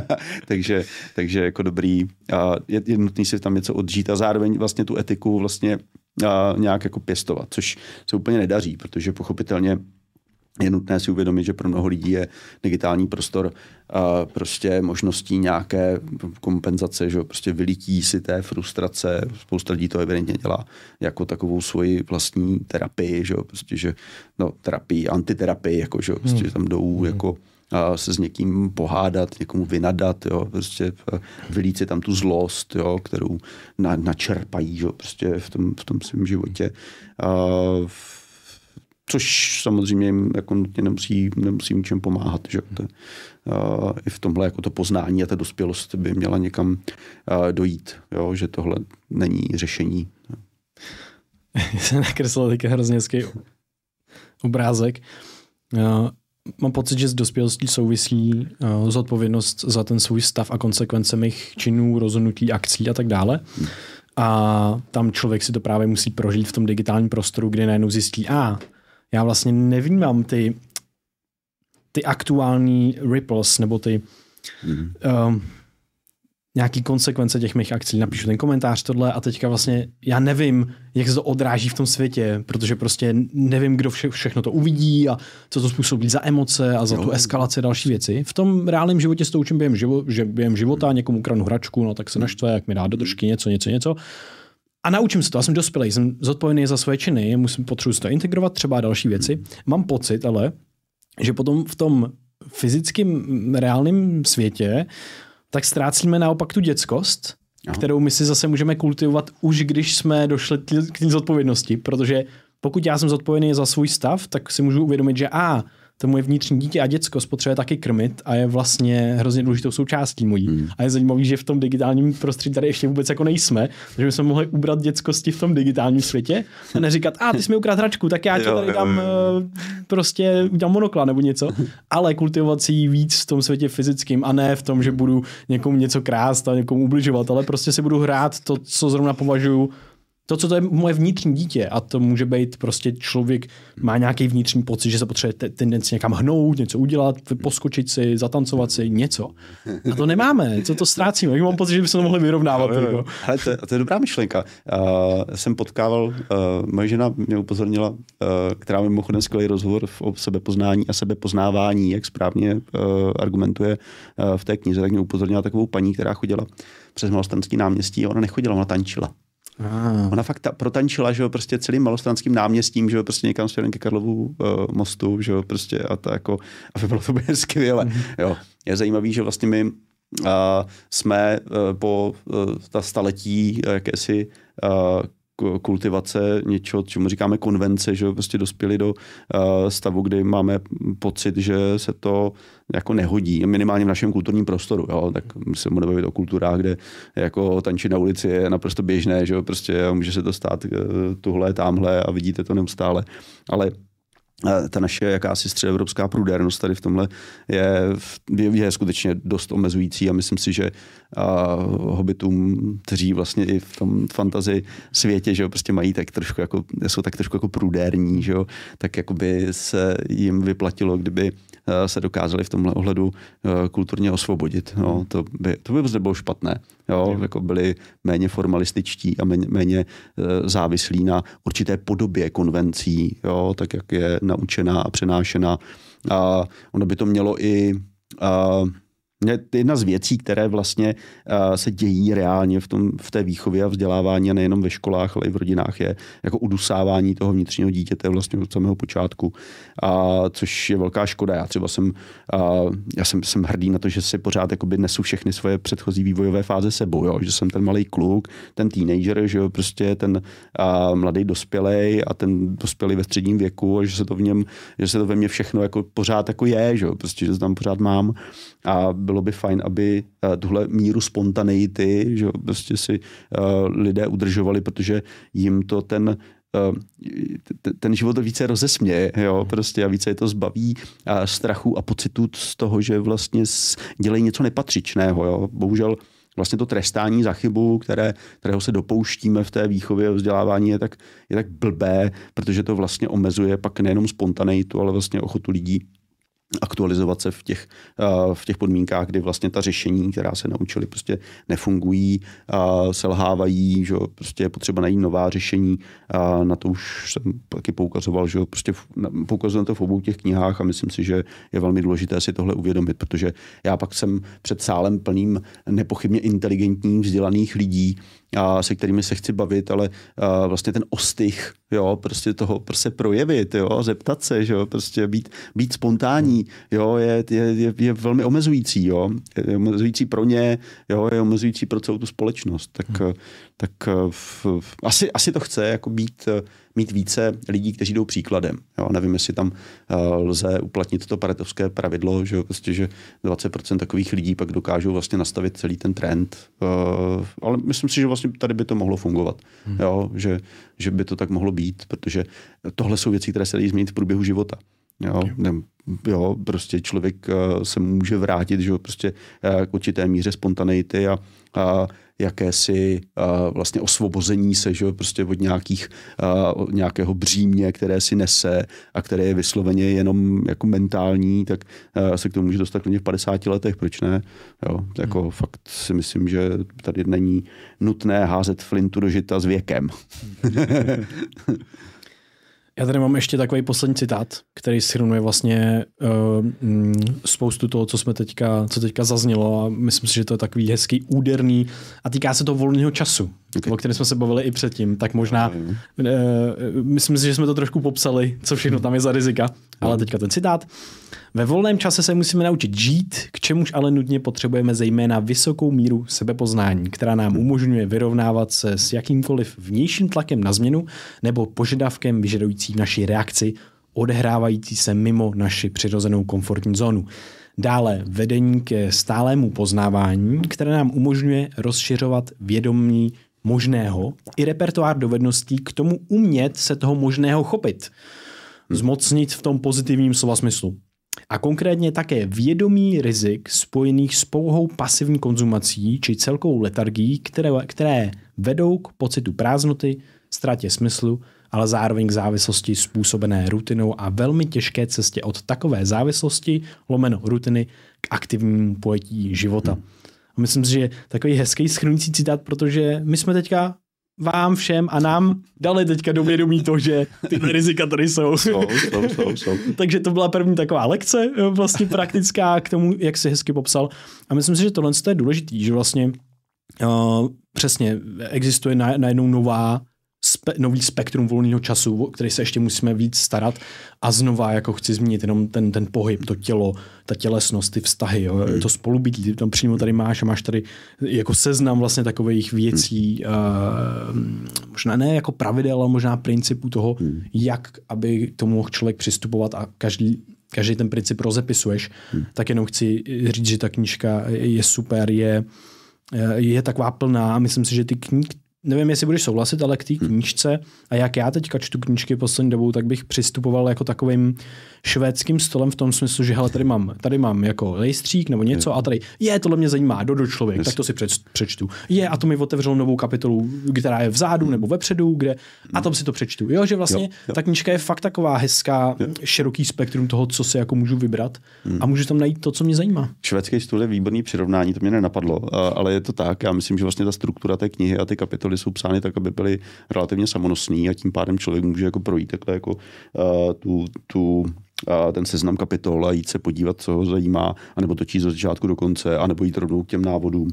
takže, takže jako dobrý, a je, je nutný si tam něco odžít a zároveň vlastně tu etiku vlastně nějak jako pěstovat, což se úplně nedaří, protože pochopitelně je nutné si uvědomit, že pro mnoho lidí je digitální prostor a prostě možností nějaké kompenzace, že prostě vylítí si té frustrace. Spousta lidí to evidentně dělá jako takovou svoji vlastní terapii, že prostě, že no, terapii, antiterapii, jako, že prostě, hmm. tam jdou hmm. jako se s někým pohádat, někomu vynadat, jo, prostě vylít si tam tu zlost, jo, kterou na, načerpají jo, prostě v tom, v tom svém životě. A, což samozřejmě jim jako nutně nemusí, nemusí ničem pomáhat. Že? To, uh, I v tomhle jako to poznání a ta dospělost by měla někam uh, dojít, jo? že tohle není řešení. Já jsem nakreslil teďka hrozně hezký obrázek. Mám pocit, že s dospělostí souvisí uh, zodpovědnost za ten svůj stav a konsekvence mých činů, rozhodnutí, akcí a tak dále. A tam člověk si to právě musí prožít v tom digitálním prostoru, kde najednou zjistí, a já vlastně nevnímám ty, ty aktuální ripples nebo ty mm. um, nějaký konsekvence těch mých akcí, napíšu ten komentář tohle a teďka vlastně já nevím, jak se to odráží v tom světě, protože prostě nevím, kdo vše, všechno to uvidí a co to způsobí za emoce a za jo. tu eskalaci a další věci. V tom reálném životě se to učím během, živo, že během života, někomu ukranu hračku, no tak se naštve, jak mi dá do držky něco, něco, něco. A naučím se to, já jsem dospělý, jsem zodpovědný za svoje činy, musím potřebuji to integrovat, třeba další věci. Mám pocit ale, že potom v tom fyzickém reálném světě tak ztrácíme naopak tu dětskost, Aha. kterou my si zase můžeme kultivovat už když jsme došli k té zodpovědnosti, protože pokud já jsem zodpovědný za svůj stav, tak si můžu uvědomit, že a to moje vnitřní dítě a děcko spotřebuje taky krmit a je vlastně hrozně důležitou součástí mojí. Hmm. A je zajímavý, že v tom digitálním prostředí tady ještě vůbec jako nejsme, že bychom mohli ubrat dětskosti v tom digitálním světě a neříkat, a ty jsi mi ukradl hračku, tak já ti tady dám eh, prostě udělám monokla nebo něco, ale kultivovat si ji víc v tom světě fyzickým a ne v tom, že budu někomu něco krást a někomu ubližovat, ale prostě si budu hrát to, co zrovna považuji to, co to je moje vnitřní dítě a to může být prostě člověk má nějaký vnitřní pocit, že se potřebuje tendenci někam hnout, něco udělat, poskočit si, zatancovat si, něco. A to nemáme, co to ztrácíme. Já mám pocit, že bychom to mohli vyrovnávat. Ale, jako. Hele, to, to, je dobrá myšlenka. Uh, jsem potkával, uh, moje žena mě upozornila, uh, která mi mimochodem skvělý rozhovor o sebepoznání a sebepoznávání, jak správně uh, argumentuje uh, v té knize, tak mě upozornila takovou paní, která chodila přes Malostranský náměstí a ona nechodila, ona tančila. Ah. Ona fakt ta, protančila, že jo, prostě celým malostranským náměstím, že jo, prostě někam směrem ke Karlovu uh, mostu, že jo, prostě a to jako, a bylo to úplně skvěle, mm-hmm. jo. Je zajímavý, že vlastně my uh, jsme uh, po uh, ta staletí uh, jakési uh, kultivace něčeho, čemu říkáme konvence, že prostě dospěli do stavu, kdy máme pocit, že se to jako nehodí, minimálně v našem kulturním prostoru. Jo? Tak se můžeme bavit o kulturách, kde jako tančit na ulici je naprosto běžné, že jo? prostě může se to stát tuhle, tamhle a vidíte to neustále. Ale ta naše jakási středoevropská průdernost tady v tomhle je, je, skutečně dost omezující a myslím si, že uh, hobitům, kteří vlastně i v tom fantazi světě, že jo, prostě mají tak trošku jako, jsou tak trošku jako průdérní, že jo, tak jako by se jim vyplatilo, kdyby Eh, se dokázali v tomhle ohledu eh, kulturně osvobodit. No, to, by, to by bylo špatné. Jo? Jako byli méně formalističtí a méně, méně eh, závislí na určité podobě konvencí, jo? tak jak je naučená a přenášena. A ono by to mělo i a, Jedna z věcí, které vlastně se dějí reálně v, tom, v té výchově a vzdělávání, a nejenom ve školách, ale i v rodinách, je jako udusávání toho vnitřního dítěte vlastně od samého počátku, a, což je velká škoda. Já třeba jsem, a, já jsem, jsem hrdý na to, že si pořád jakoby nesu všechny svoje předchozí vývojové fáze sebou, jo? že jsem ten malý kluk, ten teenager, že jo? prostě ten a, mladý dospělej a ten dospělý ve středním věku a že se to v něm, že se to ve mně všechno jako pořád jako je, že, jo? Prostě, že tam pořád mám a bylo by fajn, aby eh, tuhle míru spontaneity, že prostě si eh, lidé udržovali, protože jim to ten eh, ten život více rozesměje, jo, prostě a více je to zbaví strachu a pocitu z toho, že vlastně dělají něco nepatřičného, jo. Bohužel vlastně to trestání za chybu, které, kterého se dopouštíme v té výchově a vzdělávání, je tak, je tak blbé, protože to vlastně omezuje pak nejenom spontaneitu, ale vlastně ochotu lidí aktualizovat se v těch, eh, v těch podmínkách, kdy vlastně ta řešení, která se naučili, prostě nefungují, selhávají, že prostě je potřeba najít nová řešení. A na to už jsem taky poukazoval, že prostě poukazujem to v obou těch knihách a myslím si, že je velmi důležité si tohle uvědomit, protože já pak jsem před sálem plným nepochybně inteligentních, vzdělaných lidí, a se kterými se chci bavit, ale a vlastně ten ostych, jo, prostě toho prostě projevit, jo, zeptat se, že jo, prostě být, být spontánní, jo, je, je, je, je velmi omezující, jo, je omezující pro ně, jo, je omezující pro celou tu společnost, tak, hmm. Tak v, v, asi, asi to chce jako být mít více lidí, kteří jdou příkladem. Jo, nevím, jestli tam uh, lze uplatnit to paretovské pravidlo, že, prostě, že 20% takových lidí pak dokážou vlastně nastavit celý ten trend. Uh, ale myslím si, že vlastně tady by to mohlo fungovat. Hmm. Jo, že, že by to tak mohlo být, protože tohle jsou věci, které se dají změnit v průběhu života. Jo, ne, jo, prostě člověk uh, se může vrátit že, prostě, uh, k určité míře spontaneity a, a jakési uh, vlastně osvobození se že, prostě od nějakých, uh, od nějakého břímě, které si nese a které je vysloveně jenom jako mentální, tak uh, se k tomu může dostat klidně v 50 letech, proč ne? Jo, jako hmm. fakt si myslím, že tady není nutné házet flintu do žita s věkem. Já tady mám ještě takový poslední citát, který shrnuje vlastně uh, spoustu toho, co jsme teďka, co teďka zaznělo a myslím si, že to je takový hezký, úderný a týká se toho volného času, okay. o kterém jsme se bavili i předtím, tak možná uh, myslím si, že jsme to trošku popsali, co všechno tam je za rizika, ale teďka ten citát. Ve volném čase se musíme naučit žít, k čemuž ale nutně potřebujeme zejména vysokou míru sebepoznání, která nám umožňuje vyrovnávat se s jakýmkoliv vnějším tlakem na změnu nebo požadavkem vyžadující naší reakci, odehrávající se mimo naši přirozenou komfortní zónu. Dále vedení ke stálému poznávání, které nám umožňuje rozšiřovat vědomí možného i repertoár dovedností k tomu umět se toho možného chopit. Zmocnit v tom pozitivním slova smyslu a konkrétně také vědomí rizik spojených s pouhou pasivní konzumací či celkovou letargií, které, které vedou k pocitu prázdnoty, ztrátě smyslu, ale zároveň k závislosti způsobené rutinou a velmi těžké cestě od takové závislosti, lomeno rutiny, k aktivnímu pojetí života. Hmm. A myslím si, že takový hezký schrnující citát, protože my jsme teďka vám všem a nám dali teďka do vědomí to, že ty rizika tady jsou. jsou, jsou, jsou, jsou. Takže to byla první taková lekce vlastně praktická k tomu, jak si hezky popsal. A myslím si, že tohle je důležitý, že vlastně uh, přesně existuje najednou nová spe, nový spektrum volného času, o který se ještě musíme víc starat a znova jako chci zmínit jenom ten, ten pohyb, to tělo, ta tělesnost, ty vztahy, jo, hmm. to spolubytí, ty tam přímo tady máš a máš tady jako seznam vlastně takových věcí, hmm. uh, možná ne jako pravidel, ale možná principu toho, hmm. jak aby k tomu mohl člověk přistupovat a každý, každý ten princip rozepisuješ, hmm. tak jenom chci říct, že ta knížka je super, je, je taková plná. Myslím si, že ty kníh, nevím, jestli budeš souhlasit, ale k té hmm. knížce a jak já teďka čtu knížky poslední dobou, tak bych přistupoval jako takovým švédským stolem v tom smyslu, že hele, tady mám, tady mám jako lejstřík nebo něco a tady, je, tohle mě zajímá, do, do člověk, tak to si přečtu. Je, a to mi otevřelo novou kapitolu, která je vzadu nebo vepředu, kde, a tam si to přečtu. Jo, že vlastně jo, jo. ta knížka je fakt taková hezká, jo. široký spektrum toho, co si jako můžu vybrat a můžu tam najít to, co mě zajímá. Švédský stůl je výborný přirovnání, to mě nenapadlo, ale je to tak. Já myslím, že vlastně ta struktura té knihy a ty kapitoly jsou psány tak, aby byly relativně samonosný a tím pádem člověk může jako projít takhle jako uh, tu, tu ten seznam kapitol a jít se podívat, co ho zajímá, anebo to číst od začátku do konce, anebo jít rovnou k těm návodům,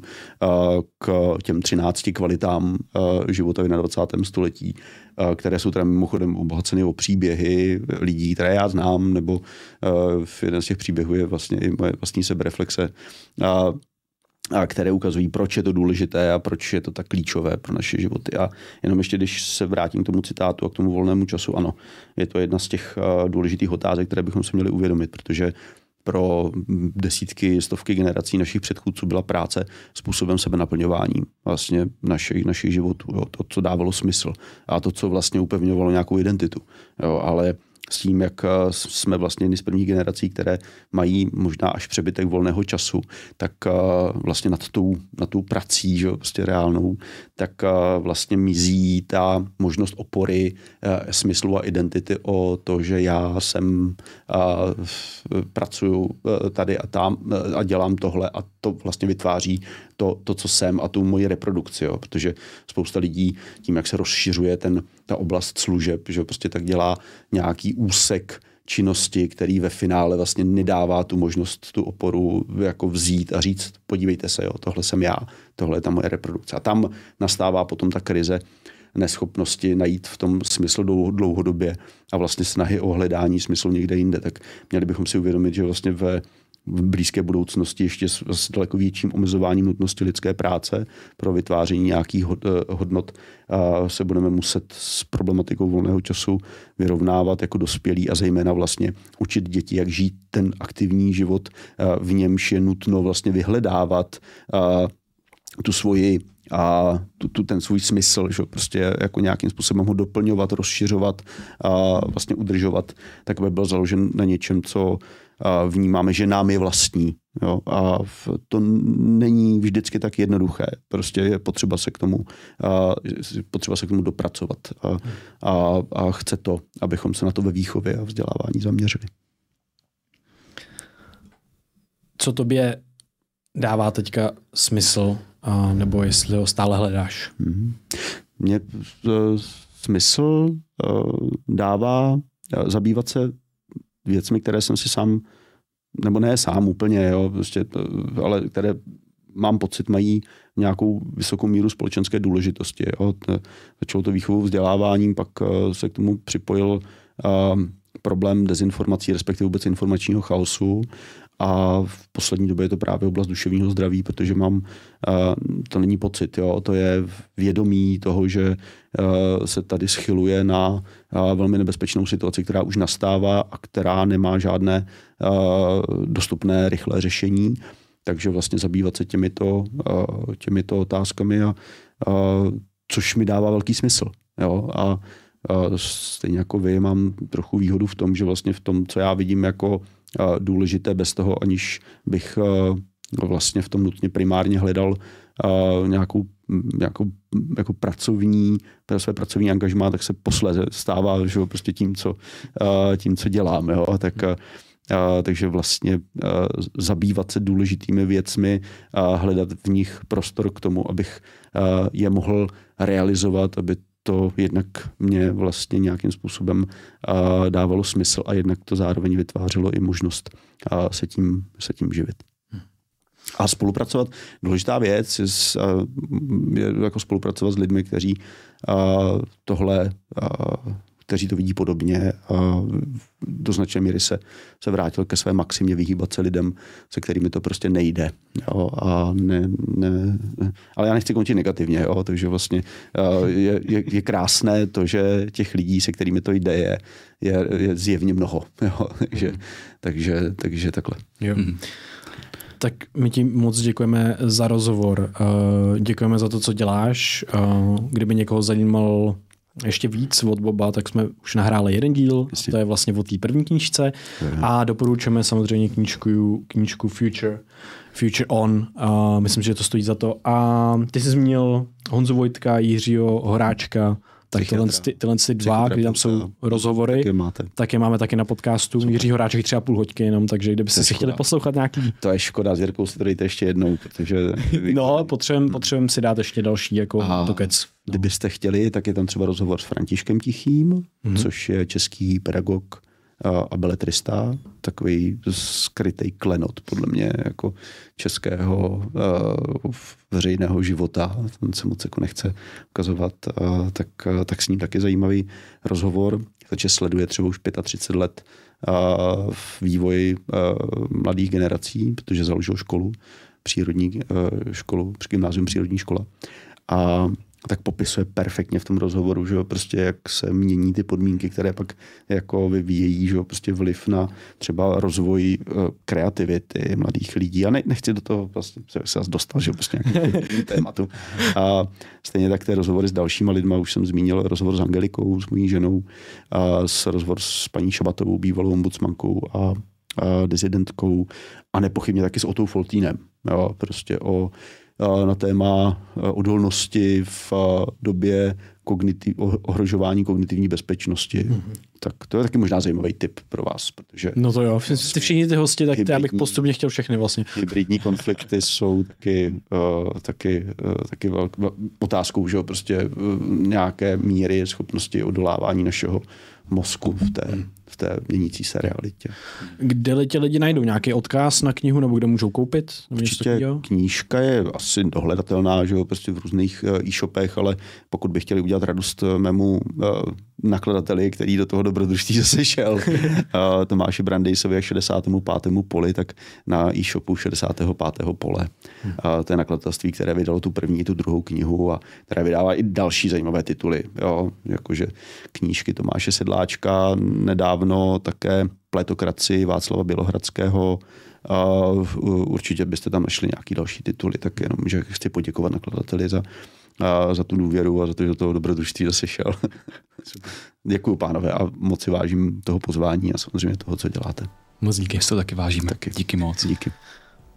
k těm 13 kvalitám života na 20. století, které jsou teda mimochodem obohaceny o příběhy lidí, které já znám, nebo v jeden z těch příběhů je vlastně i moje vlastní sebereflexe a které ukazují, proč je to důležité a proč je to tak klíčové pro naše životy. A jenom ještě, když se vrátím k tomu citátu a k tomu volnému času, ano, je to jedna z těch uh, důležitých otázek, které bychom se měli uvědomit, protože pro desítky, stovky generací našich předchůdců byla práce způsobem sebenaplňování vlastně našich, našich životů. Jo. To, co dávalo smysl a to, co vlastně upevňovalo nějakou identitu. Jo. Ale s tím, jak eh, jsme vlastně jedni z prvních generací, které mají možná až přebytek volného času, tak eh, vlastně nad tou, nad tou prací, že, prostě reálnou, tak eh, vlastně mizí ta možnost opory smyslu a identity o to, že já jsem pracuju tady a tam a dělám tohle a to vlastně vytváří to, to co jsem a tu moji reprodukci, jo, protože spousta lidí tím, jak se rozšiřuje ten, ta oblast služeb, že prostě tak dělá nějaký úsek činnosti, který ve finále vlastně nedává tu možnost tu oporu jako vzít a říct, podívejte se, jo, tohle jsem já, tohle je ta moje reprodukce. A tam nastává potom ta krize neschopnosti najít v tom smysl dlouhodobě a vlastně snahy o hledání smyslu někde jinde. Tak měli bychom si uvědomit, že vlastně ve v blízké budoucnosti ještě s, daleko větším omezováním nutnosti lidské práce pro vytváření nějakých eh, hodnot se budeme muset s problematikou volného času vyrovnávat jako dospělí a zejména vlastně učit děti, jak žít ten aktivní život, v němž je nutno vlastně vyhledávat tu svoji a tu, tu, ten svůj smysl, že prostě jako nějakým způsobem ho doplňovat, rozšiřovat a vlastně udržovat, tak by byl založen na něčem, co vnímáme, že nám je vlastní. Jo? A to není vždycky tak jednoduché. Prostě je potřeba se k tomu, potřeba se k tomu dopracovat. A, a, a chce to, abychom se na to ve výchově a vzdělávání zaměřili. Co tobě dává teďka smysl, a, nebo jestli ho stále hledáš? Mm-hmm. Mně e, smysl e, dává e, zabývat se věcmi, které jsem si sám, nebo ne sám úplně, jo, prostě, ale které mám pocit, mají nějakou vysokou míru společenské důležitosti. Jo. Začalo to výchovou vzděláváním, pak eh, se k tomu připojil uh, problém dezinformací, respektive vůbec informačního chaosu a v poslední době je to právě oblast duševního zdraví, protože mám, to není pocit, jo, to je vědomí toho, že se tady schyluje na velmi nebezpečnou situaci, která už nastává a která nemá žádné dostupné rychlé řešení. Takže vlastně zabývat se těmito, těmito otázkami, a, což mi dává velký smysl. Jo? A, a stejně jako vy mám trochu výhodu v tom, že vlastně v tom, co já vidím jako důležité bez toho, aniž bych vlastně v tom nutně primárně hledal nějakou, nějakou jako pracovní, pro své pracovní angažmá, tak se posléze stává že prostě tím, co, tím, co dělám. Jo? Tak, a, takže vlastně a, zabývat se důležitými věcmi a hledat v nich prostor k tomu, abych a, je mohl realizovat, aby to jednak mě vlastně nějakým způsobem dávalo smysl a jednak to zároveň vytvářelo i možnost se tím, se tím živit. A spolupracovat, důležitá věc je jako spolupracovat s lidmi, kteří tohle, kteří to vidí podobně a do značné míry se, se vrátil ke své maximě vyhýbat se lidem, se kterými to prostě nejde. Jo, a ne, ne, ale já nechci končit negativně, jo, takže vlastně je, je, je krásné to, že těch lidí, se kterými to jde, je, je, je zjevně mnoho. Jo, takže, takže, takže takhle. Jo. Mm. Tak my ti moc děkujeme za rozhovor. Děkujeme za to, co děláš. Kdyby někoho zajímal ještě víc od Boba, tak jsme už nahráli jeden díl, Jasně. to je vlastně o té první knížce a doporučujeme samozřejmě knížku, knížku Future, Future On, a myslím, že to stojí za to. A ty jsi zmínil Honzu Vojtka, Jiřího Horáčka, tak tyhle, ty, tyhle ty dva, kdy tam jsou rozhovory, tak je, máte. tak je máme taky na podcastu. Super. Jiří Horáček třeba půl hodky jenom, takže kdybyste si chtěli poslouchat nějaký... To je škoda, s Jirkou si to dejte ještě jednou, protože... no, potřebujeme potřebujem si dát ještě další jako A pokec. No. Kdybyste chtěli, tak je tam třeba rozhovor s Františkem Tichým, mm-hmm. což je český pedagog a beletrista, takový skrytý klenot podle mě jako českého uh, veřejného života, ten se moc jako nechce ukazovat, uh, tak, uh, tak s ním taky zajímavý rozhovor, takže sleduje třeba už 35 let uh, v vývoji uh, mladých generací, protože založil školu, přírodní uh, školu, gymnázium přírodní škola. A tak popisuje perfektně v tom rozhovoru, že jo, prostě jak se mění ty podmínky, které pak jako vyvíjejí, že jo, prostě vliv na třeba rozvoj uh, kreativity mladých lidí. A ne, nechci do toho vlastně se, dostal, že jo, prostě nějaký tématu. A stejně tak ty rozhovory s dalšíma lidma, už jsem zmínil rozhovor s Angelikou, s mojí ženou, a s rozhovor s paní Šabatovou, bývalou ombudsmankou a, a dizidentkou a nepochybně taky s Otou Foltínem, jo, prostě o na téma odolnosti v době kognitiv, ohrožování kognitivní bezpečnosti. Mm-hmm. Tak to je taky možná zajímavý tip pro vás, protože... No to jo, ty všichni ty hosti, tak hybridní, já bych postupně chtěl všechny vlastně. Hybridní konflikty jsou taky, uh, taky, uh, taky velk, otázkou, že jo, prostě uh, nějaké míry schopnosti odolávání našeho mozku v té, v té měnící se realitě. Kde tě lidi najdou? Nějaký odkaz na knihu nebo kde můžou koupit? Určitě knížka je asi dohledatelná, že jo, prostě v různých eh, e-shopech, ale pokud by chtěli udělat radost eh, mému uh, nakladateli, který do toho dobrodružství zase šel, Tomáši Brandejsovi a 65. poli, tak na e-shopu 65. pole. Uh, to je nakladatelství, které vydalo tu první, tu druhou knihu a které vydává i další zajímavé tituly. Jo, jakože knížky Tomáše Sedláčka, nedávno také Pletokraci Václava Bělohradského, a určitě byste tam našli nějaký další tituly, tak jenom, že chci poděkovat nakladateli za, za tu důvěru a za to, že do toho dobrodružství zase šel. Děkuji, pánové, a moc si vážím toho pozvání a samozřejmě toho, co děláte. Moc díky. To taky vážíme. Taky. Díky moc. Díky.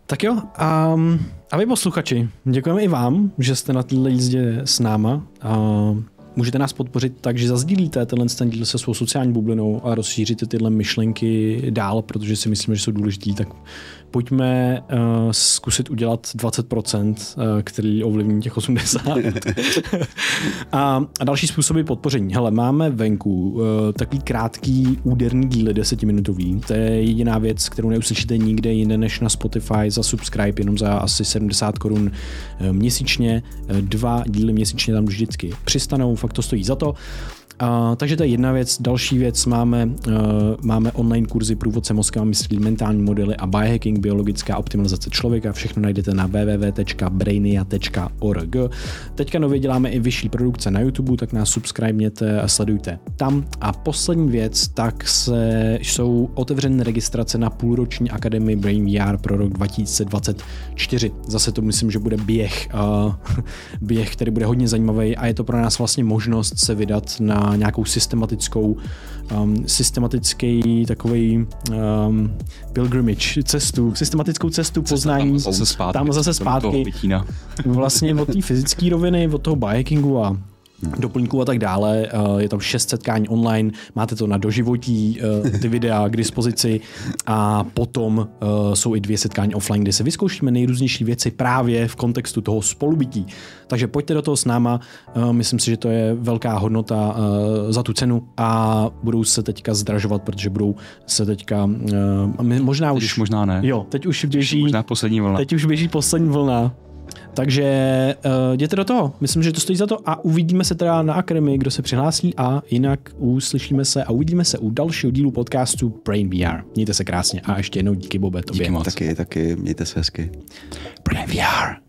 Tak jo, a, a vy posluchači, děkujeme i vám, že jste na této jízdě s náma. A můžete nás podpořit tak, že zazdílíte tenhle ten díl se svou sociální bublinou a rozšíříte tyhle myšlenky dál, protože si myslíme, že jsou důležitý, tak pojďme uh, zkusit udělat 20%, uh, eh, který ovlivní těch 80. a, a další způsoby podpoření. Hele, máme venku uh, takový krátký úderný díly, desetiminutový. To je jediná věc, kterou neuslyšíte nikde jinde než na Spotify za subscribe, jenom za asi 70 korun měsíčně. Dva díly měsíčně tam vždycky přistanou, fakt to stojí za to. Uh, takže to je jedna věc. Další věc, máme, uh, máme online kurzy průvodce mozka, myslí mentální modely a biohacking, biologická optimalizace člověka. Všechno najdete na www.brainia.org. Teďka nově děláme i vyšší produkce na YouTube, tak nás subscribněte a sledujte tam. A poslední věc, tak se, jsou otevřené registrace na půlroční akademii Brain VR pro rok 2024. Zase to myslím, že bude běh, uh, běh, který bude hodně zajímavý a je to pro nás vlastně možnost se vydat na nějakou systematickou, um, systematický takový um, pilgrimage, cestu, systematickou cestu poznání. Tam zase zpátky. Tam zase zpátky. Vlastně od té fyzické roviny, od toho bikeingu a doplňků a tak dále. Eh, je tam šest setkání online, máte to na doživotí, eh, ty videa k dispozici a potom eh, jsou i dvě setkání offline, kde se vyzkoušíme nejrůznější věci právě v kontextu toho spolubytí. Takže pojďte do toho s náma, myslím si, že to je velká hodnota za tu cenu a budou se teďka zdražovat, protože budou se teďka možná teď už... možná ne. Jo, teď už běží... Možná poslední vlna. Teď už běží poslední vlna Takže uh, jděte do toho. Myslím, že to stojí za to a uvidíme se teda na Akademii, kdo se přihlásí a jinak uslyšíme se a uvidíme se u dalšího dílu podcastu Brain VR. Mějte se krásně a ještě jednou díky Bobe tobě. Díky moc. Taky, taky, mějte se hezky. Brain VR.